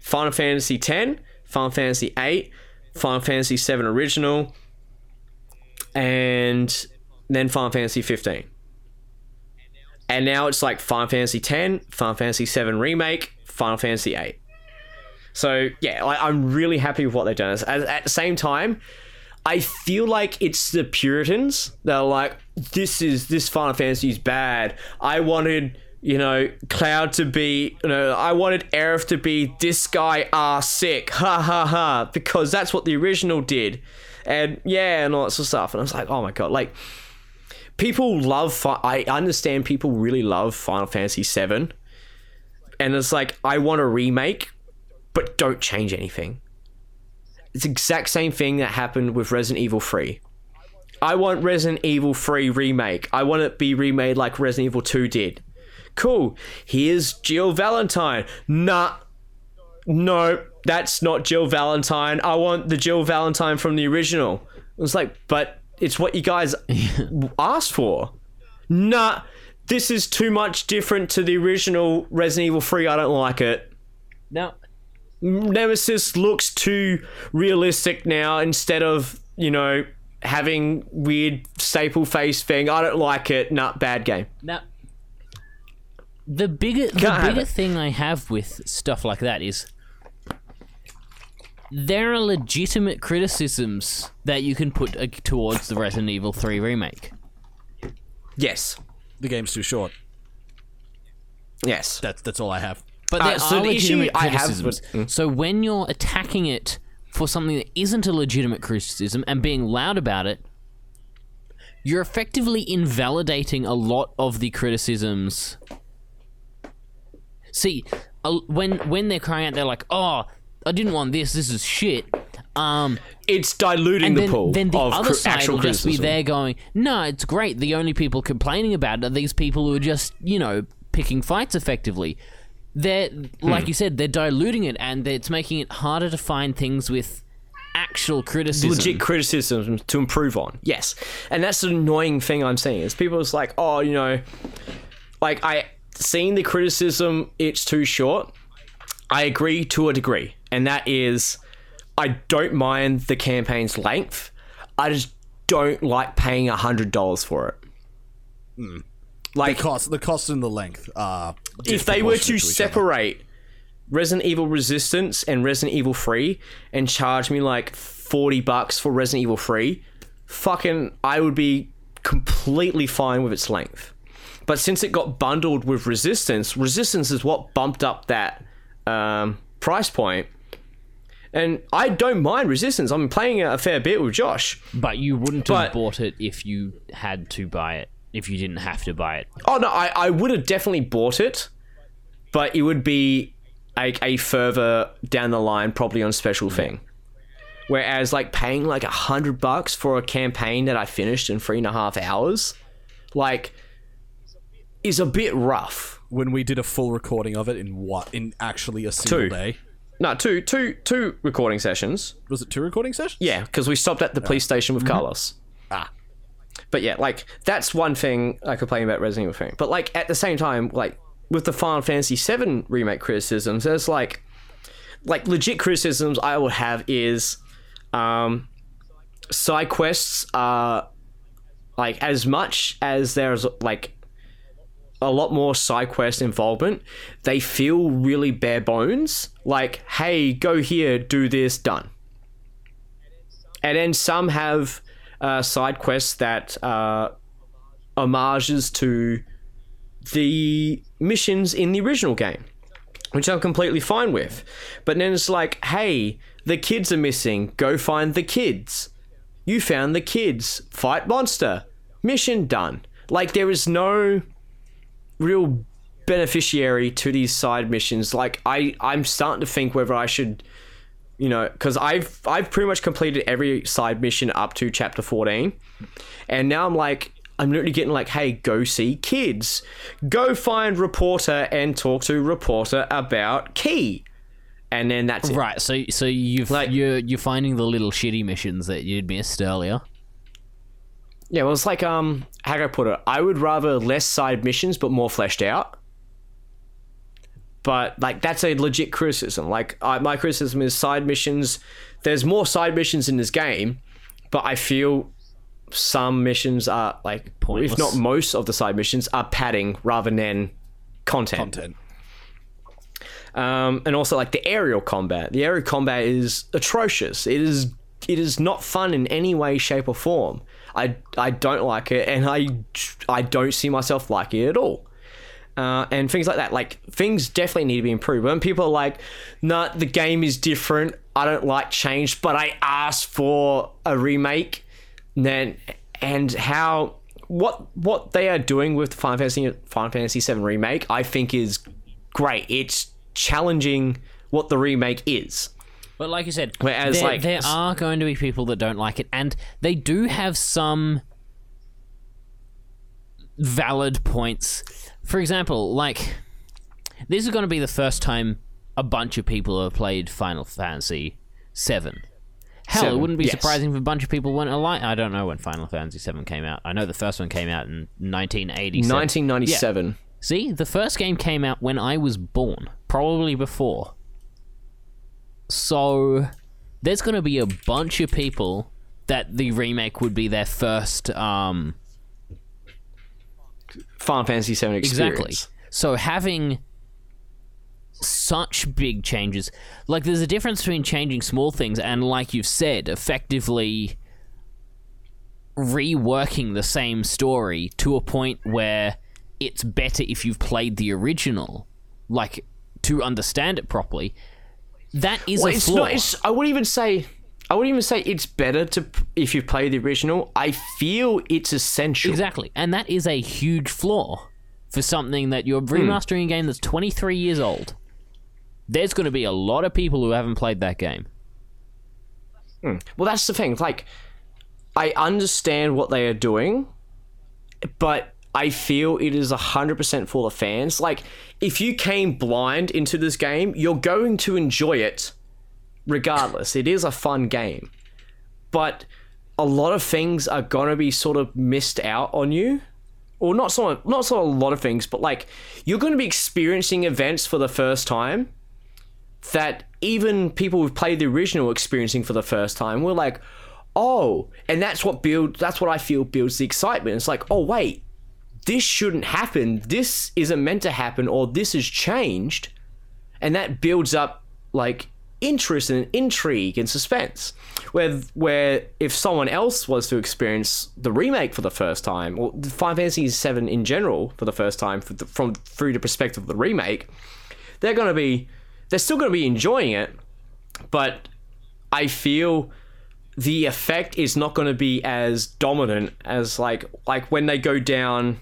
Final Fantasy X, Final Fantasy VIII, Final Fantasy VII original, and then Final Fantasy 15. And now it's like Final Fantasy X, Final Fantasy VII remake, Final Fantasy VIII. So yeah, like, I'm really happy with what they've done. As, at the same time, I feel like it's the Puritans that are like, this is this Final Fantasy is bad. I wanted, you know, Cloud to be, you know, I wanted Aerith to be this guy are sick, ha ha ha, because that's what the original did, and yeah, and all that sort of stuff. And I was like, oh my god, like people love. I understand people really love Final Fantasy VII, and it's like I want a remake, but don't change anything. It's the exact same thing that happened with Resident Evil 3. I want Resident Evil 3 remake. I want it to be remade like Resident Evil 2 did. Cool. Here's Jill Valentine. Nah. No, that's not Jill Valentine. I want the Jill Valentine from the original. It was like, but it's what you guys asked for. Nah, this is too much different to the original Resident Evil 3. I don't like it. Now, Nemesis looks too realistic now instead of, you know, having weird staple face thing. I don't like it. Not bad game. now, the bigger the Can't have bigger it. thing I have with stuff like that is there are legitimate criticisms that you can put uh, towards the Resident Evil 3 remake. Yes. The game's too short. Yes. That's that's all I have. But Uh, there so are the issue legitimate I have criticisms. with- mm. So when you're attacking it for something that isn't a legitimate criticism and being loud about it, you're effectively invalidating a lot of the criticisms. See, a- when when they're crying out, they're like, "Oh, I didn't want this. This is shit." Um, It's diluting and the then, pool then the of other cr- side actual will just be criticism. there going, "No, it's great. The only people complaining about it are these people who are just, you know, picking fights effectively." They're like Hmm. you said, they're diluting it, and it's making it harder to find things with actual criticism. legit criticism to improve on. Yes, and that's the annoying thing I'm seeing is people is like, oh, you know, like I seeing the criticism, it's too short. I agree to a degree, and that is, I don't mind the campaign's length. I just don't like paying a hundred dollars for it. The Like the cost, the cost and the length are. if they were to disproportionate each other. separate Resident Evil Resistance and Resident Evil 3 and charge me like 40 bucks for Resident Evil 3, fucking I would be completely fine with its length. But since it got bundled with Resistance, Resistance is what bumped up that um, price point. And I don't mind Resistance. I'm playing it a fair bit with Josh. but you wouldn't But- have bought it if you had to buy it. If you didn't have to buy it. Oh no, I, I would have definitely bought it, but it would be a, a further down the line, probably on special thing. Whereas like paying like a hundred bucks for a campaign that I finished in three and a half hours, like, is a bit rough. when we did a full recording of it in what in actually a single Two. day. No, two two two recording sessions. Was it two recording sessions? Yeah, because we stopped at the police station with Carlos. Ah. But yeah, like that's one thing I complain about Resident Evil 3. But like at the same time, like with the Final Fantasy VII remake criticisms, there's like like legit criticisms I would have is um side quests are like as much as there's like a lot more side quest involvement, they feel really bare bones. Like, hey, go here, do this, done. And then some have uh, side quests that uh, homages to the missions in the original game, which I'm completely fine with. But then it's like, hey, the kids are missing. Go find the kids. You found the kids. Fight monster. Mission done. Like there is no real beneficiary to these side missions. Like I, I'm starting to think whether I should, you know, because I've I've pretty much completed every side mission up to chapter 14, and now I'm like. I'm literally getting like, hey, go see kids. Go find reporter and talk to reporter about key. and then that's it. Right, so so you've Like- you're you're finding the little shitty missions that you'd missed earlier. Yeah, well, it's like um, how do I put it? I would rather less side missions but more fleshed out. But like that's a legit criticism. Like I, my criticism is side missions. There's more side missions in this game, but I feel some missions are like, Pointless. if not most of the side missions are padding rather than content. Content. Um, and also like the aerial combat. The aerial combat is atrocious. It is it is not fun in any way, shape, or form. I I don't like it, and I I don't see myself liking it at all. Uh, and things like that, like things definitely need to be improved. When people are like, "Nah, the game is different. I don't like change, but I asked for a remake," then and how what what they are doing with Final Fantasy Final Fantasy VII remake, I think is great. It's challenging what the remake is. But like you said, Whereas, there, like- there are going to be people that don't like it, and they do have some valid points. For example, like this is going to be the first time a bunch of people have played Final Fantasy Seven. Hell, it wouldn't be yes. surprising if a bunch of people went alike. I don't know when Final Fantasy Seven came out. I know the first one came out in 1987. 1997. See, the first game came out when I was born, probably before. So there's going to be a bunch of people that the remake would be their first um Final Fantasy VII experience. exactly. So having such big changes, like there's a difference between changing small things and like you've said, effectively reworking the same story to a point where it's better if you've played the original, like to understand it properly. That is Well, a it's flaw. not. It's, I wouldn't even say. I wouldn't even say it's better to if you play the original. I feel it's essential. Exactly. And that is a huge flaw for something that you're hmm. remastering a game that's 23 years old. There's going to be a lot of people who haven't played that game. Hmm. Well, that's the thing. Like, I understand what they are doing, but I feel it is 100% full of fans. Like, if you came blind into this game, you're going to enjoy it regardless. It is a fun game. But a lot of things are to be sort of missed out on you. Or not so not so a lot of things, but like you're to be experiencing events for the first time that even people who've played the original experiencing for the first time were like, oh, and that's what build that's what I feel builds the excitement. It's like, oh wait, this shouldn't happen. This isn't meant to happen, or this has changed, and that builds up like interest and intrigue and suspense. Where where if someone else was to experience the remake for the first time, or Final Fantasy VII in general for the first time the, from through the perspective of the remake, they're to be they're still going to be enjoying it, but I feel the effect is not going to be as dominant as like like when they go down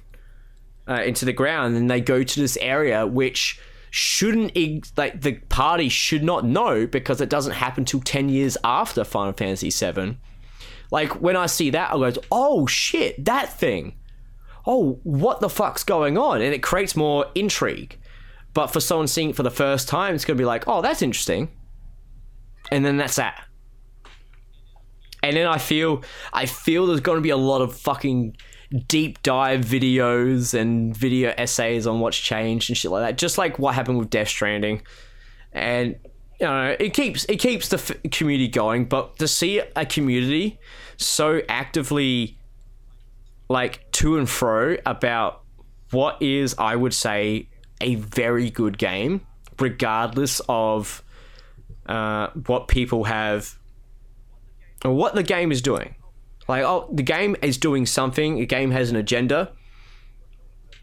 uh, into the ground and they go to this area which shouldn't like the party should not know because it doesn't happen till 10 years after Final Fantasy 7 like when I see that I go oh shit that thing. Oh what the fuck's going on? And it creates more intrigue. But for someone seeing it for the first time it's going to be like oh that's interesting. And then that's that. And then I feel I feel there's going to be a lot of fucking deep dive videos and video essays on what's changed and shit like that. Just like what happened with Death Stranding, and you know it keeps it keeps the f- community going. But to see a community so actively like to and fro about what is I would say a very good game, regardless of uh, what people have or what the game is doing. Like, oh, the game is doing something. The game has an agenda.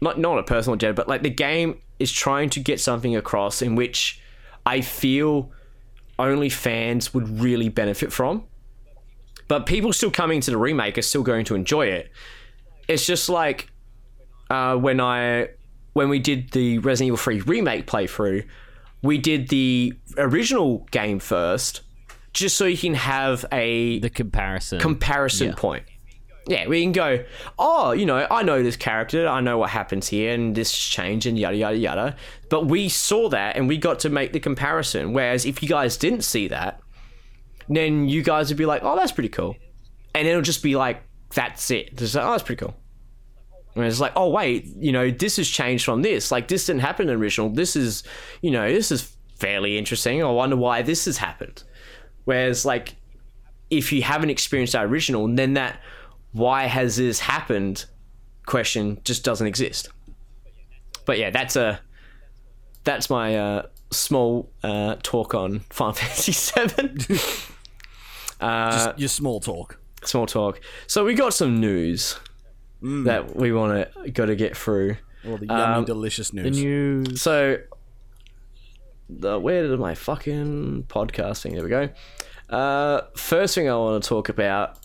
Not not a personal agenda, but like the game is trying to get something across in which I feel only fans would really benefit from. But people still coming to the remake are still going to enjoy it. It's just like uh, when I when we did the Resident Evil 3 remake playthrough, we did the original game first, just so you can have a The comparison. comparison Yeah. point. yeah, we can go, oh, you know, I know this character, I know what happens here, and this change, and yada, yada, yada. But we saw that and we got to make the comparison. Whereas if you guys didn't see that, then you guys would be like, oh, that's pretty cool. And it'll just be like, that's it. Just like, oh, that's pretty cool. And it's like, oh, wait, you know, this has changed from this. Like, this didn't happen in the original. This is, you know, this is fairly interesting. I wonder why this has happened. Whereas, like, if you haven't experienced that original, then that why has this happened question just doesn't exist. But yeah, that's a that's my uh, small uh, talk on Final Fantasy Seven. Just your small talk. small talk. So we got some news that we want to got to get through. All the yummy, Um, delicious The news. news. So, the, where did my fucking podcasting? There we go. Uh, first thing I want to talk about,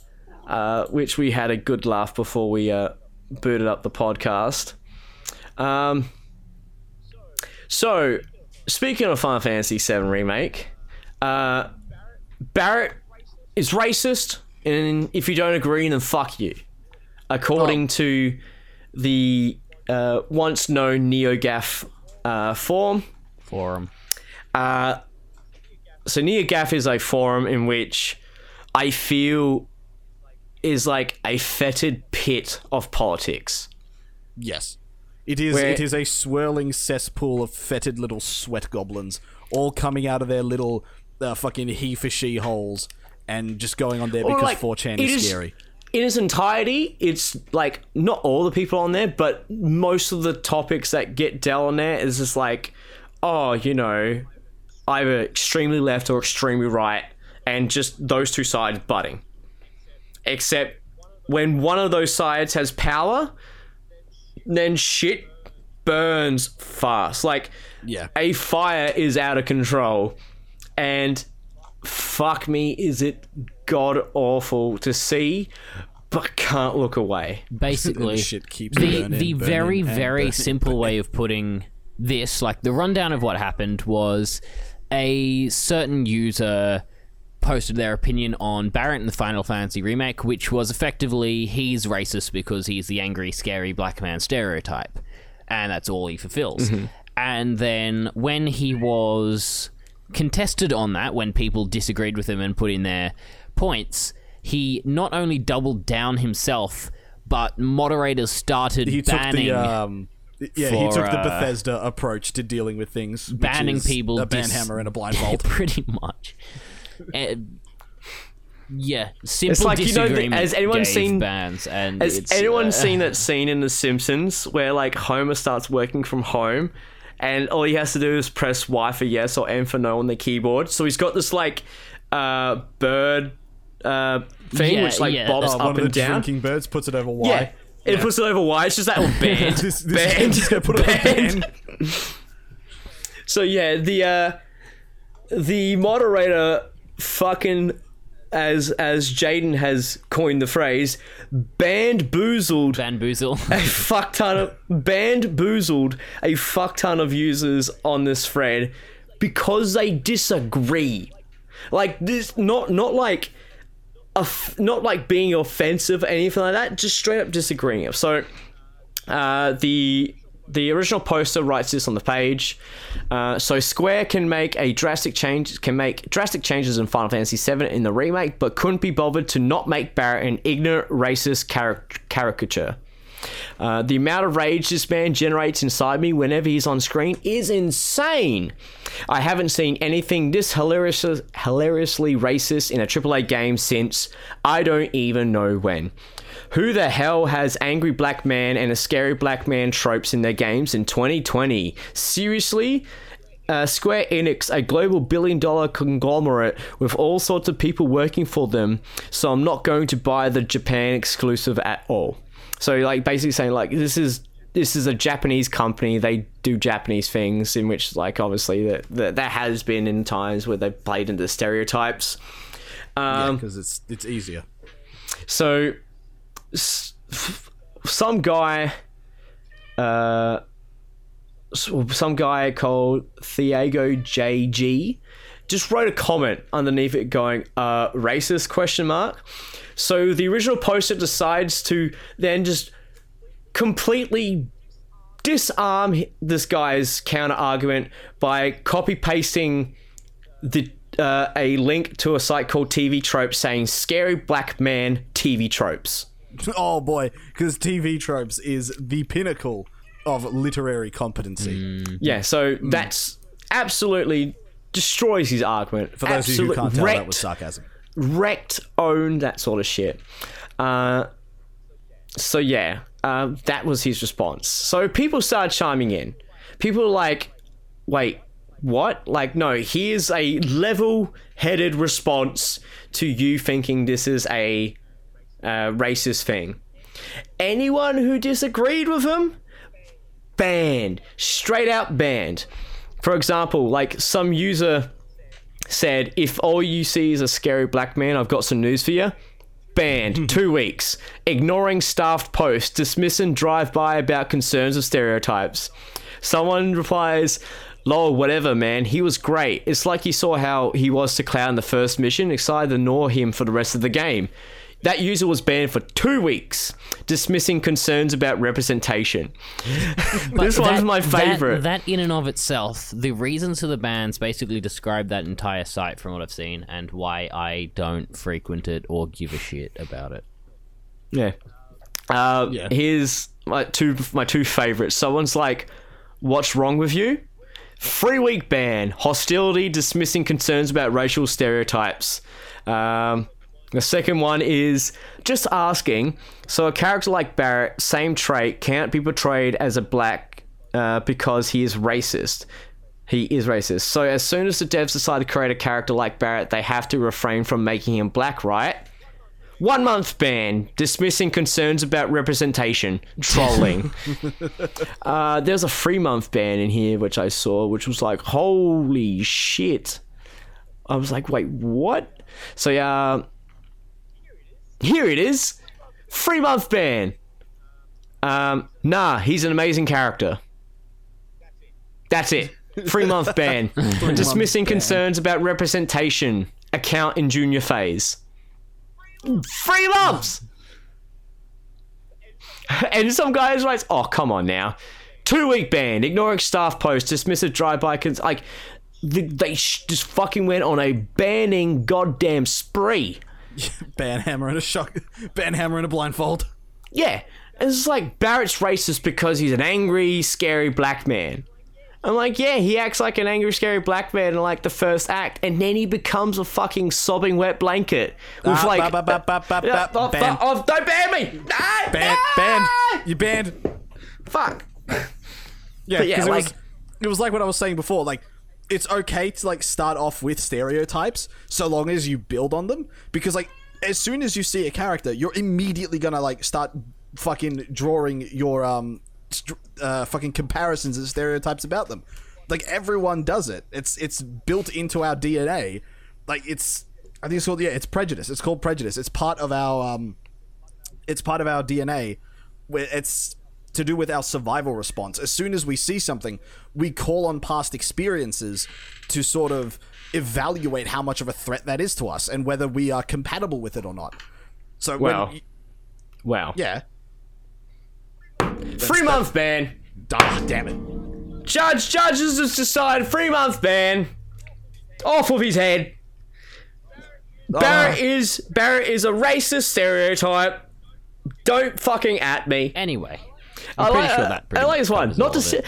uh, which we had a good laugh before we uh, booted up the podcast. Um, so, speaking of Final Fantasy VII Remake, uh, Barret is racist, and if you don't agree, then fuck you. According to the uh, once known NeoGAF uh, forum. Forum. Uh, so NeoGAF is a forum in which I feel is like a fetid pit of politics. Yes. It is Where- it is a swirling cesspool of fetid little sweat goblins, all coming out of their little uh, fucking he for she holes and just going on there because like, 4chan it is is- scary. in its entirety, it's like not all the people on there, but most of the topics that get dealt on there is just like, oh, you know, either extremely left or extremely right, and just those two sides butting. Except when one of those sides has power, then shit burns fast. Like, Yeah. a fire is out of control and fuck me is it god awful to see but can't look away Basically, the shit keeps the burning, the burning, very very burning, simple way of putting this, like the rundown of what happened, was a certain user posted their opinion on Barret in the Final Fantasy remake, which was effectively he's racist because he's the angry, scary black man stereotype, and that's all he fulfills. And then when he was contested on that, when people disagreed with him and put in their points, he not only doubled down himself, but moderators started He took banning. the um yeah, he took the uh, Bethesda approach to dealing with things, which banning is people a dis- banhammer and a blindfold. pretty much. Uh, yeah, simple It's like, you know, the- has anyone gave seen- bans, and has it's, anyone uh, seen that scene in the simpsons where like homer starts working from home and all he has to do is press y for yes or m for no on the keyboard so he's got this like uh bird uh thing Yeah, which like yeah. bobs Oh, up one of the and down drinking birds puts it over Y. yeah it puts it over y it's just that little band This, this band gonna put it over band. band. So yeah, the uh the moderator fucking as as Jaden has coined the phrase, band boozled Van Boozle. a fuck ton of band boozled a fuck ton of users on this thread because they disagree. Like this not not like off- not like being offensive or anything like that, just straight up disagreeing. So uh, the the original poster writes this on the page. Uh, so Square can make a drastic change, can make drastic changes in Final Fantasy VII in the remake, but couldn't be bothered to not make Barret an ignorant, racist caric- caricature. Uh, the amount of rage this man generates inside me whenever he's on screen is insane. I haven't seen anything this hilarious, hilariously racist in a AAA game since I don't even know when. Who the hell has angry black man and a scary black man tropes in their games in 2020? Seriously? Uh, Square Enix, a global billion dollar conglomerate with all sorts of people working for them, so I'm not going to buy the Japan exclusive at all. So, like, basically saying, like, this is this is a Japanese company. They do Japanese things, in which, like, obviously that that, that has been in times where they've played into stereotypes. Um, because it's it's easier. so, s- some guy, uh, some guy called Thiago JG just wrote a comment underneath it going uh racist question mark. So the original poster decides to then just completely disarm this guy's counter argument by copy pasting the uh, a link to a site called TV Tropes saying "scary black man TV tropes." Oh boy, because TV tropes is the pinnacle of literary competency. Yeah, so that's absolutely destroys his argument. For those of you who can't tell, wrecked, that was sarcasm. wrecked, owned, that sort of shit. Uh, so yeah, um, that was his response. So people started chiming in. People were like, "Wait, what? Like, no, here's a level-headed response to you thinking this is a uh, racist thing." Anyone who disagreed with him, banned, straight out banned. For example, like some user said, if all you see is a scary black man, I've got some news for you. Banned, two weeks. Ignoring staffed posts, dismissing drive by about concerns of stereotypes. Someone replies, lol, whatever, man, he was great. It's like you saw how he was to Cloud in the first mission, excited to ignore him for the rest of the game. That user was banned for two weeks, dismissing concerns about representation. this one's That- my that- favorite. That, in and of itself, the reasons for the bans basically describe that entire site from what I've seen and why I don't frequent it or give a shit about it. Yeah. Uh, Yeah. Here's my two my two favorites. Someone's like, "What's wrong with you?" Three week ban, hostility, dismissing concerns about racial stereotypes. Um, the second one is just asking. So a character like Barret, same trait, can't be portrayed as a black uh, because he is racist. He is racist. So as soon as the devs decide to create a character like Barret, they have to refrain from making him black, right? One month ban, dismissing concerns about representation, trolling. uh, there's a three month ban in here, which I saw, which was like, holy shit. I was like, wait, what? So, yeah, here it is. Three month ban. Um, nah, he's an amazing character. That's it. Three month ban. Dismissing concerns about representation. Account in junior phase. Three months! and some guys writes, oh, come on now. Two week ban, ignoring staff posts, dismissive drive-by, cons- like, th- they sh- just fucking went on a banning goddamn spree. Ban hammer and a shock. Ban hammer and a blindfold. Yeah. And it's like Barret's racist because he's an angry, scary black man. I'm like, yeah, he acts like an angry, scary black man in like the first act, and then he becomes a fucking sobbing wet blanket with like, don't ban me! Ah, Banned. Banned. You banned. Fuck. Yeah, yeah, 'cause it was, it was like what I was saying before. Like, it's okay to like start off with stereotypes so long as you build on them. Because like, as soon as you see a character, you're immediately gonna like start fucking drawing your um, uh, fucking comparisons and stereotypes about them. Like everyone does it. It's it's built into our DNA. Like it's, I think it's called yeah, it's prejudice. It's called prejudice. It's part of our um, it's part of our DNA. It's to do with our survival response. As soon as we see something, we call on past experiences to sort of evaluate how much of a threat that is to us and whether we are compatible with it or not. So when Wow. y- Wow. yeah. Three month ban. Ah, damn it. Judge, judges has decided three month ban. Off of his head. Barret is Barret is a racist stereotype. Don't fucking at me. Anyway, I I'm pretty like, sure that. I like much this one. Not to of sa- it.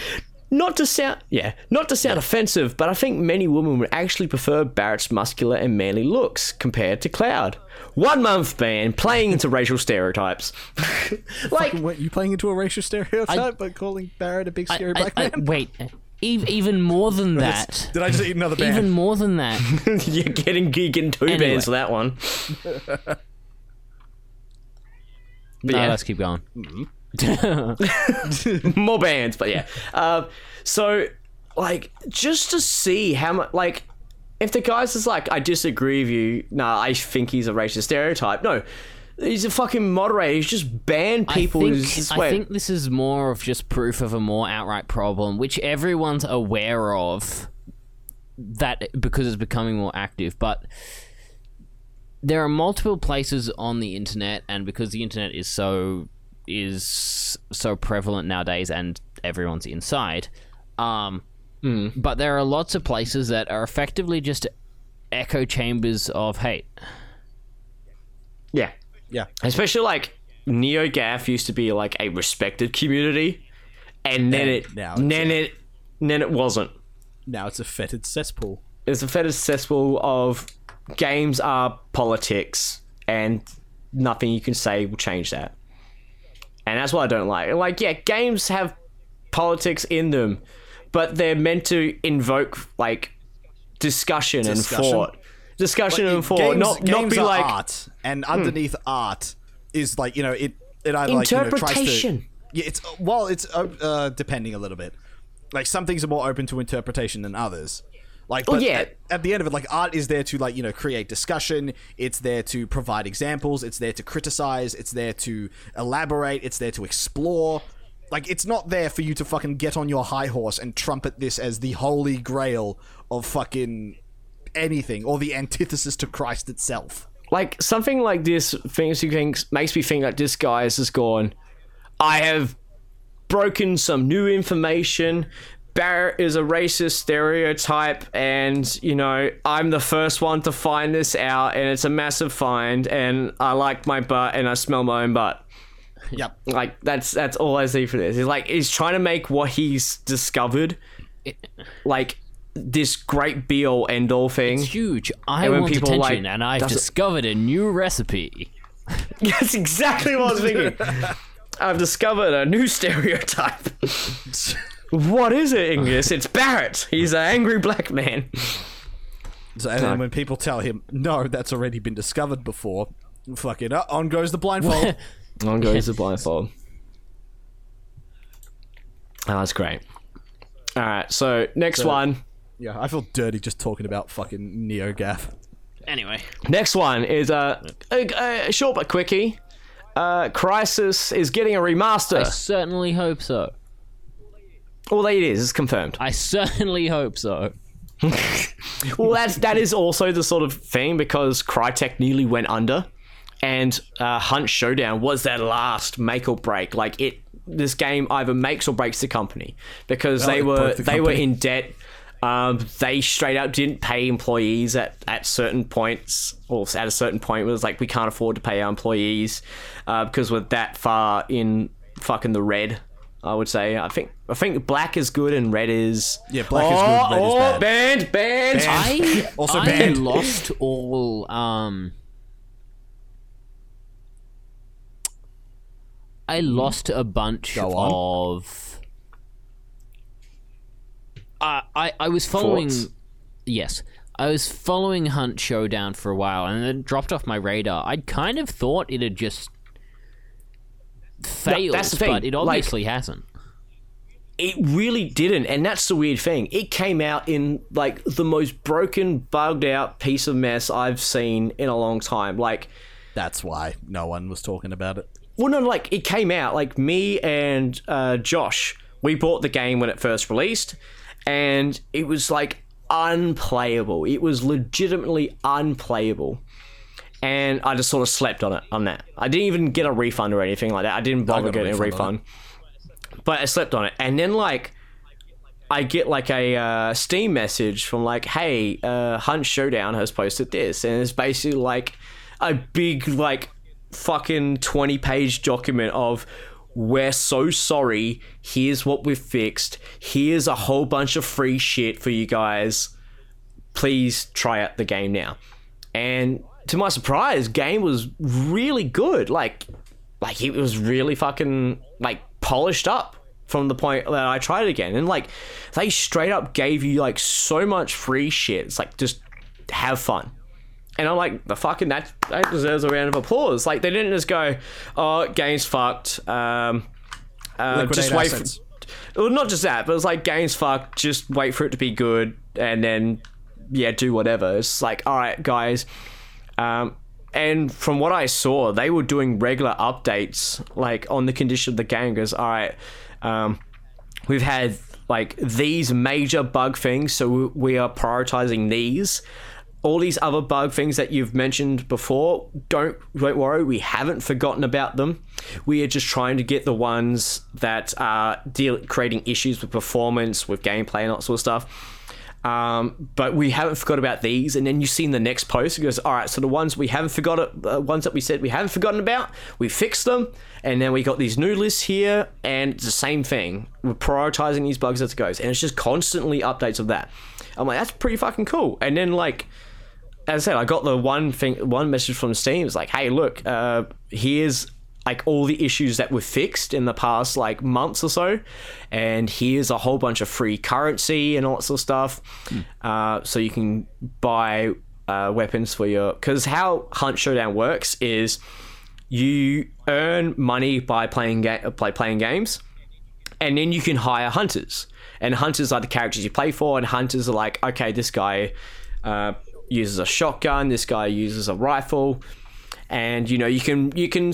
not to sound yeah, not to sound offensive, but I think many women would actually prefer Barret's muscular and manly looks compared to Cloud. One month ban, playing into racial stereotypes. like What, you playing into a racial stereotype by calling Barret a big scary I- black I- man? wait, ev- even more than that. Did I just eat another band? Even more than that. you're getting you're getting two Anyway. bans for that one. no, yeah. let's keep going. Mm-hmm. more bands, but yeah. Um, so, like, just to see how much, like, if the guy's just like, I disagree with you, nah, I think he's a racist stereotype. No, he's a fucking moderator. He's just banned people. I think, I think this is more of just proof of a more outright problem, which everyone's aware of. that because it's becoming more active, but there are multiple places on the internet, and because the internet is so is so prevalent nowadays, and everyone's inside, um, but there are lots of places that are effectively just echo chambers of hate. Yeah. Yeah. Especially like NeoGAF used to be like a respected community, and then And it now then a- it then it wasn't. Now it's a fetid cesspool. It's a fetid cesspool of games are politics, and nothing you can say will change that. And that's what I don't like. Like, yeah, games have politics in them, but they're meant to invoke like discussion, and thought. Discussion and thought, games, not not be like Hmm. art, and underneath art is like you know it. It either like you know, to Interpretation. yeah, it's well, it's uh, uh, depending a little bit. Like some things are more open to interpretation than others. Like, oh, but yeah. at, at the end of it, like art is there to like you know create discussion. It's there to provide examples. It's there to criticize. It's there to elaborate. It's there to explore. Like, it's not there for you to fucking get on your high horse and trumpet this as the holy grail of fucking anything or the antithesis to Christ itself. like something like this things you think makes me think that this guy has just gone i have broken some new information barret is a racist stereotype and you know i'm the first one to find this out and it's a massive find and i like my butt and i smell my own butt Yep. like that's that's all i see for this he's like he's trying to make what he's discovered like this great be all end all thing It's huge. I And want people, attention, like, and I've discovered a new recipe. That's exactly what I was thinking. I've discovered a new stereotype. what is it, Ingus? It's Barret. He's an angry black man. So, and then when people tell him, no, that's already been discovered before, fucking, uh, on goes the blindfold. On goes the blindfold. Oh, that's great. All right, so next one. yeah, I feel dirty just talking about fucking NeoGAF. Anyway, Next one is uh, a, a short but quickie. Uh, Crysis is getting a remaster. I certainly hope so. All it It's is confirmed. I certainly hope so. Well, that's that is also the sort of thing because Crytek nearly went under, and uh, Hunt Showdown was their last make or break. Like it, this game either makes or breaks the company because they were the they were in debt. Um, they straight up didn't pay employees at, at certain points, or at a certain point it was like we can't afford to pay our employees uh, because we're that far in fucking the red. I would say. I think I think black is good and red is Yeah, black is oh, good, red is oh, bad. banned, banned. I Also I banned. lost all um I lost a bunch Go on. of uh, I I was following Thoughts? yes I was following Hunt Showdown for a while and then it dropped off my radar. I'd kind of thought it had just failed, that's the thing, but it like- obviously hasn't. it really didn't and that's the weird thing. It came out in like the most broken bugged out piece of mess i've seen in a long time. Like That's why no one was talking about it. well no like it came out like me and uh, josh we bought the game when it first released and it was like unplayable. It was legitimately unplayable and i just sort of slept on it on that i didn't even get a refund or anything like that i didn't bother a getting a refund refund but I slept on it, and then like I get like a uh, Steam message from like, "Hey, uh, Hunt Showdown has posted this," and it's basically like a big like fucking twenty page document of. We're so sorry. Here's what we've fixed. Here's a whole bunch of free shit for you guys. Please try out the game now. And to my surprise, game was really good. Like like it was really fucking like polished up from the point that I tried it again. And like they straight up gave you like so much free shit. It's like just have fun. And I'm like, the fucking that that deserves a round of applause. Like they didn't just go, oh, game's fucked. Um, uh, just wait assets. for. Well, not just that, but it's like game's fucked. Just wait for it to be good, and then yeah, do whatever. It's like, all right, guys. Um, and from what I saw, they were doing regular updates, like on the condition of the game. Goes, all right, um, we've had like these major bug things. So we are prioritizing these. All these other bug things that you've mentioned before, don't don't worry, we haven't forgotten about them. We are just trying to get the ones that are deal creating issues with performance, with gameplay, and that sort of stuff. Um, but we haven't forgot about these. And then you see in the next post, it goes, all right, so the ones we haven't forgotten, uh, ones that we said we haven't forgotten about, we fixed them. And then we got these new lists here, and it's the same thing. We're prioritizing these bugs as it goes. And it's just constantly updates of that. I'm like, that's pretty fucking cool. And then, like, as I said, I got the one thing, one message from Steam. It's like, hey, look, uh, here's like all the issues that were fixed in the past like months or so, and here's a whole bunch of free currency and all that sort of stuff, uh, so you can buy uh, weapons for your. Because how Hunt Showdown works is you earn money by playing ga- by playing games, and then you can hire hunters. And hunters are the characters you play for, and hunters are like, okay, this guy uh, uses a shotgun, this guy uses a rifle, and you know you can you can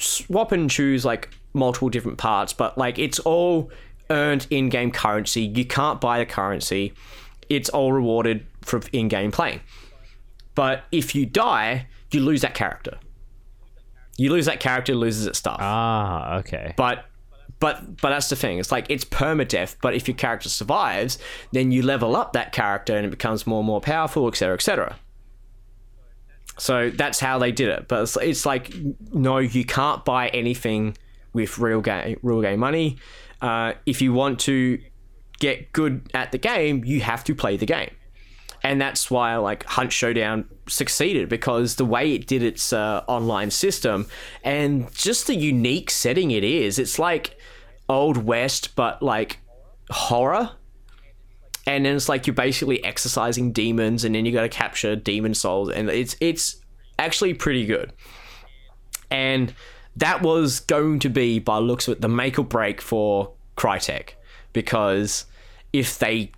swap and choose like multiple different parts, but like it's all earned in-game currency. You can't buy the currency; it's all rewarded for in-game playing. But if you die, you lose that character. You lose that character, loses its stuff Ah, okay. but but but that's the thing it's like it's permadeath but if your character survives then you level up that character and it becomes more and more powerful etc etc so that's how they did it but it's, it's like no you can't buy anything with real game real game money uh, if you want to get good at the game you have to play the game and that's why like Hunt Showdown succeeded because the way it did its uh, online system and just the unique setting it is. It's like old west, but like horror. And then it's like you're basically exercising demons, and then you got to capture demon souls, and it's it's actually pretty good. And that was going to be, by looks of it, the make or break for Crytek because if they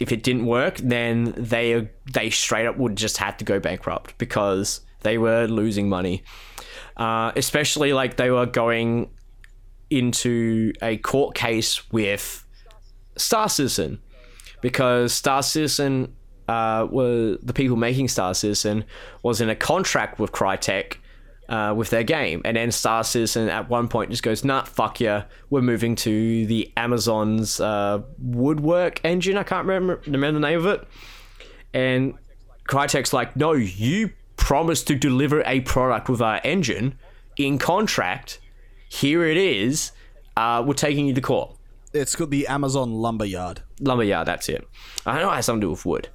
if it didn't work, then they they straight up would just have to go bankrupt because they were losing money. Uh, especially like they were going into a court case with Star Citizen because Star Citizen uh, were the people making Star Citizen was in a contract with Crytek uh, with their game, and then Star Citizen at one point just goes, "Nah, fuck yeah, we're moving to the Amazon's uh, Woodwork engine. I can't remember remember the name of it." And Crytek's like, "No, you promised to deliver a product with our engine in contract. Here it is. Uh, we're taking you to court." It's called the Amazon Lumberyard Lumberyard, that's it. I know it has something to do with wood,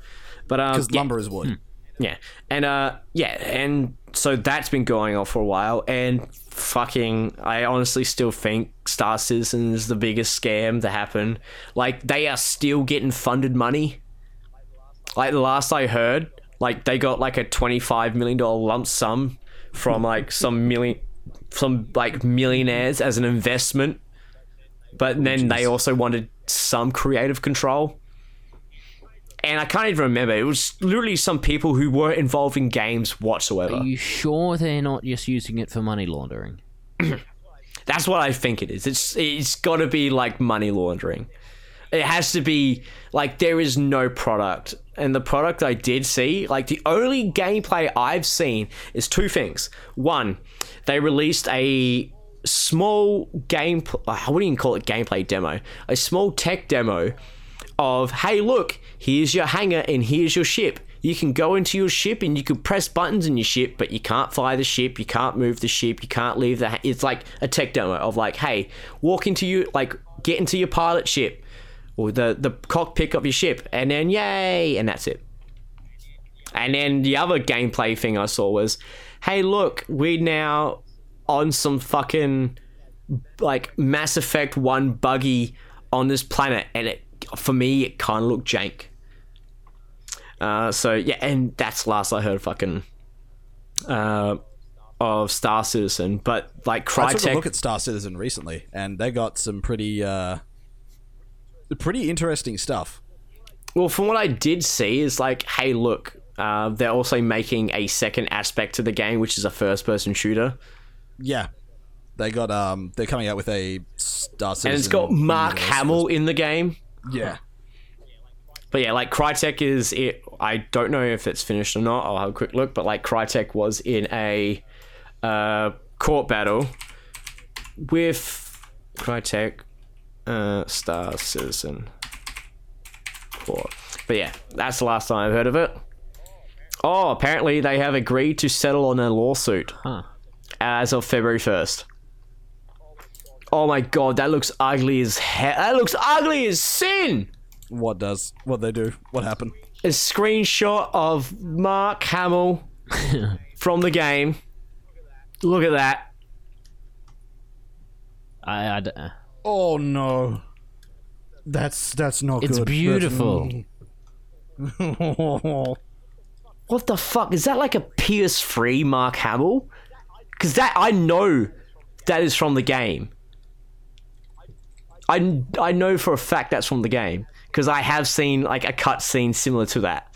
but um, because yeah. lumber is wood. Yeah. And uh yeah, and so that's been going on for a while and fucking I honestly still think Star Citizen is the biggest scam to happen. Like they are still getting funded money. Like the last I heard, like they got like a 25 million dollar lump sum from like some million some like millionaires as an investment. But then they also wanted some creative control and I can't even remember. It was literally some people who weren't involved in games whatsoever. Are you sure they're not just using it for money laundering? That's what I think it is. It's it's got to be like money laundering. It has to be like there is no product, and the product I did see, like the only gameplay I've seen is two things. One, they released a small game. Uh, I wouldn't even call it gameplay demo. A small tech demo of hey look here's your hangar and here's your ship you can go into your ship and you can press buttons in your ship but you can't fly the ship you can't move the ship you can't leave the it's like a tech demo of like hey walk into you like get into your pilot ship or the the cockpit of your ship and then yay and that's it and then the other gameplay thing I saw was, hey, look, we now on some fucking like Mass Effect 1 buggy on this planet. And it, for me, it kind of looked jank. Uh, so, yeah, and that's last I heard fucking uh, of Star Citizen. But like I took a look at Star Citizen recently, and they got some pretty, uh, pretty interesting stuff. Well, from what I did see, is like, hey, look, uh, they're also making a second aspect to the game, which is a first-person shooter, Yeah, they got um, they're coming out with a Star Citizen, and it's got Mark universe. Hamill in the game. Yeah. But yeah, like Crytek is it. I don't know if it's finished or not. I'll have a quick look. But like Crytek was in a uh, court battle with Crytek uh, Star Citizen Court. But yeah, that's the last time I've heard of it. Oh, apparently they have agreed to settle on a lawsuit Huh. As of February first. Oh my god, that looks ugly as hell. That looks ugly as sin. What does? What they do? What happened? a screenshot of Mark Hamill from the game. Look at that. I, I d- Oh no. That's that's not it's good. beautiful. What the fuck? Is that like a PS3 Mark Hamill? Because that, I know that is from the game. I, I know for a fact that's from the game. Because I have seen like a cutscene similar to that.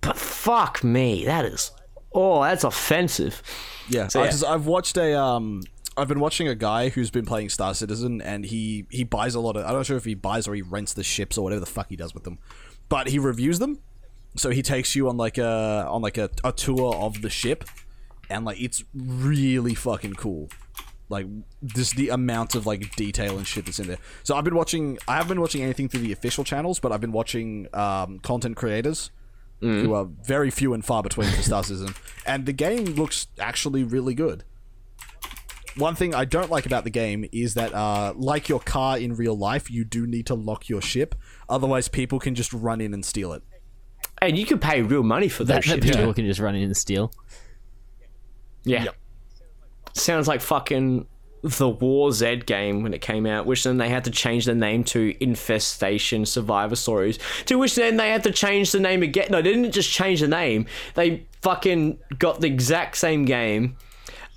But fuck me, that is. Oh, that's offensive. Yeah, So, I yeah. just, I've watched a um, I've been watching a guy who's been playing Star Citizen, and he he buys a lot of. I'm not sure if he buys or he rents the ships or whatever the fuck he does with them, but he reviews them. So he takes you on like a on like a, a tour of the ship, and like it's really fucking cool. Like just the amount of like detail and shit that's in there. So I've been watching. I haven't been watching anything through the official channels, but I've been watching um, content creators who are very few and far between for Star Citizen, and the game looks actually really good. One thing I don't like about the game is that, uh, like your car in real life, you do need to lock your ship, otherwise people can just run in and steal it. And you can pay real money for that, that, shit. that people yeah. can just run in and steal. Yeah. Sounds like fucking the War Z game when it came out, which then they had to change the name to Infestation Survivor Stories. To which then they had to change the name again. No, they didn't just change the name. They fucking got the exact same game,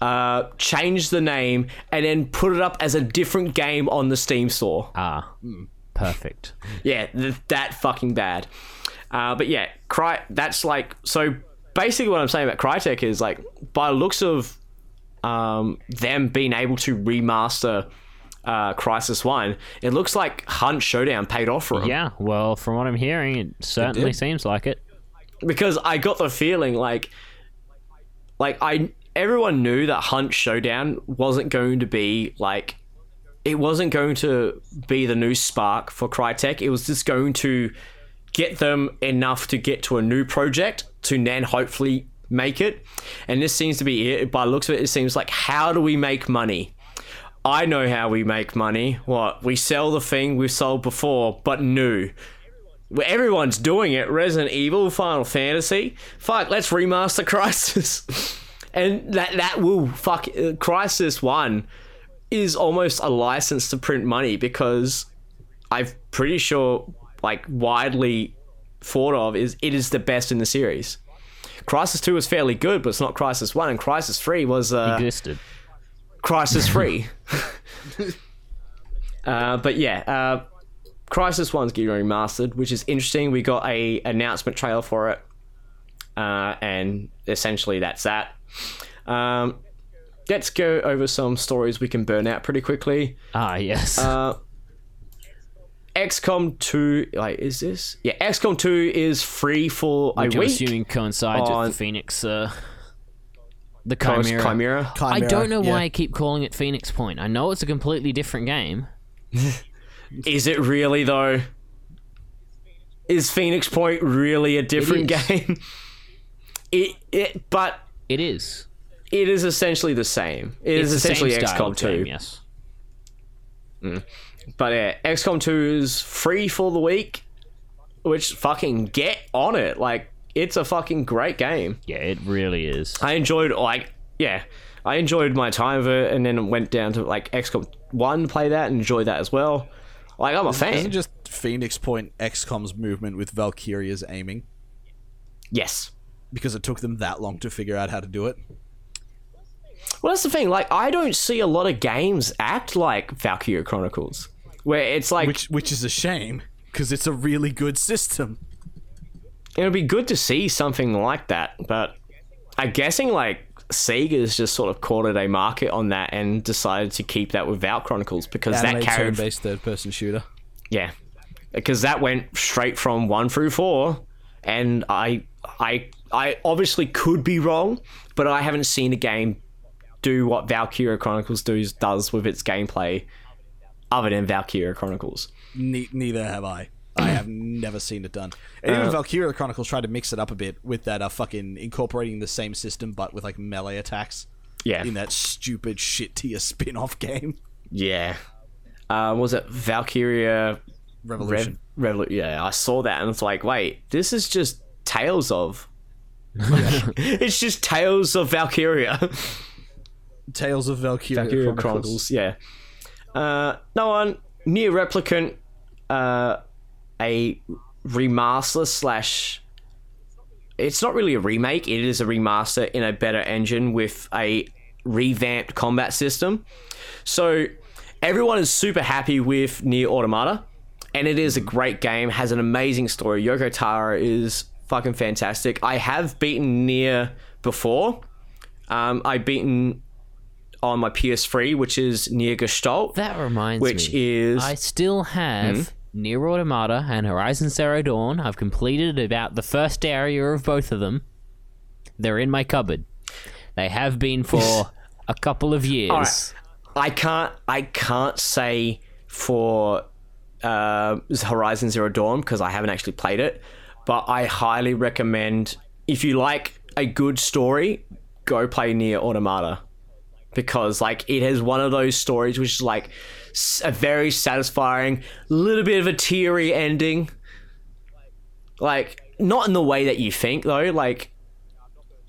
uh, changed the name, and then put it up as a different game on the Steam store. Ah, perfect. Yeah, th- that fucking bad. Uh, but yeah, Cry. That's like so. Basically, what I'm saying about Crytek is like, by looks of um, them being able to remaster uh, Crysis One, it looks like Hunt Showdown paid off for them. Yeah, well, from what I'm hearing, it certainly did. seems like it. because I got the feeling like, like I everyone knew that Hunt Showdown wasn't going to be like, it wasn't going to be the new spark for Crytek. It was just going to get them enough to get to a new project to then hopefully make it. And this seems to be it. By looks of it, it seems like how do we make money? I know how we make money. What we sell the thing we've sold before, but new. Everyone's doing it. Resident Evil, Final Fantasy. Fuck, let's remaster Crysis. and that that will fuck uh, Crysis 1 is almost a license to print money because I'm pretty sure like widely thought of is it is the best in the series. Crysis 2 was fairly good, but it's not Crysis 1 and Crysis 3 was uh Existed. Crysis Three. uh, but yeah, uh, Crysis One's getting remastered, which is interesting. We got a announcement trailer for it, uh, and essentially that's that. Um, let's go over some stories we can burn out pretty quickly. Ah, yes. Uh, XCOM 2, like, is this? Yeah, XCOM 2 is free for Which a I'm week. assuming coincides on- with the Phoenix, uh, the Chimera. Chimera. Chimera. I Chimera, don't know yeah. why I keep calling it Phoenix Point. I know it's a completely different game. Is it really though? Is Phoenix Point really a different is. game? It, it, but It is. it is essentially the same. It is It's the essentially same style XCOM of 2. game, yes. But yeah, XCOM 2 is free for the week, which fucking get on it. Like, it's a fucking great game. Yeah, it really is. I enjoyed, like, yeah, I enjoyed my time of it, and then went down to like XCOM 1 play that and enjoy that as well. Like, I'm a fan. Isn't just Phoenix Point XCOM's movement with Valkyria's aiming yes. because it took them that long to figure out how to do it? Well, that's the thing. Like, I don't see a lot of games act like Valkyria Chronicles, where it's like Which which is a shame because it's a really good system. it would be good to see something like that. But I'm guessing like Sega's just sort of cornered a market on that and decided to keep that with Val Chronicles because that carried. turn-based third-person shooter. Yeah, because that went straight from one through four, and I I I obviously could be wrong, but I haven't seen a game do what Valkyria Chronicles does does with its gameplay, other than Valkyria Chronicles. Ne- neither have I. I have never seen it done. And even Valkyria Chronicles tried to mix it up a bit with that uh, fucking incorporating the same system but with like melee attacks Yeah, in that stupid shit tier spin off game. yeah. Um, was it Valkyria Revolution. Rev- Revolu- yeah, I saw that and it's like, wait, this is just Tales of. it's just Tales of Valkyria. Tales of Valkyria, Valkyria Chronicles. Chronicles. Yeah. Uh, no one NieR Replicant. Uh, a remaster slash. It's not really a remake. It is a remaster in a better engine with a revamped combat system. So everyone is super happy with NieR Automata, and it is a great game. Has an amazing story. Yoko Taro is fucking fantastic. I have beaten NieR before. Um, I've beaten on my PS3, which is NieR Gestalt. That reminds Which me. Which is- Hmm? I still have NieR Automata and Horizon Zero Dawn. I've completed about the first area of both of them. They're in my cupboard. They have been for a couple of years. right. I can't I can't say for uh, Horizon Zero Dawn because I haven't actually played it, but I highly recommend if you like a good story, go play NieR Automata because like it has one of those stories which is like a very satisfying, little bit of a teary ending. Like not in the way that you think though, like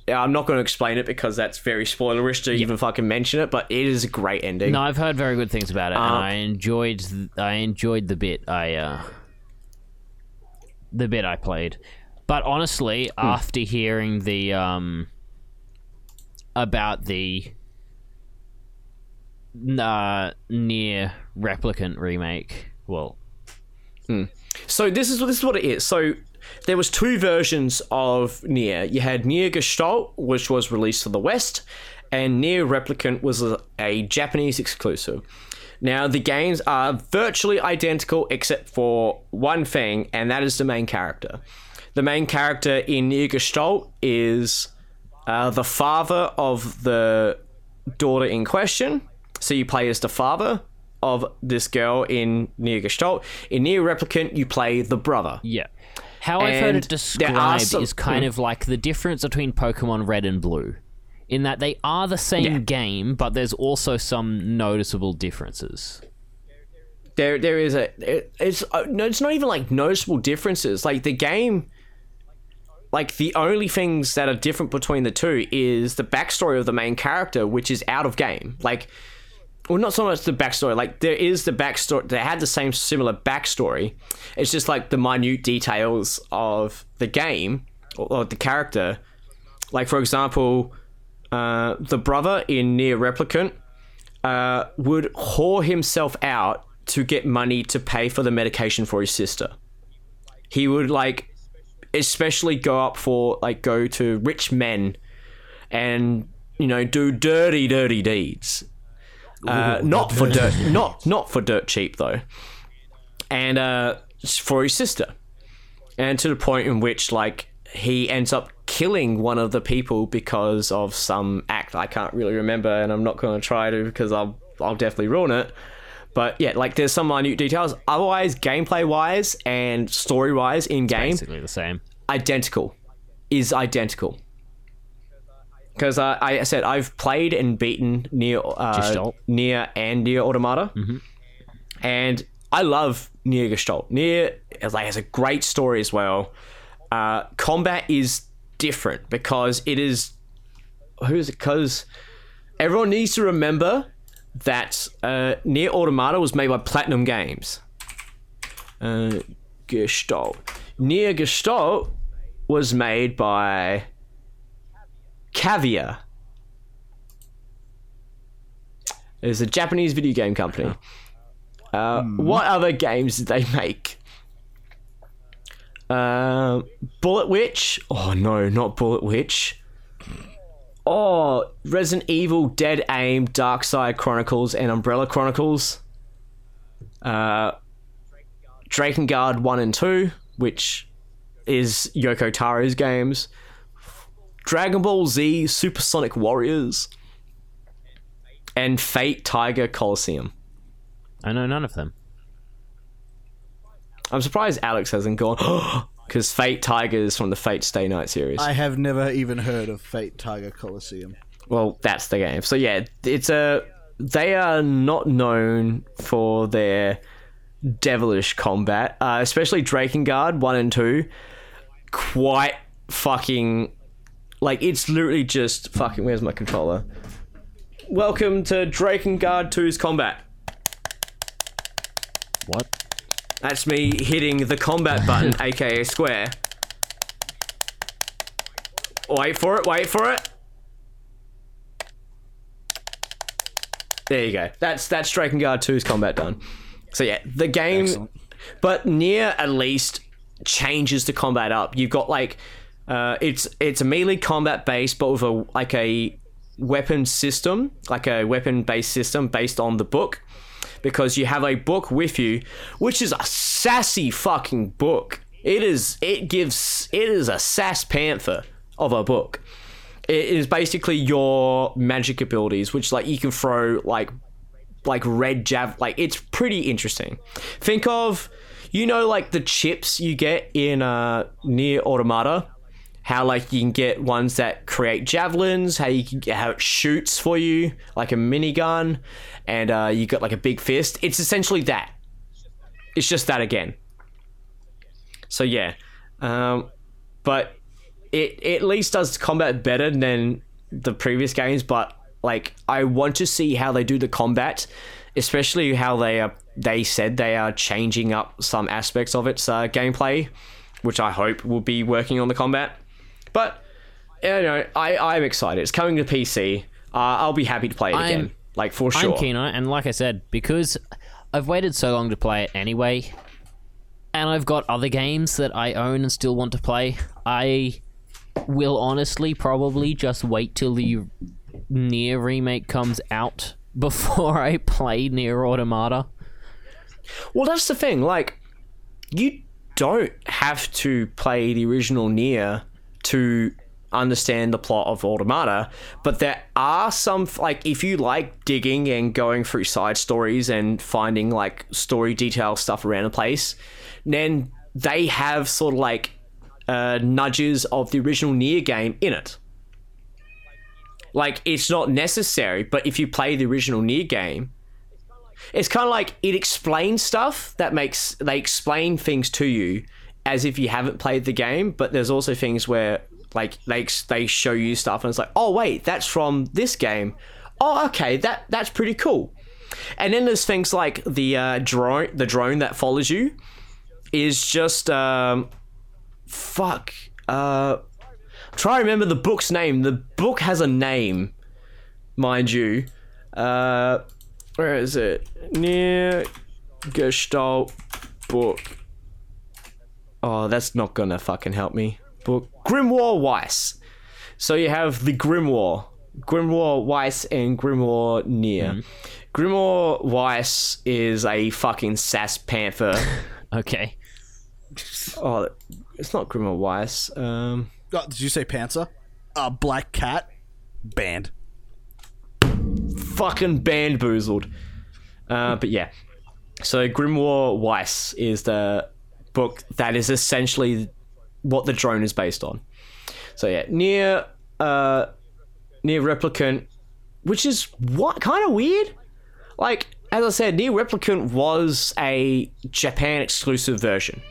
yeah, I'm not going to explain it because that's very spoilerish to even fucking mention it, but it is a great ending. No, I've heard very good things about it, and Uh, I enjoyed. I enjoyed the bit I, uh, the bit I played. But honestly, Hmm. after hearing the um, about the uh, NieR Replicant remake, well, So this is this is what it is. So there was two versions of NieR. You had NieR Gestalt, which was released for the West, and NieR Replicant was a, a Japanese exclusive. Now the games are virtually identical except for one thing, and that is the main character. The main character in NieR Gestalt is uh, the father of the daughter in question. So you play as the father of this girl in Nier Gestalt. In Nier Replicant, you play the brother. yeah. How I've heard it described some- is kind of like the difference between Pokemon Red and Blue, in that they are the same Yeah. game, but there's also some noticeable differences. There, there is a. It's uh, no, it's not even like noticeable differences. Like the game. Like the only things that are different between the two is the backstory of the main character, which is out of game. Like, well, not so much the backstory. Like there is the backstory. They had the same similar backstory. It's just like the minute details of the game or, or the character. Like for example, uh, the brother in NieR Replicant uh, would whore himself out to get money to pay for the medication for his sister. He would like especially go up for like go to rich men and you know do dirty dirty deeds. Uh, not for dirt not not for dirt cheap though. And uh for his sister. And to the point in which like he ends up killing one of the people because of some act I can't really remember and I'm not going to try to because I'll I'll definitely ruin it. But yeah, like there's some minute details. Otherwise, gameplay wise and story wise in game, Basically the same. identical. Is identical. Because uh, I said I've played and beaten NieR uh, NieR and NieR Automata, and I love NieR Gestalt. NieR like has a great story as well. Uh, combat is different because it is who is it? Because everyone needs to remember that uh, NieR Automata was made by Platinum Games. Uh, Gestalt. NieR Gestalt was made by Cavia. is a Japanese video game company. Uh, What other games did they make? Uh, Bullet Witch. Oh no, not Bullet Witch. Oh, Resident Evil, Dead Aim, Dark Side Chronicles, and Umbrella Chronicles. Uh, Drakengard 1 and 2, which is Yoko Taro's games, Dragon Ball Z Supersonic Warriors, and Fate Tiger Coliseum. I know none of them. I'm surprised Alex hasn't gone because Fate Tiger is from the Fate Stay Night series. I have never even heard of Fate Tiger Coliseum. well, that's the game. So yeah, it's a they are not known for their devilish combat, uh, especially Drakengard one and two. Quite fucking like it's literally just fucking. Where's my controller? Welcome to Drakengard 2's combat. What? That's me hitting the combat button, aka square. Wait for it, wait for it. There you go. That's that's Drakengard 2's combat done. So yeah, the game Excellent. but NieR at least changes the combat up. You've got like uh, it's it's a melee combat base, but with a like a weapon system, like a weapon based system based on the book, because you have a book with you, which is a sassy fucking book. It is. It gives. It is a sass panther of a book. It is basically your magic abilities, which like you can throw like like red jav like it's pretty interesting think of you know like the chips you get in uh NieR Automata how like you can get ones that create javelins how you can how it shoots for you like a minigun and uh you got like a big fist it's essentially that it's just that again so yeah um but it, it at least does combat better than the previous games, but like I want to see how they do the combat, especially how they are. They said they are changing up some aspects of its uh, gameplay, which I hope will be working on the combat. But you know, I I'm excited. It's coming to PC. Uh, I'll be happy to play it I'm- again, like for sure. I'm keen on it, and like I said, because I've waited so long to play it anyway, and I've got other games that I own and still want to play, I will honestly probably just wait till the NieR remake comes out before I play NieR Automata. Well, that's the thing. Like, you don't have to play the original Nier to understand the plot of Automata, but there are some like if you like digging and going through side stories and finding like story detail stuff around the place, then they have sort of like uh, nudges of the original NieR game in it. Like it's not necessary, but if you play the original NieR game, it's kind of like it explains stuff that makes they explain things to you as if you haven't played the game but there's also things where like they they show you stuff and it's like oh wait that's from this game oh okay that that's pretty cool and then there's things like the uh, drone the drone that follows you is just um fuck uh try to remember the book's name the book has a name mind you uh where is it? NieR Gestalt book. Oh, that's not gonna fucking help me. But Grimoire Weiss. So you have the Grimoire, Grimoire Weiss, and Grimoire Noir. Grimoire Weiss is a fucking sass panther. Okay. oh, it's not Grimoire Weiss. Um, Oh, did you say Panzer? A black cat? Banned. fucking bamboozled. Uh, but yeah, so Grimoire Weiss is the book that is essentially what the drone is based on. So yeah, NieR uh, NieR Replicant, which is what kind of weird. Like as I said, NieR Replicant was a Japan exclusive version,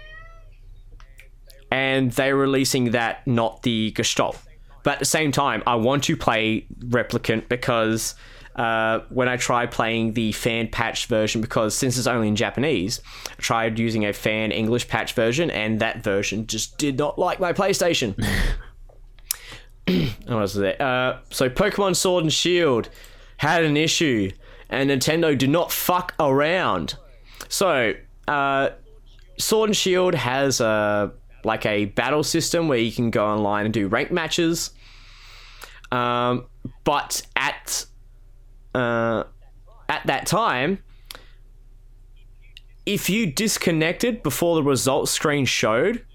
and they're releasing that, not the Gestalt. But at the same time, I want to play replicant because uh, when I tried playing the fan patch version, because since it's only in Japanese, I tried using a fan English patch version, and that version just did not like my PlayStation. what was it? Uh, so Pokemon Sword and Shield had an issue, and Nintendo did not fuck around. So, uh, Sword and Shield has a like a battle system where you can go online and do rank matches. Um, but at uh, at that time, if you disconnected before the results screen showed,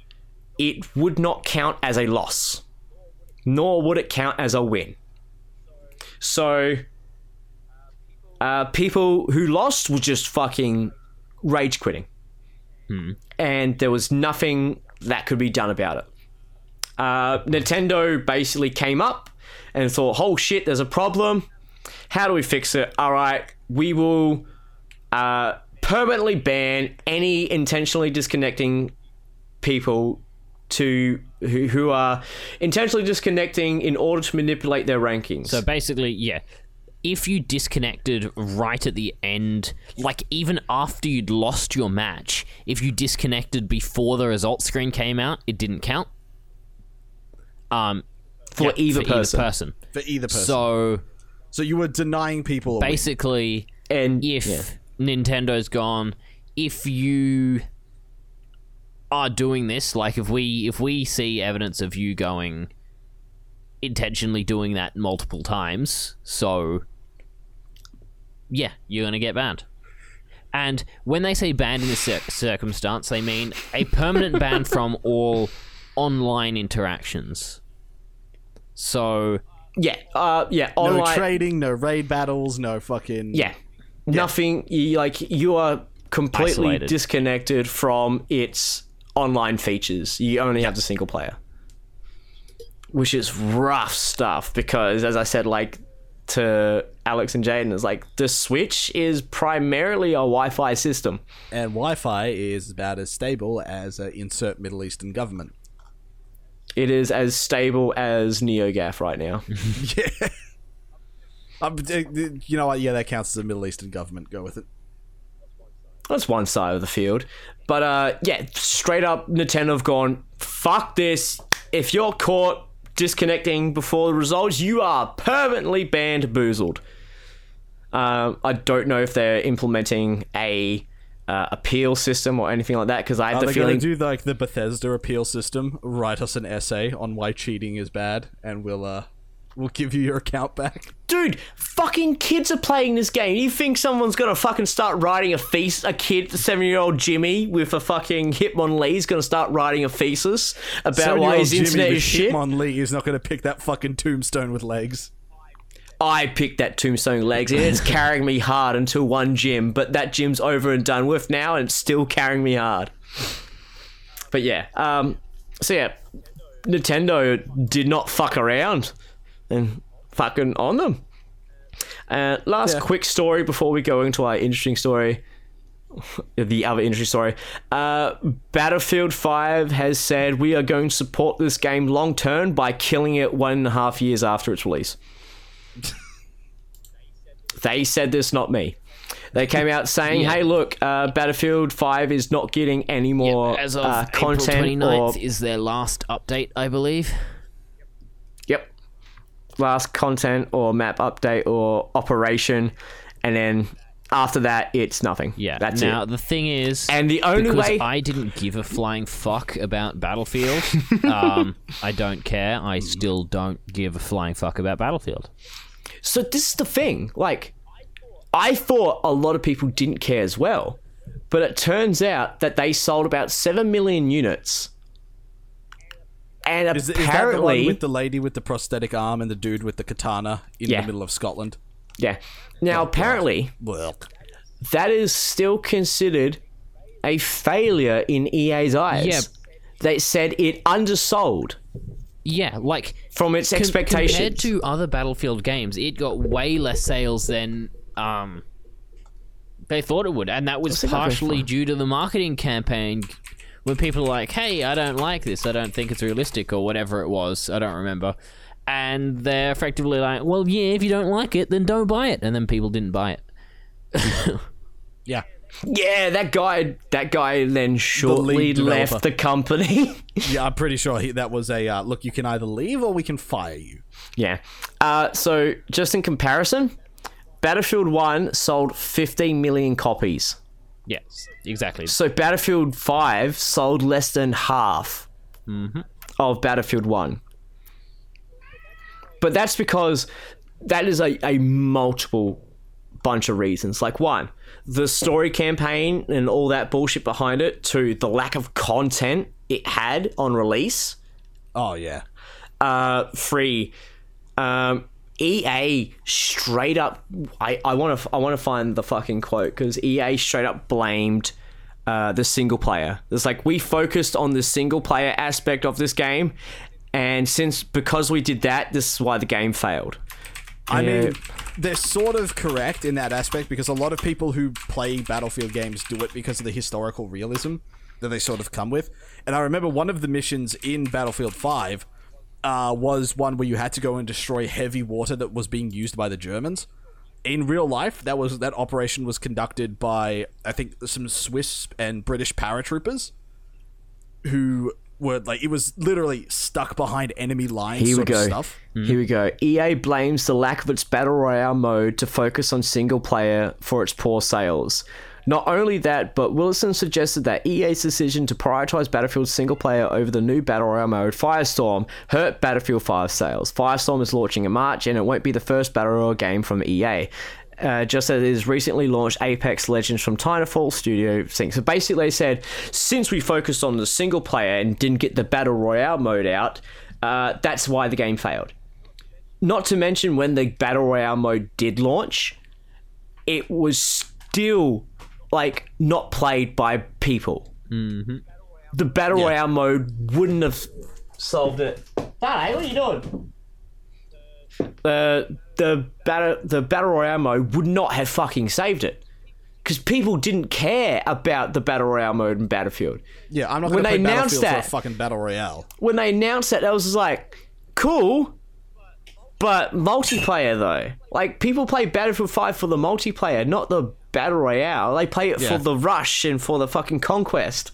it would not count as a loss, nor would it count as a win. So, uh, people who lost were just fucking rage quitting. And there was nothing that could be done about it. Uh, Nintendo basically came up and thought, oh shit, there's a problem. How do we fix it? All right, we will uh, permanently ban any intentionally disconnecting people to who, who are intentionally disconnecting in order to manipulate their rankings. So basically, yeah. If you disconnected right at the end, like even after you'd lost your match, if you disconnected before the result screen came out, it didn't count. Um, for yeah, either for person. Either person. For either person. So So you were denying people a win. basically, and if yeah. Nintendo's gone, if you are doing this, like if we if we see evidence of you going intentionally doing that multiple times, so yeah, you're gonna get banned. And when they say banned in this cir- circumstance, they mean a permanent ban from all online interactions. So yeah, uh, yeah, no trading, no raid battles, no fucking yeah, nothing. You, like you are completely Isolated. disconnected from its online features. You only have the single player, which is rough stuff. Because as I said, like to Alex and Jaden, is like the Switch is primarily a Wi-Fi system. and Wi-Fi is about as stable as a insert Middle Eastern government. It is as stable as NeoGaf right now. yeah. D- d- you know what? Yeah, that counts as a Middle Eastern government. Go with it. That's one side of the field. But uh, yeah, straight up, Nintendo have gone, fuck this. If you're caught disconnecting before the results, you are permanently banned, boozled. Um, I don't know if they're implementing a uh, appeal system or anything like that because I have Are the feeling. do like the Bethesda appeal system? Write us an essay on why cheating is bad, and we'll uh, we'll give you your account back. Dude, fucking kids are playing this game. You think someone's gonna fucking start writing a feast? A kid, seven year old Jimmy with a fucking Hitmonlee is gonna start writing a thesis about why his Jimmy internet with is shit? Hitmonlee is not going to pick that fucking tombstone with legs. I picked that tombstone legs and it's carrying me hard until one gym, but that gym's over and done with now and it's still carrying me hard. But yeah, um, so yeah, Nintendo did not fuck around and fucking on them. Uh, last Yeah. quick story before we go into our interesting story. The other interesting story. Uh, Battlefield 5 has said we are going to support this game long term by killing it one and a half years after its release. They said this, not me. They came out saying, Yeah. "Hey, look, uh, Battlefield Five is not getting any more as of uh, April content 29th or is their last update, I believe. yep, last content or map update or operation, and then after that, it's nothing. Yeah. that's now it. the thing is, And the only way, I didn't give a flying fuck about Battlefield, um, I don't care. I still don't give a flying fuck about Battlefield. So this is the thing. Like, I thought a lot of people didn't care as well, but it turns out that they sold about seven million units. And Is, is that the apparently, one with the lady with the prosthetic arm and the dude with the katana in Yeah. the middle of Scotland? yeah. Now, oh, apparently, Well, that is still considered a failure in EA's eyes. Yeah. They said it undersold Yeah, like from its com- expectations. compared to other Battlefield games, it got way less sales than um they thought it would, and that was What's it like partially due to the marketing campaign. When people are like, "Hey, I don't like this. I don't think it's realistic," or whatever it was, I don't remember. And they're effectively like, "Well, yeah, if you don't like it, then don't buy it." And then people didn't buy it. yeah. Yeah, that guy. That guy then shortly lead left the company. Yeah, I'm pretty sure he, that was a uh, look. You can either leave or we can fire you. yeah. Uh, so just in comparison, Battlefield One sold 15 million copies. yes, exactly. So Battlefield 5 sold less than half of Battlefield 1. But that's because that is a, a multiple bunch of reasons. Like one, the story campaign and all that bullshit behind it. to the lack of content it had on release. Oh yeah. Uh, three, um, EA straight up. I I want to I want to find the fucking quote because EA straight up blamed. Uh, the single player. It's like we focused on the single player aspect of this game, and since because we did that, this is why the game failed. I mean, they're sort of correct in that aspect because a lot of people who play Battlefield games do it because of the historical realism that they sort of come with. And I remember one of the missions in Battlefield 5 uh, was one where you had to go and destroy heavy water that was being used by the Germans. In real life, that was that operation was conducted by I think some Swiss and British paratroopers who were like it was literally stuck behind enemy lines Here we go. stuff. Here we go. EA blames the lack of its battle royale mode to focus on single player for its poor sales. Not only that, but Wilson suggested that EA's decision to prioritize Battlefield single player over the new battle royale mode Firestorm hurt Battlefield 5 sales. Firestorm is launching in March, and it won't be the first battle royale game from EA. Uh, just as it has recently launched Apex Legends from Titanfall Studio Sync. So basically, they said since we focused on the single player and didn't get the battle royale mode out, uh, that's why the game failed. Not to mention when the battle royale mode did launch, it was still like not played by people. Mm-hmm. The battle royale mode wouldn't have solved it. Hey, what are you doing? Uh, the battle the battle royale mode would not have fucking saved it because people didn't care about the battle royale mode in Battlefield. Yeah, I'm not When they announced that- for a fucking battle royale. when they announced that, I was like, cool. But multiplayer though, like people play Battlefield Five for the multiplayer, not the battle royale. They play it Yeah. for the rush and for the fucking conquest.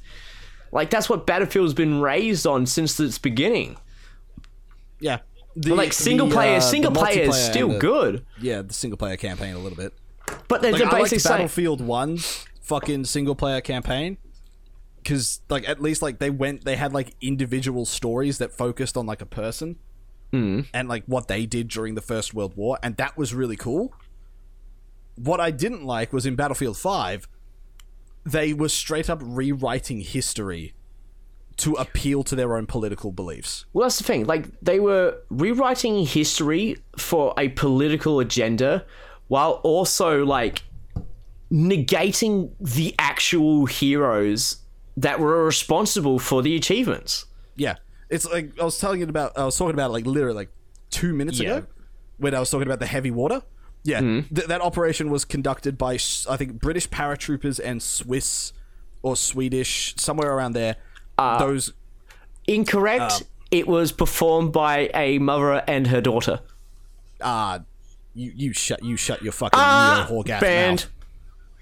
Like that's what Battlefield's been raised on since its beginning. Yeah, the, But like single the, player, uh, single player is still the- good. Yeah, the single player campaign a little bit. But they're, Like, they're I basically liked saying, Battlefield One's fucking single player campaign because like at least like they went they had like individual stories that focused on like a person Mm. and like what they did during the First World War, and that was really cool. What I didn't like was in Battlefield Five, they were straight up rewriting history to appeal to their own political beliefs. Well, that's the thing. Like they were rewriting history for a political agenda, while also like negating the actual heroes that were responsible for the achievements. Yeah, it's like I was telling you about. I was talking about like literally like two minutes Yeah. ago when I was talking about the heavy water. Yeah, mm-hmm. th- that operation was conducted by I think British paratroopers and Swiss or Swedish somewhere around there. Those Incorrect. it was performed by a mother and her daughter. ah, you you shut you shut your fucking Ah, neo Horgath banned.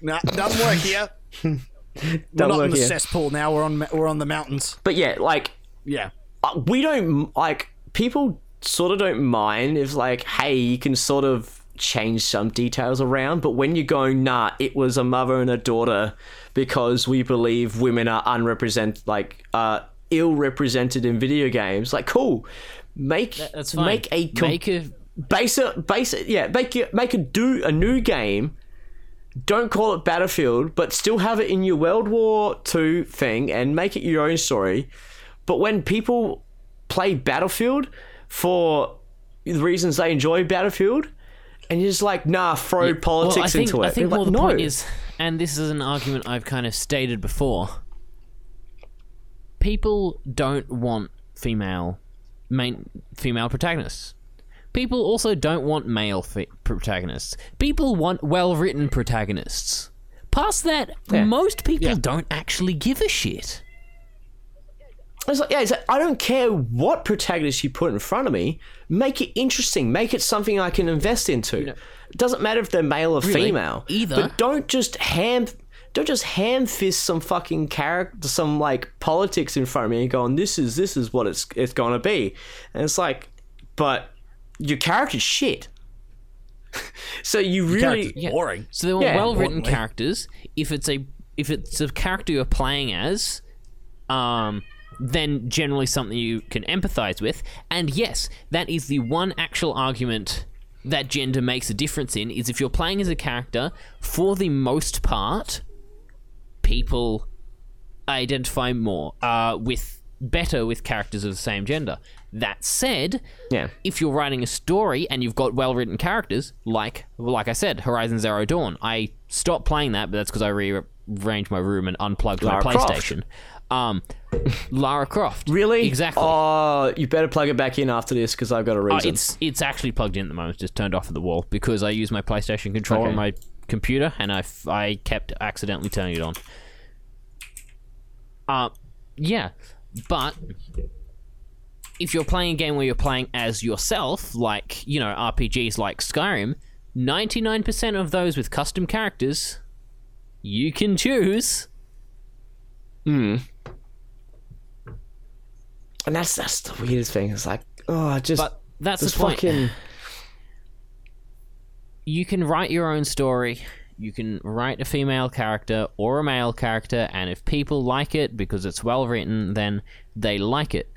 mouth. Nah, doesn't work here. we're work in the here. cesspool now. We're on we're on the mountains. But yeah, like Yeah, uh, we don't like people sort of don't mind if like hey you can sort of change some details around but when you're going nah it was a mother and a daughter because we believe women are unrepresented like uh ill represented in video games. Like cool. Make That's fine. make a com- make a base it base it yeah make it make a do a new game. Don't call it battlefield but still have it in your world war ii thing and make it your own story. But when people play battlefield for the reasons they enjoy battlefield and you're just like nah throw politics well, think, into it I think They're more like, the no. point is, and this is an argument I've kind of stated before. People don't want female main female protagonists. People also don't want male protagonists. People want well-written protagonists. Past that, Yeah. most people don't actually give a shit. It's like, yeah, it's like, I don't care what protagonist you put in front of me. Make it interesting. Make it something I can invest into. It doesn't matter if they're male or Really, female. either. But don't just ham, don't just ham fist some fucking character, some like politics in front of me and going, this is this is what it's it's gonna be. And it's like, but your character's shit. so you really, Character's boring. So they want Yeah, well-written characters. If it's a if it's a character you're playing as, um, then generally something you can empathize with. And yes, that is the one actual argument that gender makes a difference in is if you're playing as a character, for the most part, people identify more uh, with better with characters of the same gender. That said, Yeah. if you're writing a story and you've got well written characters, like like I said, Horizon Zero Dawn, I stopped playing that, but that's because I rearranged my room and unplugged Lara my. PlayStation. Um, Lara Croft, Really? Exactly. Oh, you better plug it back in after this because I've got a Uh, reason. it's it's actually plugged in at the moment, just turned off at the wall because I use my PlayStation controller Okay. on my computer and I, f- I kept accidentally turning it on. Uh, yeah, but if you're playing a game where you're playing as yourself, like you know RPGs like Skyrim, ninety nine percent of those with custom characters, you can choose. And that's that's the weirdest thing. It's like, oh, just But that's just the point. fucking. you can write your own story. You can write a female character or a male character, and if people like it because it's well written, then they like it.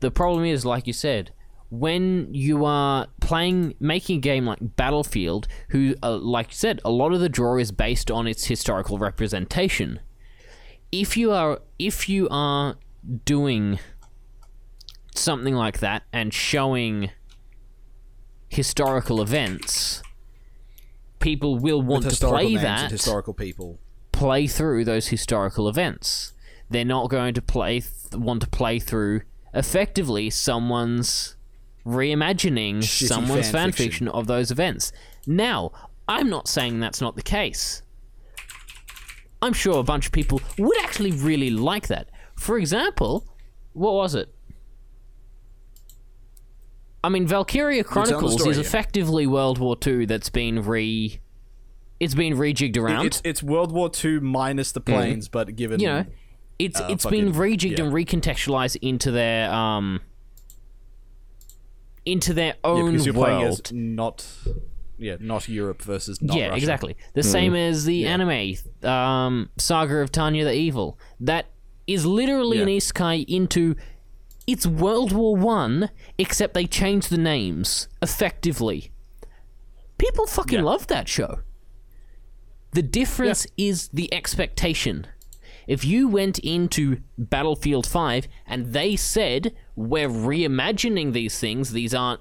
The problem is, like you said, when you are playing, making a game like Battlefield, who, uh, like you said, a lot of the draw is based on its historical representation. If you are, if you are doing something like that and showing historical events, people will want to play that, historical people. play through those historical events. They're not going to play th- want to play through effectively someone's reimagining Shitty someone's fan fan fiction of those events. Now, I'm not saying that's not the case. I'm sure a bunch of people would actually really like that. For example, what was it? I mean, Valkyria Chronicles story is again. effectively World War II that's been re. It's been rejigged around. It's it's World War Two minus the planes, but given you know, it's Uh, it's been rejigged yeah. and recontextualized into their um into their yeah, own because you're world. playing as not yeah not Europe versus not yeah, Russia. exactly. The same as the anime um, Saga of Tanya the Evil. That is literally an Yeah. isekai into it's World War One, except they changed the names effectively. People fucking Yeah. love that show. The difference is the expectation. If you went into Battlefield 5 and they said, we're reimagining these things, these aren't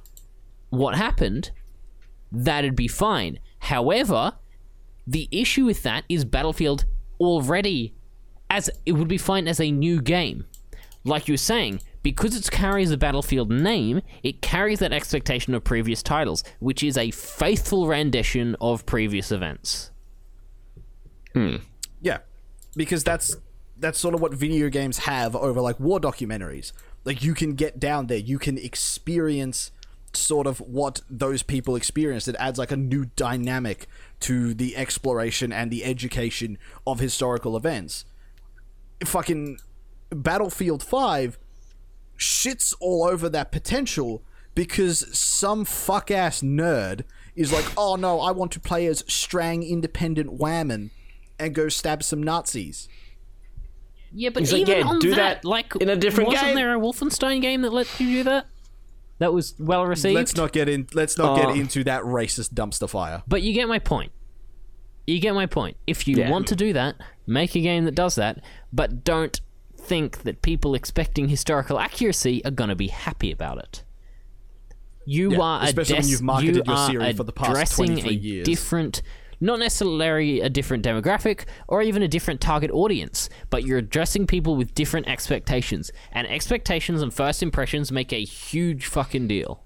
what happened, that'd be fine. However, the issue with that is Battlefield already as it would be fine as a new game. Like you were saying, because it carries the Battlefield name, it carries that expectation of previous titles, which is a faithful rendition of previous events. Hmm. Yeah, because that's that's sort of what video games have over like war documentaries. Like you can get down there, you can experience sort of what those people experienced. It adds like a new dynamic to the exploration and the education of historical events. Fucking Battlefield 5 shits all over that potential because some fuck ass nerd is like, oh no, I want to play as Strang Independent Whammon and go stab some Nazis. Yeah, but He's like, even yeah, on do that, that like, in a different wasn't game. there a Wolfenstein game that let you do that? That was well received. Let's not get in. Let's not Oh. get into that racist dumpster fire. But you get my point. You get my point. If you Yeah. want to do that, make a game that does that, but don't think that people expecting historical accuracy are going to be happy about it. You Yeah, are especially when you've marketed you your series for the past addressing 23 a years. different not necessarily a different demographic or even a different target audience, but you're addressing people with different expectations. And expectations and first impressions make a huge fucking deal.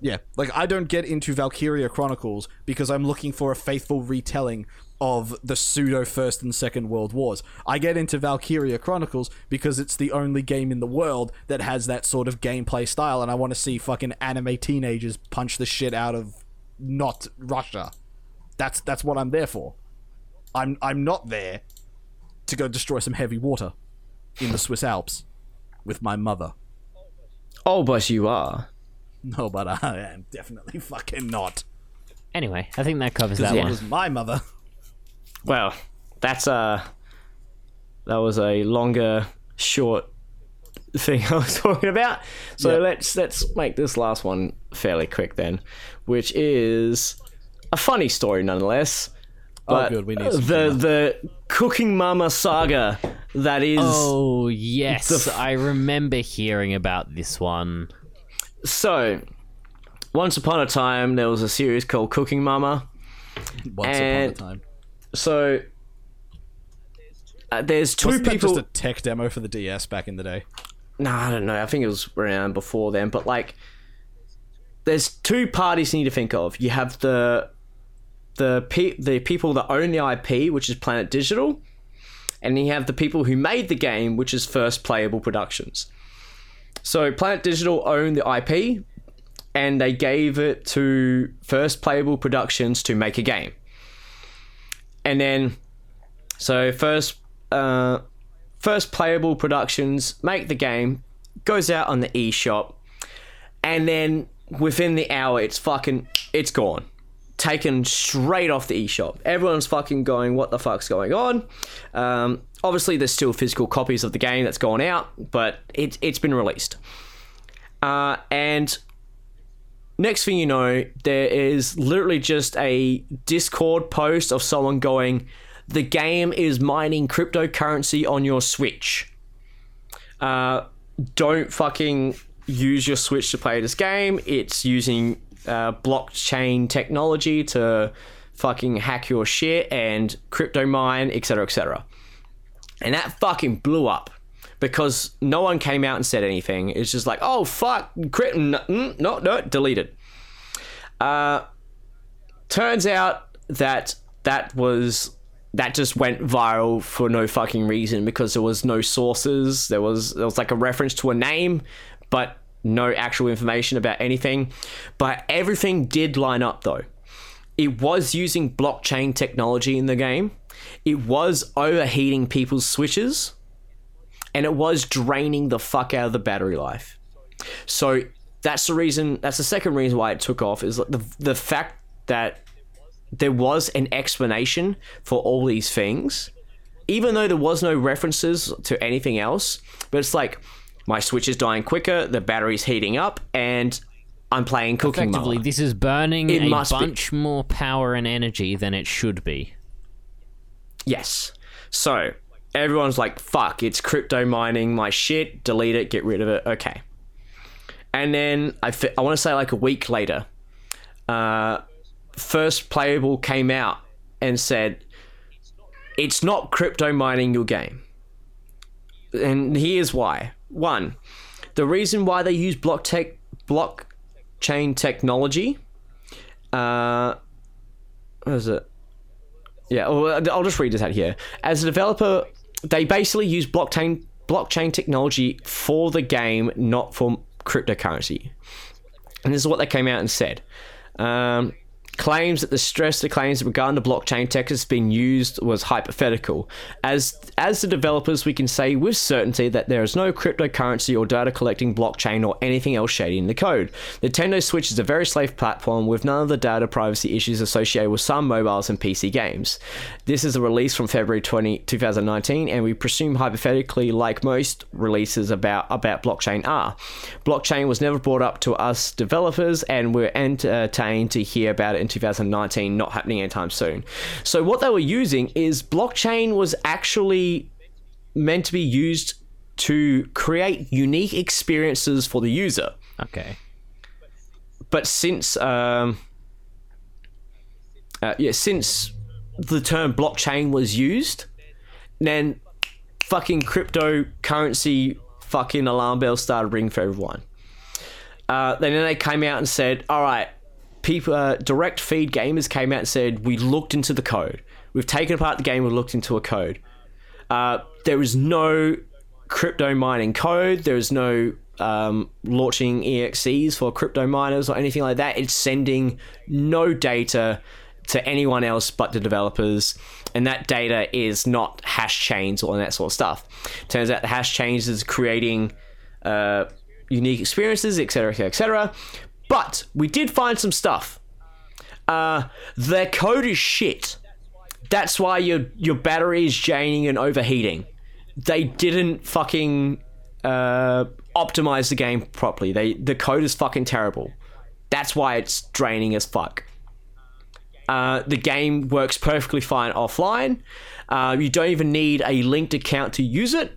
Yeah, like I don't get into Valkyria Chronicles because I'm looking for a faithful retelling of the pseudo First and Second World Wars. I get into Valkyria Chronicles because it's the only game in the world that has that sort of gameplay style, and I want to see fucking anime teenagers punch the shit out of not Russia. That's that's what I'm there for. I'm I'm not there to go destroy some heavy water in the Swiss Alps with my mother. Oh, but you are. No, but I am definitely fucking not. Anyway, I think that covers that That one. was my mother. Well, that's uh that was a longer, short thing I was talking about. So Yep. let's let's make this last one fairly quick then, which is a funny story nonetheless. But good, we need some the the Cooking Mama saga that is Oh yes, I remember hearing about this one. so. Once upon a time, there was a series called Cooking Mama. Once And- upon a time. So uh, there's 2 Wasn't that people. just a tech demo for the DS back in the day? Nah, I don't know. I think it was around before then, but like, there's two parties you need to think of. You have the the pe- the people that own the IP, which is Planet Digital, and you have the people who made the game, which is First Playable Productions. So Planet Digital owned the IP, and they gave it to First Playable Productions to make a game. And then, so first, uh, First Playable Productions make the game, goes out on the eShop, and then within the hour, it's fucking, it's gone. Taken straight off the eShop. Everyone's fucking going, what the fuck's going on? Um, obviously, there's still physical copies of the game that's gone out, but it, it's been released. Uh, and next thing you know, there is literally just a Discord post of someone going, the game is mining cryptocurrency on your Switch. Uh, don't fucking use your Switch to play this game. It's using uh, blockchain technology to fucking hack your shit and crypto mine, etc., etc. And that fucking blew up because no one came out and said anything. It's just like, oh fuck, crypt, no, mm, no, no, deleted. Uh, turns out that that was that just went viral for no fucking reason because there was no sources. There was there was like a reference to a name, but no actual information about anything. But everything did line up though. It was using blockchain technology in the game. It was overheating people's switches, and it was draining the fuck out of the battery life. So that's the reason. That's the second reason why it took off. Is the the fact that there was an explanation for all these things, even though there was no references to anything else. But it's like my switch is dying quicker, the battery's heating up, and I'm playing Cooking Effectively, Mama. this is burning It a must be- bunch more power and energy than it should be. Yes. So everyone's like, "Fuck! It's crypto mining my shit. Delete it. Get rid of it." Okay. And then I, fi- I want to say like a week later, uh, First Playable came out and said, "It's not crypto mining your game." And here's why. One, the reason why they use block tech blockchain technology. Uh, what is it? Yeah, I'll just read this out here. As a developer, they basically use blockchain blockchain technology for the game, not for cryptocurrency. And this is what they came out and said. Um, claims that the stress the claims regarding the blockchain tech has been used was hypothetical. As as the developers, we can say with certainty that there is no cryptocurrency or data collecting blockchain or anything else shady in the code. Nintendo Switch is a very safe platform with none of the data privacy issues associated with some mobiles and PC games. This is a release from February 20, 2019, and we presume hypothetically, like most releases about about blockchain are. Blockchain was never brought up to us developers, and we're entertained to hear about it in 2019, not happening anytime soon. So what they were using is blockchain was actually meant to be used to create unique experiences for the user Okay. but since um, uh, yeah, since the term blockchain was used, then fucking cryptocurrency fucking alarm bells started ringing for everyone. Uh, then they came out and said, "All right, people, uh, direct feed gamers came out and said we looked into the code. We've taken apart the game. We looked into a code. Uh, there is no crypto mining code. There is no um, launching EXEs for crypto miners or anything like that. It's sending no data to anyone else but the developers, and that data is not hash chains or that sort of stuff. Turns out the hash chains is creating uh, unique experiences, etc., etc., etc. But we did find some stuff. Uh, their code is shit. That's why your your battery is draining and overheating. They didn't fucking uh, optimize the game properly. They the code is fucking terrible. That's why it's draining as fuck. Uh, the game works perfectly fine offline. Uh, you don't even need a linked account to use it,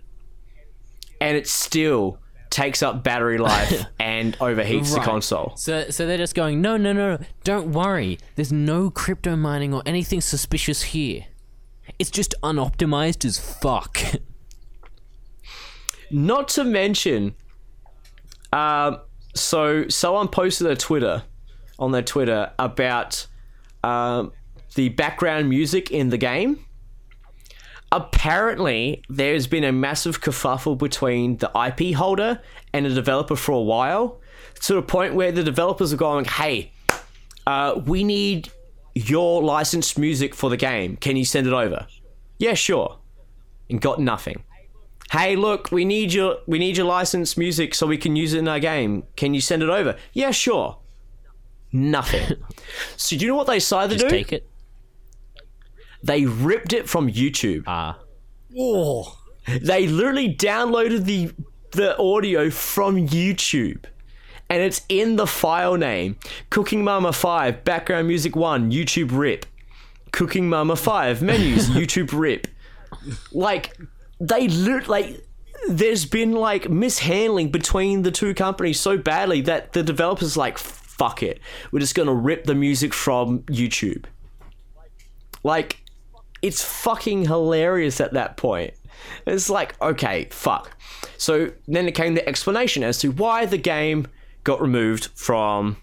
and it's still takes up battery life and overheats the console. So, so they're just going, no, no, no, no, don't worry. There's no crypto mining or anything suspicious here. It's just unoptimized as fuck. Not to mention, um, so someone posted a Twitter on their Twitter about um, the background music in the game. Apparently, there's been a massive kerfuffle between the IP holder and the developer for a while, to the point where the developers are going, "Hey, uh, we need your licensed music for the game. Can you send it over?" Yeah, sure. And got nothing hey look we need your we need your licensed music so we can use it in our game can you send it over yeah sure nothing so do you know what they decided to do take it. They ripped it from youtube. Ah. Oh, they literally downloaded the the audio from youtube. And it's in the file name. Cooking mama 5 background music 1 youtube rip. Cooking mama 5 menus youtube rip. Like they lit like there's been like mishandling between the two companies so badly that the developers like fuck it. We're just gonna rip the music from youtube. Like it's fucking hilarious at that point it's like okay fuck so then it came the explanation as to why the game got removed from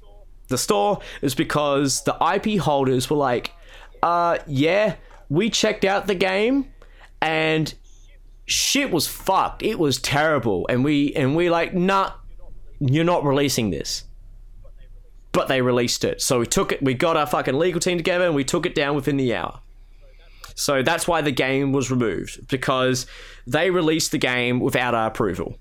the store is because the ip holders were like uh yeah we checked out the game and shit was fucked. It was terrible, and we and we like, nah, you're not releasing this. But they released it, so we took it. We got our fucking legal team together, and we took it down within the hour. So that's why the game was removed because they released the game without our approval,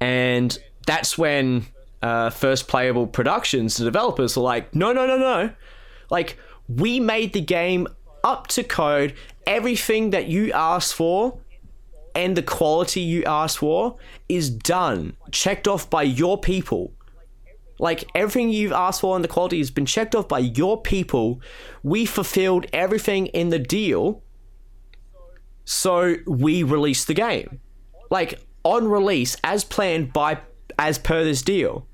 and that's when uh, First Playable Productions, the developers, were like, no, no, no, no, like we made the game up to code. Everything that you asked for and the quality you asked for is done checked off by your people like everything you've asked for and the quality has been checked off by your people. We fulfilled everything in the deal. So we released the game. Like on release as planned by as per this deal.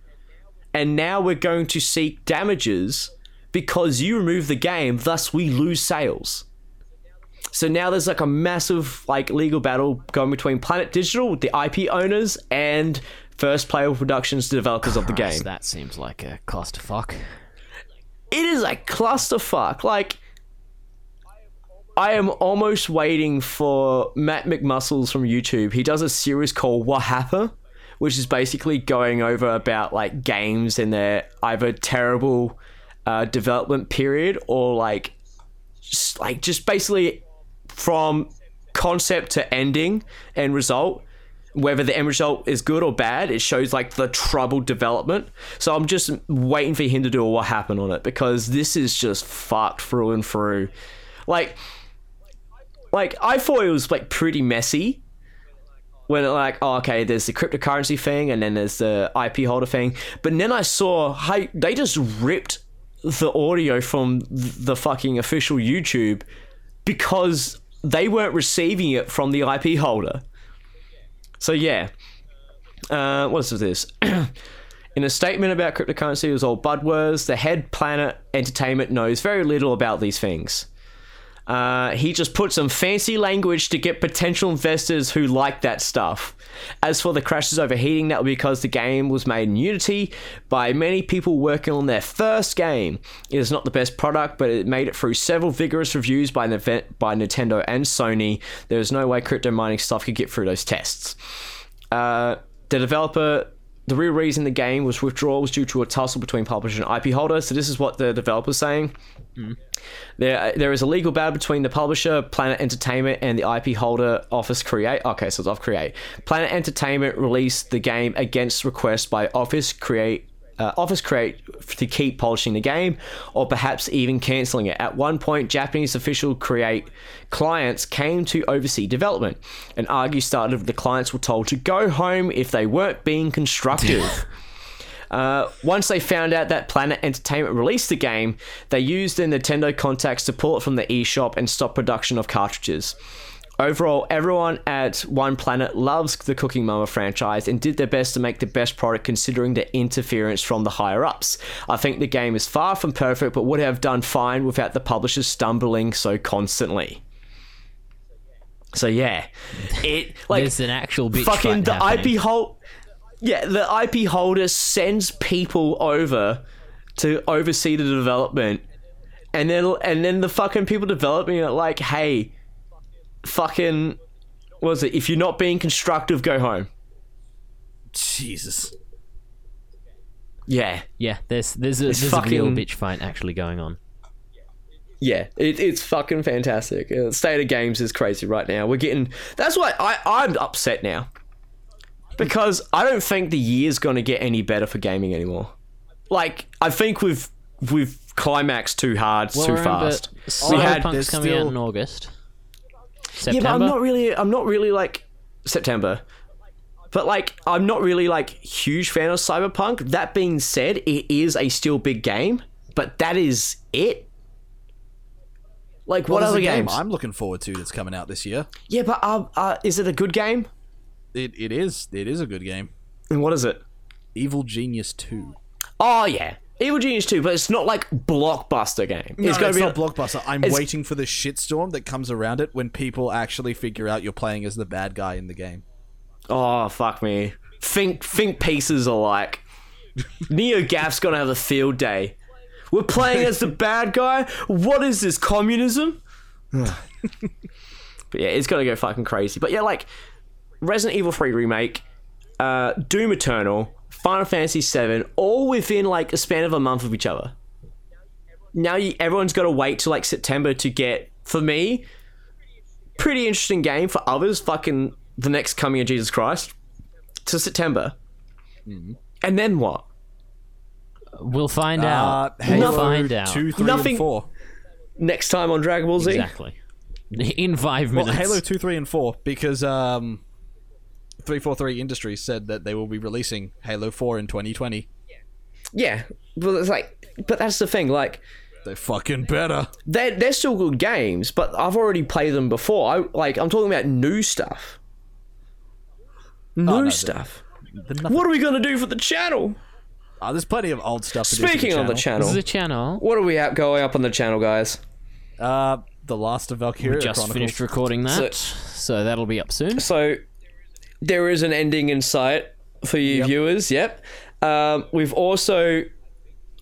And now we're going to seek damages because you remove the game, thus we lose sales. So now there's like a massive like legal battle going between Planet Digital, the IP owners, and First Playable Productions, to developers of the game. That seems like a clusterfuck. It is a clusterfuck. Like I am almost waiting for Matt McMuscles from YouTube. He does a series called What Happened, which is basically going over about like games and their either terrible uh, development period or like just, like just basically from concept to ending and result whether the end result is good or bad it shows like the troubled development. So i'm just waiting for him to do a what happened on it because this is just fucked through and through. Like like i thought it was like pretty messy when like oh, okay there's the cryptocurrency thing and then there's the ip holder thing. But then i saw how they just ripped the audio from the fucking official youtube because they weren't receiving it from the ip holder so yeah. Uh, what is this? In a statement about cryptocurrency it was all budwords the head planet entertainment knows very little about these things uh, he just put some fancy language to get potential investors who like that stuff. As for the crashes overheating, that was because the game was made in Unity by many people working on their first game. It is not the best product, but it made it through several vigorous reviews by, by Nintendo and Sony. There is no way crypto mining stuff could get through those tests. Uh, the developer the real reason the game was withdrawn was due to a tussle between publisher and IP holder. So this is what the developer's saying. There, there is a legal battle between the publisher, Planet Entertainment, and the IP holder, Office Create. Okay, so it's Off Create. Planet Entertainment released the game against request by Office Create uh, Office Create to keep polishing the game, or perhaps even cancelling it. At one point, Japanese Office Create clients came to oversee development. An argue started the clients were told to go home if they weren't being constructive. Uh, once they found out that Planet Entertainment released the game, they used the Nintendo contacts to pull it from the eShop and stop production of cartridges. Overall, everyone at One Planet loves the Cooking Mama franchise and did their best to make the best product considering the interference from the higher ups. I think the game is far from perfect, but would have done fine without the publishers stumbling so constantly. So yeah, it like There's an actual bitch fucking the happening. IP hold. Yeah, the IP holder sends people over to oversee the development, and then and then the fucking people developing it like, hey, fucking, what was it? If you're not being constructive, go home. Jesus. Yeah, Yeah, there's there's a, there's a real bitch fight actually going on. yeah, it, it's fucking fantastic. Uh, state of games is crazy right now. We're getting. That's why I I'm upset now because I don't think the year's gonna get any better for gaming anymore. Like I think we've we've climaxed too hard, Well, too fast. We had Cyberpunk's there's coming out in August. yeah, but I'm not really. I'm not really like September. But like, I'm not really like huge fan of Cyberpunk. That being said, it is a still big game, but that is it. Like, what Well, other a game games? I'm looking forward to that's coming out this year. Yeah, but uh, uh, is it a good game? It it is it is a good game. And what is it? Evil Genius Two. Oh yeah, Evil Genius 2, but it's not like blockbuster game. No, it's gonna it's be not blockbuster. I'm waiting for the shitstorm that comes around it when people actually figure out you're playing as the bad guy in the game. Oh fuck me. Think think pieces are like NeoGAF's gonna have a field day. We're playing as the bad guy. What is this communism? but yeah, it's gonna go fucking crazy. But yeah, like Resident Evil 3 remake, uh, Doom Eternal, Final Fantasy 7, all within like a span of a month of each other. Now you, everyone's got to wait till like September to get. For me, pretty interesting game. For others, fucking the next coming of Jesus Christ to September. And then what? We'll find Uh, out. Halo We'll find out. Two, three, Nothing- and four. Next time on Dragon Ball Z? Exactly. In five minutes. Well, minutes. Halo two, three, and four because um, three four three Industries said that they will be releasing Halo four in 2020. Yeah. Well, it's like, but that's the thing. Like, they're fucking better. they're, they're still good games, but I've already played them before. I like, I'm talking about new stuff. New no, the- stuff. The nothing- What are we gonna do for the channel? Ah, there's plenty of old stuff. To do for Speaking the of the This channel, is a channel. what are we at going up on the channel, guys? uh, the Last of Valkyria We Just Chronicles. finished recording that, so, that'll be up soon. So there is an ending in sight for you viewers. Yep. Um, we've also,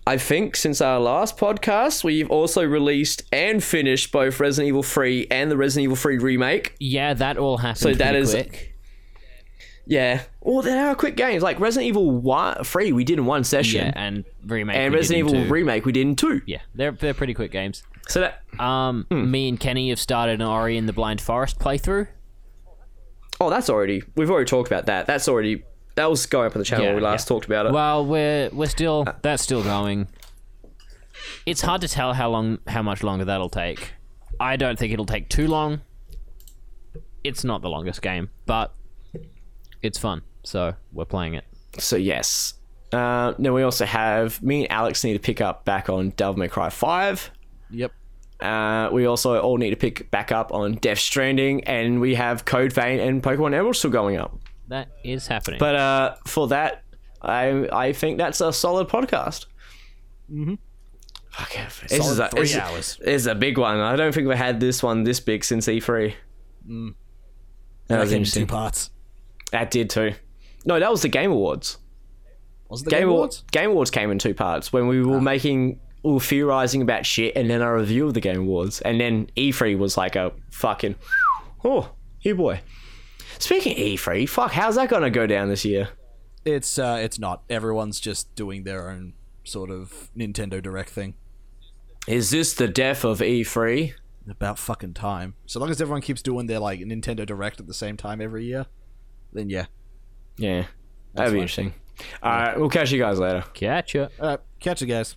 I think, since our last podcast, we've also released and finished both Resident Evil 3 and the Resident Evil 3 remake. Yeah, that all happened. So that is- quick. Yeah. Well, they are quick games. Like Resident Evil 1, 3, we did in one session. Yeah, and remake. and Resident Evil two. remake we did in two. Yeah, they're they're pretty quick games. So that Um, Hmm. me and Kenny have started an Ori and the Blind Forest playthrough. Oh, that's already we've already talked about that. That's already that was going up on the channel. When we last talked about it. Well, we're we're still that's still going. It's hard to tell how long how much longer that'll take. I don't think it'll take too long. It's not the longest game, but it's fun. So we're playing it. So yes. Uh, then we also have me and Alex need to pick up back on Devil May Cry Five. Yep. Uh, we also all need to pick back up on Death Stranding, and we have Code Vein and Pokemon Emerald still going up. That is happening. But uh, for that, I I think that's a solid podcast. Mm-hmm. Okay, this is Solid a, three this is- hours. This is a big one. I don't think we had this one this big since E3. That was in interesting. two parts. That did too. No, that was the Game Awards. Was the Game, Game Awards. Awards? Game Awards came in two parts when we were making, we were theorizing about shit, and then a review of the Game Awards, and then E3 was like a fucking, oh, here boy. Speaking of E3, fuck, how's that gonna go down this year? It's uh, it's not. Everyone's just doing their own sort of Nintendo Direct thing. Is this the death of E E3? About fucking time. So long as everyone keeps doing their like Nintendo Direct at the same time every year, then yeah. Yeah, that'd be fine. interesting. All right, we'll catch you guys later. Catch ya. All right, catch you guys.